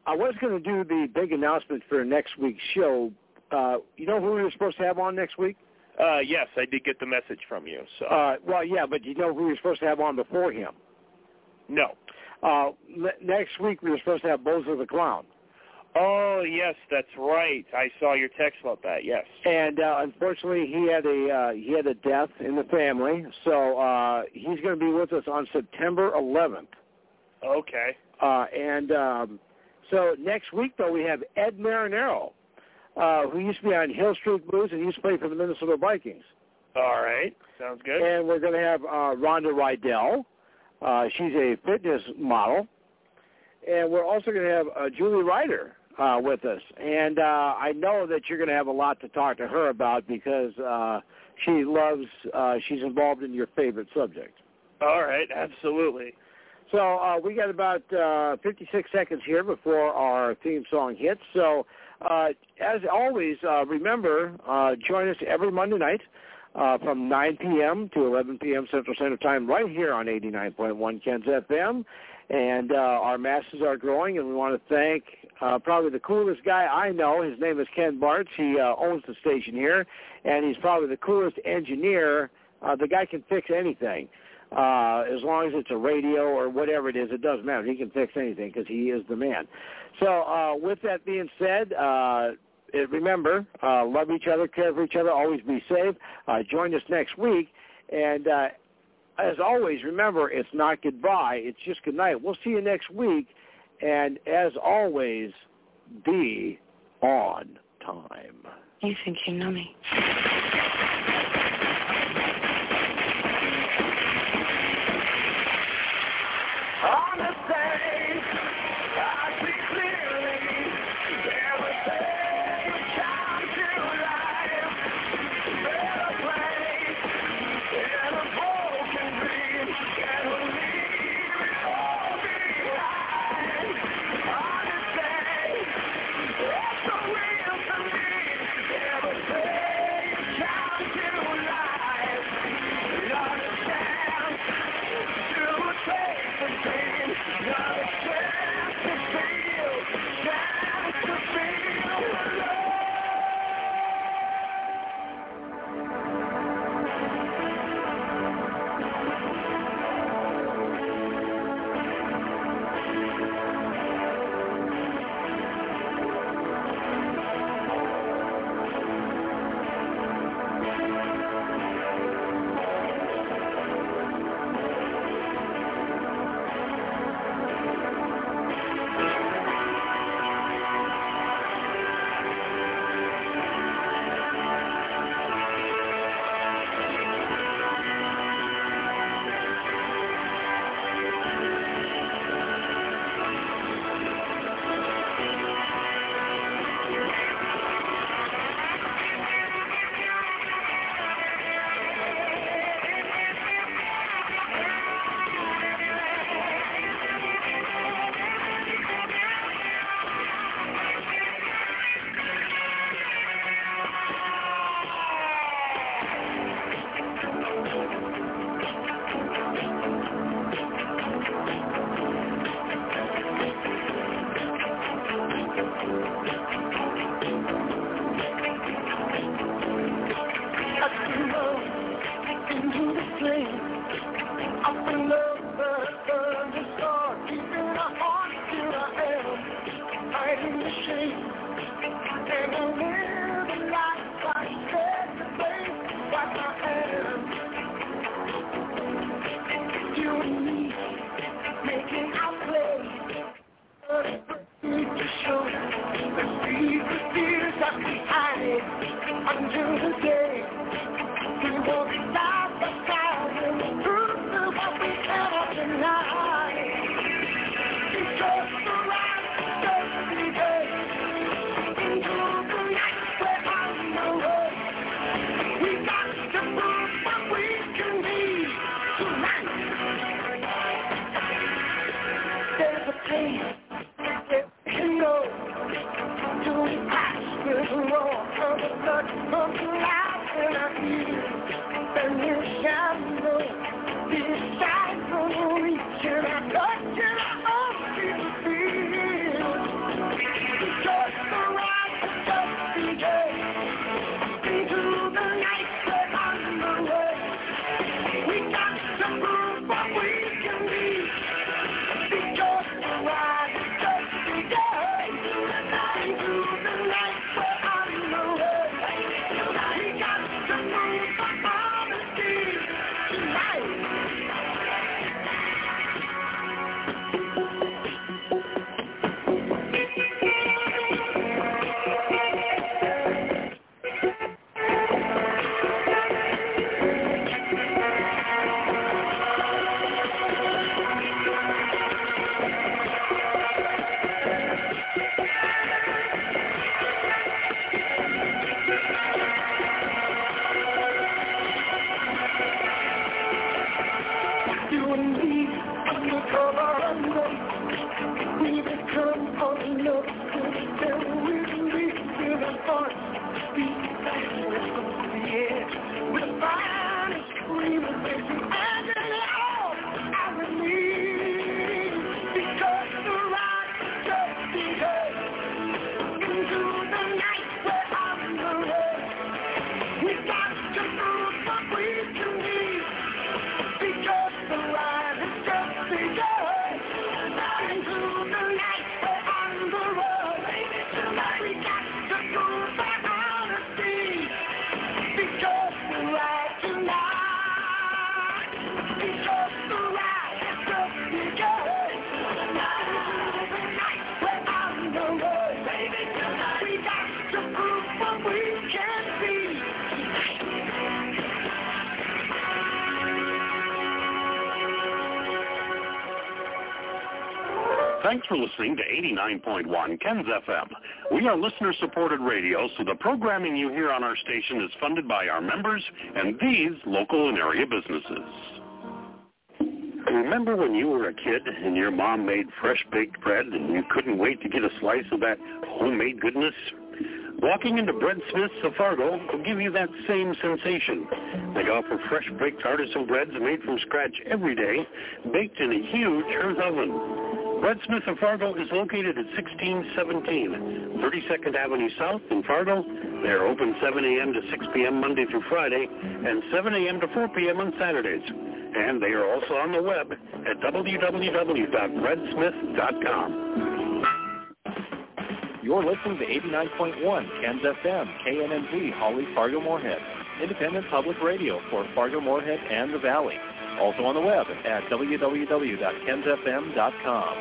Speaker 3: I was going to do the big announcement for next week's show. Uh, you know who we were supposed to have on next week?
Speaker 5: Uh, yes, I did get the message from you. So.
Speaker 3: Uh, well, yeah, but you know who we were supposed to have on before him?
Speaker 5: No.
Speaker 3: Uh, next week we were supposed to have Bozo the Clown.
Speaker 5: Oh yes, that's right. I saw your text about that. Yes.
Speaker 3: And uh, unfortunately, he had a uh, he had a death in the family, so uh, he's going to be with us on September 11th.
Speaker 5: Okay.
Speaker 3: Uh, and um, so next week, though, we have Ed Marinaro, uh, who used to be on Hill Street Blues and used to play for the Minnesota Vikings.
Speaker 5: All right. Sounds good.
Speaker 3: And we're going to have uh, Rhonda Rydell. Uh, she's a fitness model. And we're also going to have uh, Julie Ryder, uh, with us. And uh, I know that you're going to have a lot to talk to her about because uh, she loves, uh, she's involved in your favorite subject.
Speaker 5: All right, absolutely.
Speaker 3: So uh, we got about uh, 56 seconds here before our theme song hits. So uh, as always, uh, remember, uh, join us every Monday night uh, from 9 p.m. to 11 p.m. Central Standard Time right here on 89.1 Ken's FM. And uh, our masses are growing, and we want to thank uh, probably the coolest guy I know. His name is Ken Bartz. He uh, owns the station here, and he's probably the coolest engineer. Uh, the guy can fix anything. Uh, as long as it's a radio or whatever it is, it doesn't matter. He can fix anything because he is the man. So uh, with that being said, uh, remember, uh, love each other, care for each other, always be safe. Uh, join us next week. And uh, as always, remember, it's not goodbye. It's just good night. We'll see you next week. And as always, be on time.
Speaker 11: You think you know me.
Speaker 9: Thanks for listening to 89.1 Ken's FM. We are listener-supported radio, so the programming you hear on our station is funded by our members and these local and area businesses. Remember when you were a kid and your mom made fresh-baked bread and you couldn't wait to get a slice of that homemade goodness? Walking into Bread Smith's of Fargo will give you that same sensation. They offer fresh baked artisan breads made from scratch every day, baked in a huge earth oven. Breadsmith of Fargo is located at 1617 32nd Avenue South in Fargo. They are open 7 a.m. to 6 p.m. Monday through Friday and 7 a.m. to 4 p.m. on Saturdays. And they are also on the web at www.breadsmith.com.
Speaker 7: You're listening to 89.1 Ken's FM, KNNZ, Holly Fargo Moorhead, independent public radio for Fargo Moorhead and the Valley. Also on the web at www.kensfm.com.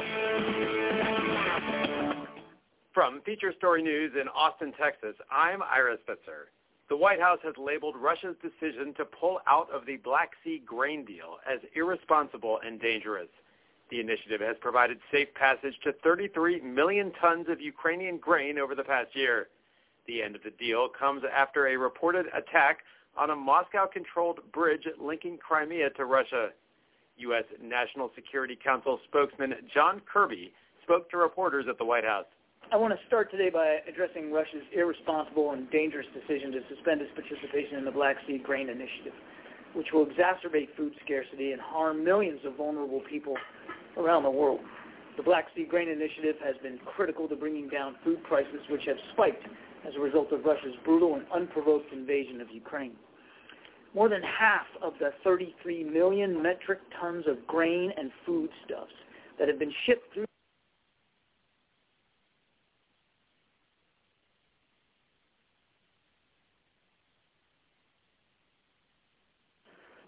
Speaker 11: From Feature Story News in Austin, Texas, I'm Ira Spitzer. The White House has labeled Russia's decision to pull out of the Black Sea grain deal as irresponsible and dangerous. The initiative has provided safe passage to 33 million tons of Ukrainian grain over the past year. The end of the deal comes after a reported attack on a Moscow-controlled bridge linking Crimea to Russia. U.S. National Security Council spokesman John Kirby spoke to reporters at the White House.
Speaker 12: I want to start today by addressing Russia's irresponsible and dangerous decision to suspend its participation in the Black Sea Grain Initiative, which will exacerbate food scarcity and harm millions of vulnerable people around the world. The Black Sea Grain Initiative has been critical to bringing down food prices, which have spiked as a result of Russia's brutal and unprovoked invasion of Ukraine. More than half of the 33 million metric tons of grain and foodstuffs that have been shipped through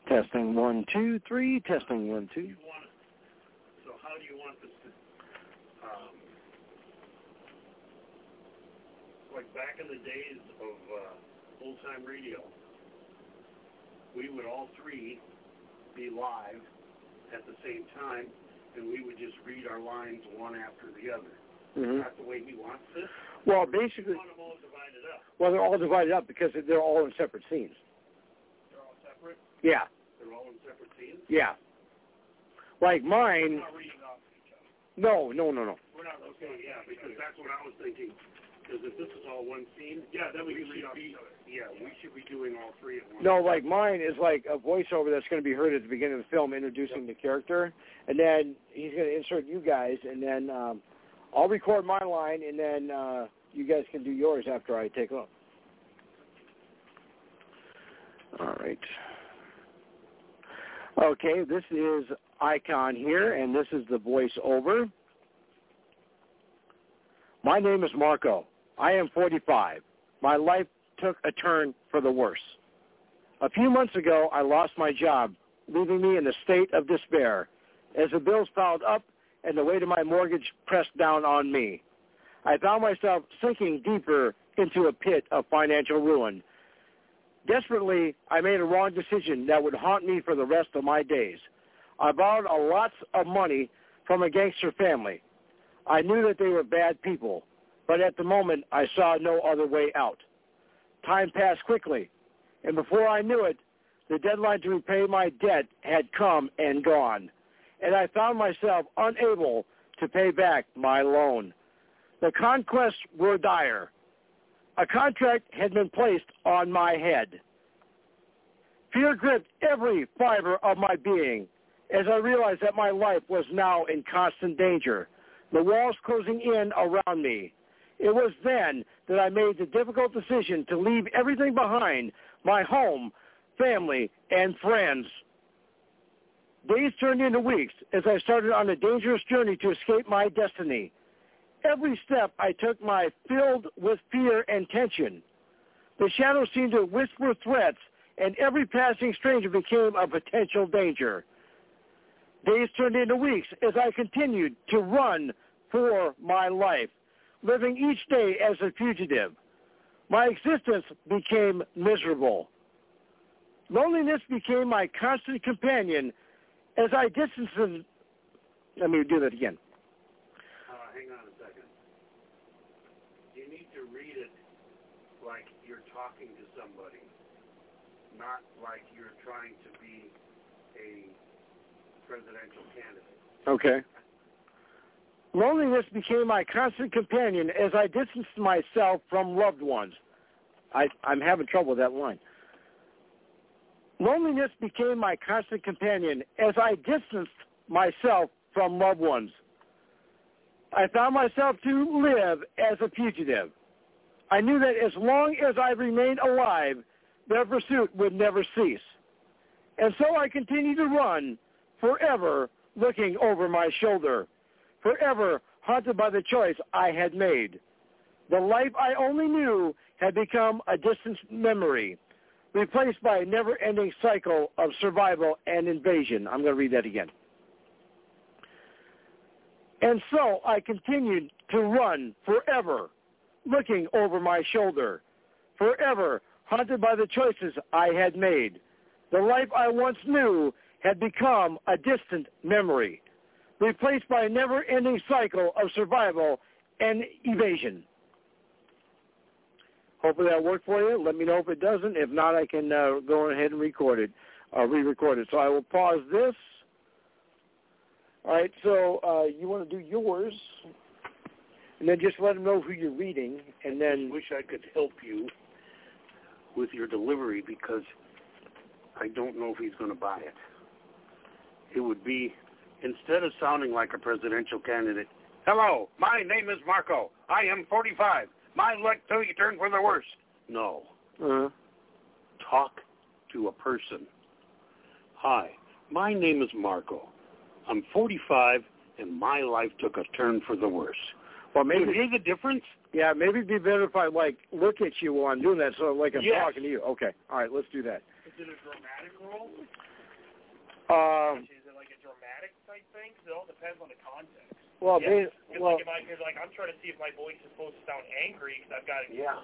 Speaker 13: Testing one, two, three. Testing one, two.
Speaker 9: So how do you want this to, um, like back in the days of uh, old-time radio, we would all three be live at the same time, and we would just read our lines one after the other.
Speaker 13: Mhm.
Speaker 9: That's the way he wants this.
Speaker 13: Well, basically,
Speaker 9: We want them all divided up.
Speaker 13: well, they're all divided up because they're all in separate scenes.
Speaker 9: They're all separate.
Speaker 13: Yeah,
Speaker 9: They're all in separate scenes.
Speaker 13: yeah. Like
Speaker 9: We're
Speaker 13: mine,
Speaker 9: not reading off each other.
Speaker 13: no, no, no, no.
Speaker 9: We're not okay, yeah, because that's what I was thinking.
Speaker 14: Because if this is all one scene, yeah, then we, can read off each other. Yeah, we should be doing all three at once.
Speaker 3: No, like mine is like a voiceover that's going to be heard at the beginning of the film, introducing the character, and then he's going to insert you guys, and then um, I'll record my line, and then uh, you guys can do yours after I take off. All right. Okay, this is Icon here, and this is the voiceover. My name is Marco. I am 45. My life took a turn for the worse. A few months ago, I lost my job, leaving me in a state of despair as the bills piled up and the weight of my mortgage pressed down on me. I found myself sinking deeper into a pit of financial ruin. Desperately, I made a wrong decision that would haunt me for the rest of my days. I borrowed a lots of money from a gangster family. I knew that they were bad people, but at the moment I saw no other way out. Time passed quickly, and before I knew it, the deadline to repay my debt had come and gone, and I found myself unable to pay back my loan. The conquests were dire. A contract had been placed on my head. Fear gripped every fiber of my being as I realized that my life was now in constant danger, the walls closing in around me. It was then that I made the difficult decision to leave everything behind, my home, family, and friends. Days turned into weeks as I started on a dangerous journey to escape my destiny. Every step I took my filled with fear and tension. The shadows seemed to whisper threats, and every passing stranger became a potential danger. Days turned into weeks as I continued to run for my life, living each day as a fugitive. My existence became miserable. Loneliness became my constant companion as I distanced. Let me do that again.
Speaker 14: Uh, hang on a second. You need to read it like you're talking to somebody, not like you're trying to be a presidential candidate.
Speaker 3: Okay. Loneliness became my constant companion as I distanced myself from loved ones. I, I'm having trouble with that line. Loneliness became my constant companion as I distanced myself from loved ones. I found myself to live as a fugitive. I knew that as long as I remained alive, their pursuit would never cease. And so I continued to run, forever looking over my shoulder, forever haunted by the choice I had made. The life I only knew had become a distant memory, replaced by a never-ending cycle of survival and invasion. I'm going to read that again. And so I continued to run forever, looking over my shoulder, forever haunted by the choices I had made. The life I once knew had become a distant memory, replaced by a never-ending cycle of survival and evasion. Hopefully that worked for you. Let me know if it doesn't. If not, I can uh, go ahead and record it, uh, re-record it. So I will pause this. All right, so uh, you want to do yours, and then just let them know who you're reading, and then...
Speaker 14: I wish I could help you with your delivery because I don't know if he's going to buy it. It would be, instead of sounding like a presidential candidate, Hello, my name is Marco. I am 45. My luck took a turn for the worse. No.
Speaker 3: Uh-huh.
Speaker 14: Talk to a person. Hi, my name is Marco. I'm 45, and my life took a turn for the worse.
Speaker 3: Well, maybe
Speaker 14: you hear the difference?
Speaker 3: Yeah, maybe it'd be better if I like look at you while I'm doing that, so like I'm
Speaker 14: Yes.
Speaker 3: talking to you. Okay, all right, let's do that.
Speaker 5: Is it a dramatic role?
Speaker 3: Um,
Speaker 5: Is it like a dramatic type thing? 'Cause it all depends on the context.
Speaker 3: well,
Speaker 5: yeah.
Speaker 3: ba-
Speaker 5: 'Cause
Speaker 3: well,
Speaker 5: like, if I, cause like I'm trying to see if my voice is supposed to sound angry because I've got it.
Speaker 14: Yeah.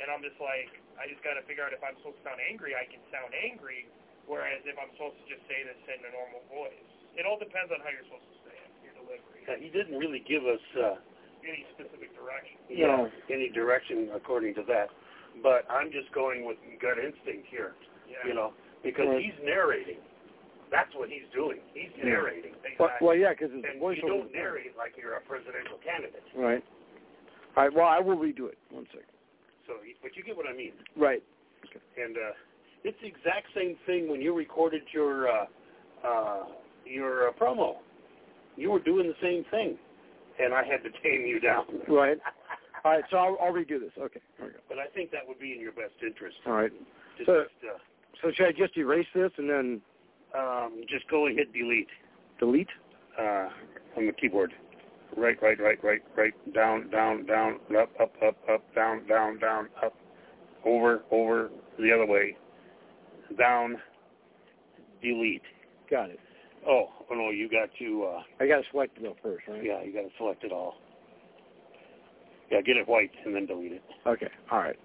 Speaker 5: And I'm just like, I just got to figure out if I'm supposed to sound angry, I can sound angry. Whereas if I'm supposed to just say this in a normal voice, it all depends on how you're supposed to say it, your delivery,
Speaker 14: Yeah, he didn't really give us uh,
Speaker 5: any specific direction.
Speaker 14: yeah, any direction according to that. But I'm just going with gut instinct here,
Speaker 5: Yeah.
Speaker 14: you know, because
Speaker 3: Right.
Speaker 14: he's narrating. That's what he's doing. He's narrating.
Speaker 3: well, well, yeah, because voiceover.
Speaker 14: you don't narrate like you're a presidential candidate.
Speaker 3: Right. All right. Well, I will redo it. One second.
Speaker 14: So, but you get what I mean.
Speaker 3: Right. Okay.
Speaker 14: And uh, it's the exact same thing when you recorded your uh, uh, your uh, promo. You were doing the same thing, and I had to tame you down.
Speaker 3: Right. All right. So I'll, I'll redo this. Okay. There we go.
Speaker 14: But I think that would be in your best interest.
Speaker 3: All right.
Speaker 14: Just,
Speaker 3: So-
Speaker 14: uh,
Speaker 3: So should I just erase this and then
Speaker 14: um, just go and hit delete
Speaker 3: delete?
Speaker 14: uh, on the keyboard. Right, right, right, right, right, down, down, down, up, up, up, up, down, down, down, up, over, over, the other way, down, delete.
Speaker 3: Got it.
Speaker 14: Oh, oh no, you got to, uh,
Speaker 3: I got to select it though first, right?
Speaker 14: yeah, you got to select it all. Yeah, get it white and then delete it.
Speaker 3: Okay. All right.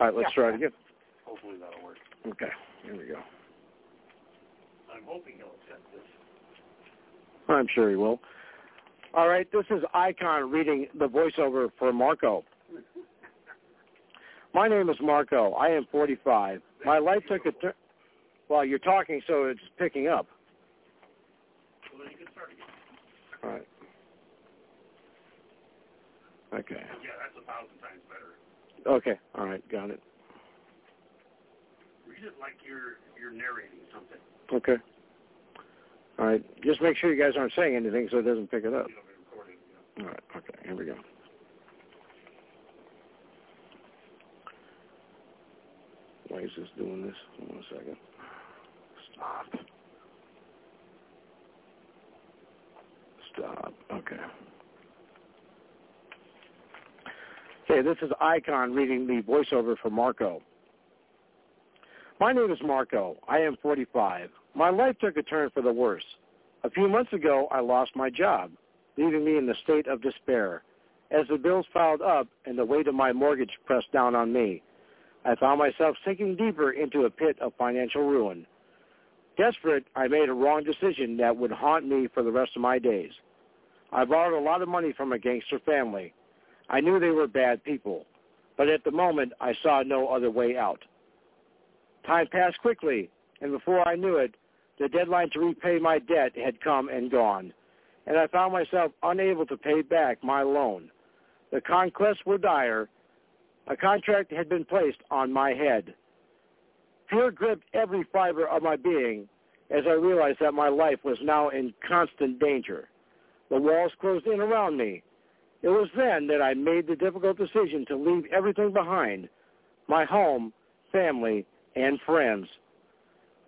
Speaker 3: All right. Let's try it again.
Speaker 14: Hopefully that'll work.
Speaker 3: Okay. Here we go.
Speaker 14: I'm hoping he'll accept this.
Speaker 3: I'm sure he will. All right, this is Icon reading the voiceover for Marco. My name is Marco. I am 45. My life took a turn. Well, you're talking, so it's picking up.
Speaker 14: Well, then you can start again.
Speaker 3: All right. Okay.
Speaker 14: Yeah, that's a thousand times better.
Speaker 3: Okay. All right. Got it.
Speaker 14: Read it like you're you're narrating something.
Speaker 3: Okay. All right. Just make sure you guys aren't saying anything so it doesn't pick it up. All right. Okay. Here we go. Why is this doing this? One second. Stop. Stop. Okay. Okay, this is Icon reading the voiceover for Marco. My name is Marco. I am 45. My life took a turn for the worse. A few months ago, I lost my job, leaving me in the state of despair. As the bills piled up and the weight of my mortgage pressed down on me, I found myself sinking deeper into a pit of financial ruin. Desperate, I made a wrong decision that would haunt me for the rest of my days. I borrowed a lot of money from a gangster family. I knew they were bad people, but at the moment I saw no other way out. Time passed quickly, and before I knew it, the deadline to repay my debt had come and gone, and I found myself unable to pay back my loan. The conquests were dire. A contract had been placed on my head. Fear gripped every fiber of my being as I realized that my life was now in constant danger. The walls closed in around me. It was then that I made the difficult decision to leave everything behind, my home, family, and friends.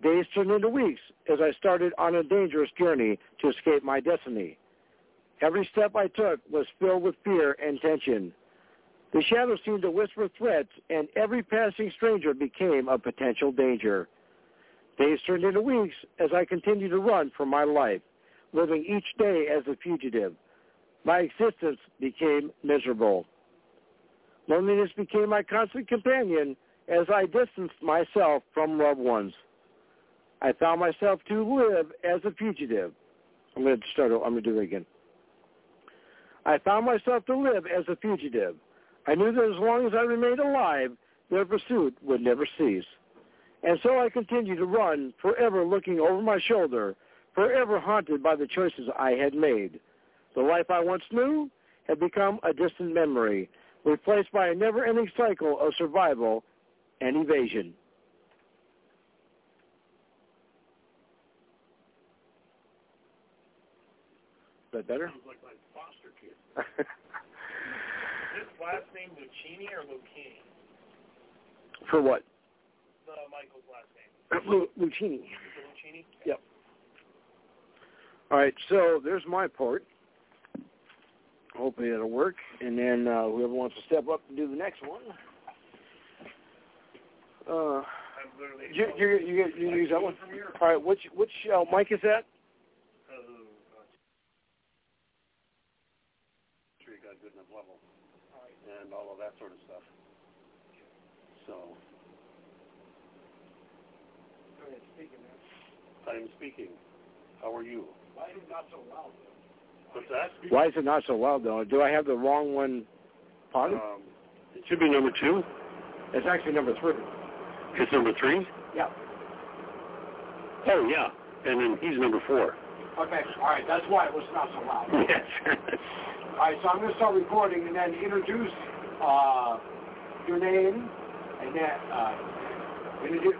Speaker 3: Days turned into weeks as I started on a dangerous journey to escape my destiny. Every step I took was filled with fear and tension. The shadows seemed to whisper threats, and every passing stranger became a potential danger. Days turned into weeks as I continued to run for my life, living each day as a fugitive. My existence became miserable. Loneliness became my constant companion as I distanced myself from loved ones. I found myself to live as a fugitive. I'm going to start. I'm going to do it again. I found myself to live as a fugitive. I knew that as long as I remained alive, their pursuit would never cease. And so I continued to run, forever looking over my shoulder, forever haunted by the choices I had made. The life I once knew had become a distant memory, replaced by a never-ending cycle of survival and evasion. Is that better?
Speaker 14: Sounds like my foster kid. His last name Lucchini or Lucchini?
Speaker 3: For what?
Speaker 14: The Michael's last name.
Speaker 3: Lu- Lucchini.
Speaker 14: Is Lucchini?
Speaker 3: Yep. All right, so there's my part. Hopefully it'll work. And then uh, whoever wants to step up and do the next one. Uh, you, you, you, you, you use that one? All right, which which uh, mic is that?
Speaker 14: Uh, sure you got good enough level. And all of that sort of stuff. So. I am speaking. How are you? Why is it not so loud? What's that?
Speaker 3: Why is it not so loud though? Do I have the wrong one? Pardon?
Speaker 14: Um, it should be number two.
Speaker 3: it's actually number three.
Speaker 14: It's number three?
Speaker 3: Yeah.
Speaker 14: Oh, yeah. And then he's number four.
Speaker 3: Okay, all right, that's why it was not so loud.
Speaker 9: Yes.
Speaker 3: All right, so I'm going to start recording and then introduce uh, your name and then uh, introduce,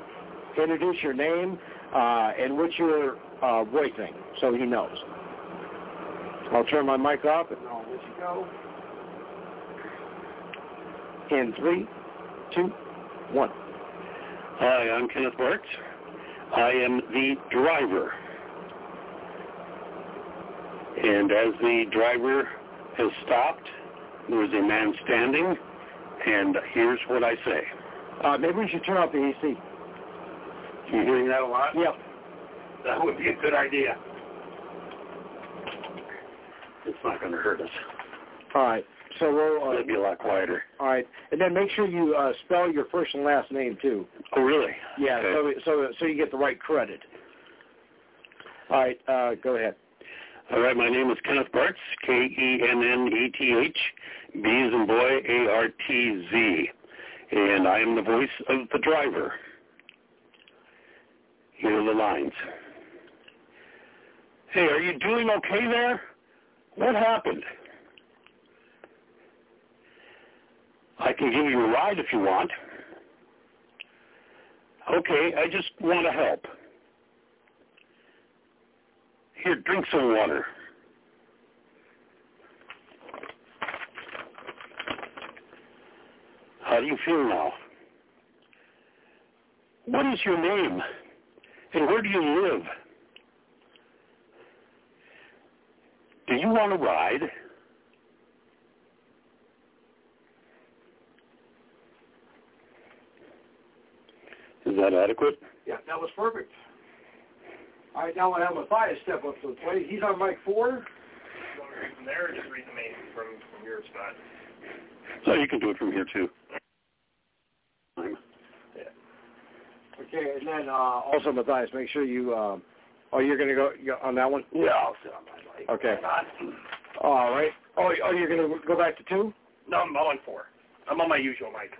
Speaker 3: introduce your name uh, and what you're uh, voicing so he knows. I'll turn my mic up and I'll let you go. In three, two, one.
Speaker 9: Hi, I'm Kenneth Bartz. I am the driver. And as the driver has stopped, there is a man standing, and here's what I say.
Speaker 3: Uh, maybe we should turn off the AC.
Speaker 9: You hearing that a lot?
Speaker 3: Yep.
Speaker 9: That would be a good idea. It's not going to hurt us.
Speaker 3: All right. So we'll. Uh,
Speaker 9: It'll be a lot quieter.
Speaker 3: All right, and then make sure you uh, spell your first and last name too.
Speaker 9: Oh, really?
Speaker 3: Yeah.
Speaker 9: Okay.
Speaker 3: So so so you get the right credit. All right. Uh, go ahead.
Speaker 9: All right, my name is Kenneth Bartz, K-E-N-N-E-T-H, B as in boy, A-R-T-Z, and I am the voice of the driver. Here are the lines. Hey, are you doing okay there? What happened? I can give you a ride if you want. Okay, I just want to help. Here, drink some water. How do you feel now? What is your name? And where do you live? Do you want to ride? Is that adequate?
Speaker 3: Yeah, that was perfect. All right, now I have Mattheis step up to the plate. He's on mic four.
Speaker 5: You want to read from there just read the main from, from your spot?
Speaker 9: So you can do it from here too. Yeah.
Speaker 3: Okay, and then uh, also Mattheis, make sure you. Uh, oh, you're going to go you- on that one.
Speaker 9: Yeah, I'll sit on my mic.
Speaker 3: Okay. All right. Oh, oh you're going to go back to two.
Speaker 5: No, I'm on four. I'm on my usual mic.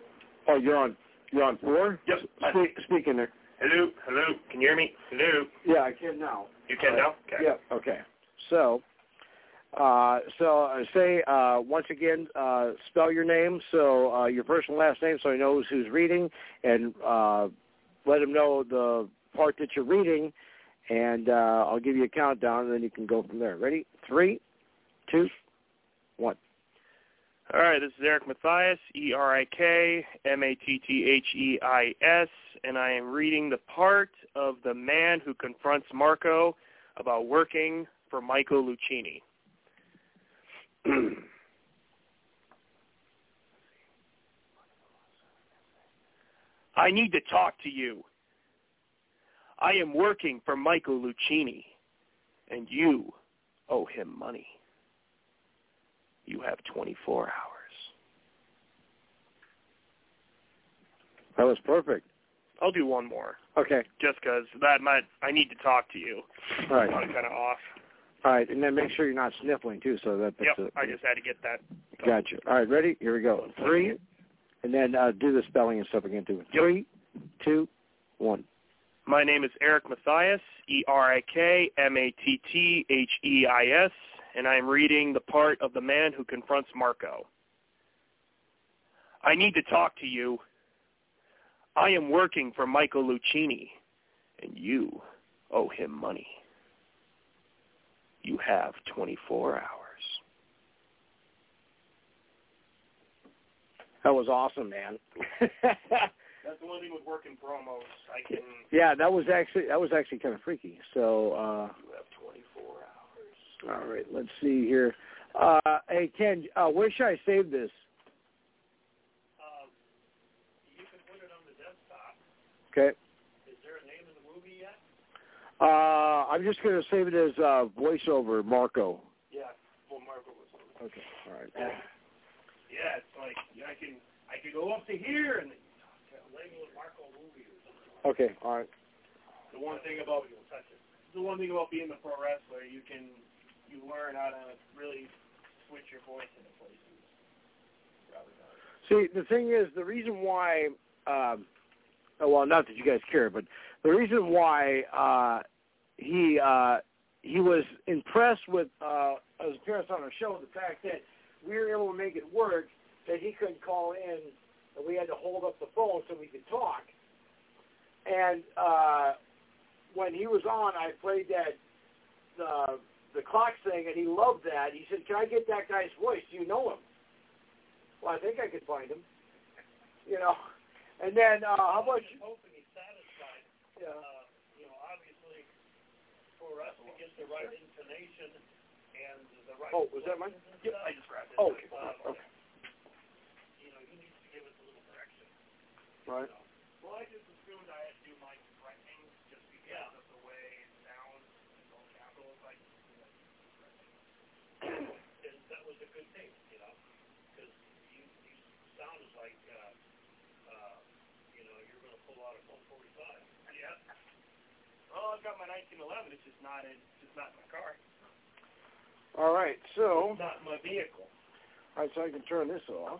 Speaker 3: Oh, you're on. You're on four.
Speaker 5: Yep.
Speaker 3: Speak, speak in there.
Speaker 5: Hello, hello. Can you hear me? Hello.
Speaker 3: Yeah, I can now.
Speaker 5: You can now? Okay.
Speaker 3: Yeah. Okay. So, uh, so uh, say uh, once again, uh, spell your name. So uh, your first and last name, so he knows who's reading, and uh, let him know the part that you're reading, and uh, I'll give you a countdown, and then you can go from there. Ready? Three, two, one.
Speaker 5: All right, this is Erik Mattheis, E-R-I-K, M-A-T-T-H-E-I-S, and I am reading the part of the man who confronts Marco about working for Michael Lucchini. I need to talk to you. I am working for Michael Lucchini, and you owe him money. You have 24 hours.
Speaker 3: That was perfect.
Speaker 5: I'll do one more,
Speaker 3: Okay.
Speaker 5: just because that might. I need to talk to you.
Speaker 3: All right.
Speaker 5: I'm kind of off.
Speaker 3: All right, and then make sure you're not sniffling too. So that that's
Speaker 5: Yep,
Speaker 3: a,
Speaker 5: I just had to get that.
Speaker 3: Gotcha. All right, ready? Here we go. Three, and then uh, do the spelling and stuff again too. Three, two, one.
Speaker 5: My name is Erik Mattheis, E E-R-I-K-M-A-T-T-H-E-I-S, and I am reading the part of the man who confronts Marco. I need to talk to you. I am working for Michael Lucchini, and you owe him money. You have 24 hours.
Speaker 3: That was awesome, man.
Speaker 5: That's the one thing with working promos. I can.
Speaker 3: yeah, that was actually that was actually kind of freaky. So, uh,
Speaker 5: You have 24 hours.
Speaker 3: All right, let's see here. Uh, hey Ken, uh, where should I save this?
Speaker 5: Um, you can put it on the desktop.
Speaker 3: Okay.
Speaker 5: Is there a name of the movie yet?
Speaker 3: Uh, I'm just going to save it as uh, voiceover Marco.
Speaker 5: Yeah. Well, Marco was.
Speaker 3: Okay. All right.
Speaker 5: Yeah, it's like yeah, I can I can go up to here and label it Marco movie or something.
Speaker 3: Okay. All right.
Speaker 5: The one thing about the one thing about being the pro wrestler, you can you learn how to really switch your voice into places.
Speaker 3: See, the thing is, the reason why, um, oh, well, not that you guys care, but the reason why uh, he uh, he was impressed with uh, his appearance on our show, the fact that we were able to make it work, that he couldn't call in, and we had to hold up the phone so we could talk. And uh, when he was on, I played that uh, the clock thing, and he loved that. He said, "Can I get that guy's voice? Do you know him?" Well, I think I could find him. You know, and then uh, how much?
Speaker 14: hoping he's satisfied.
Speaker 3: Yeah.
Speaker 14: Uh, you know, obviously, for us to get the right intonation and the right.
Speaker 3: Oh, was that mine?
Speaker 14: Yep, I just grabbed it.
Speaker 3: Oh, okay.
Speaker 14: Um,
Speaker 3: okay.
Speaker 14: You know, he needs to give us a little direction.
Speaker 3: Right.
Speaker 14: Well, I just assumed I had to do my correcting just because of the way it sounds and all capitals. I just assumed I had to do correcting. and that was a good thing, you know, because you, you sounded like, uh, uh, you know, you're going to pull out a Colt 45. Yeah. Well, I've got my 1911. It's just not in, it's just not in my car.
Speaker 3: All right. So.
Speaker 14: It's not my vehicle.
Speaker 3: All right. So I can turn this off.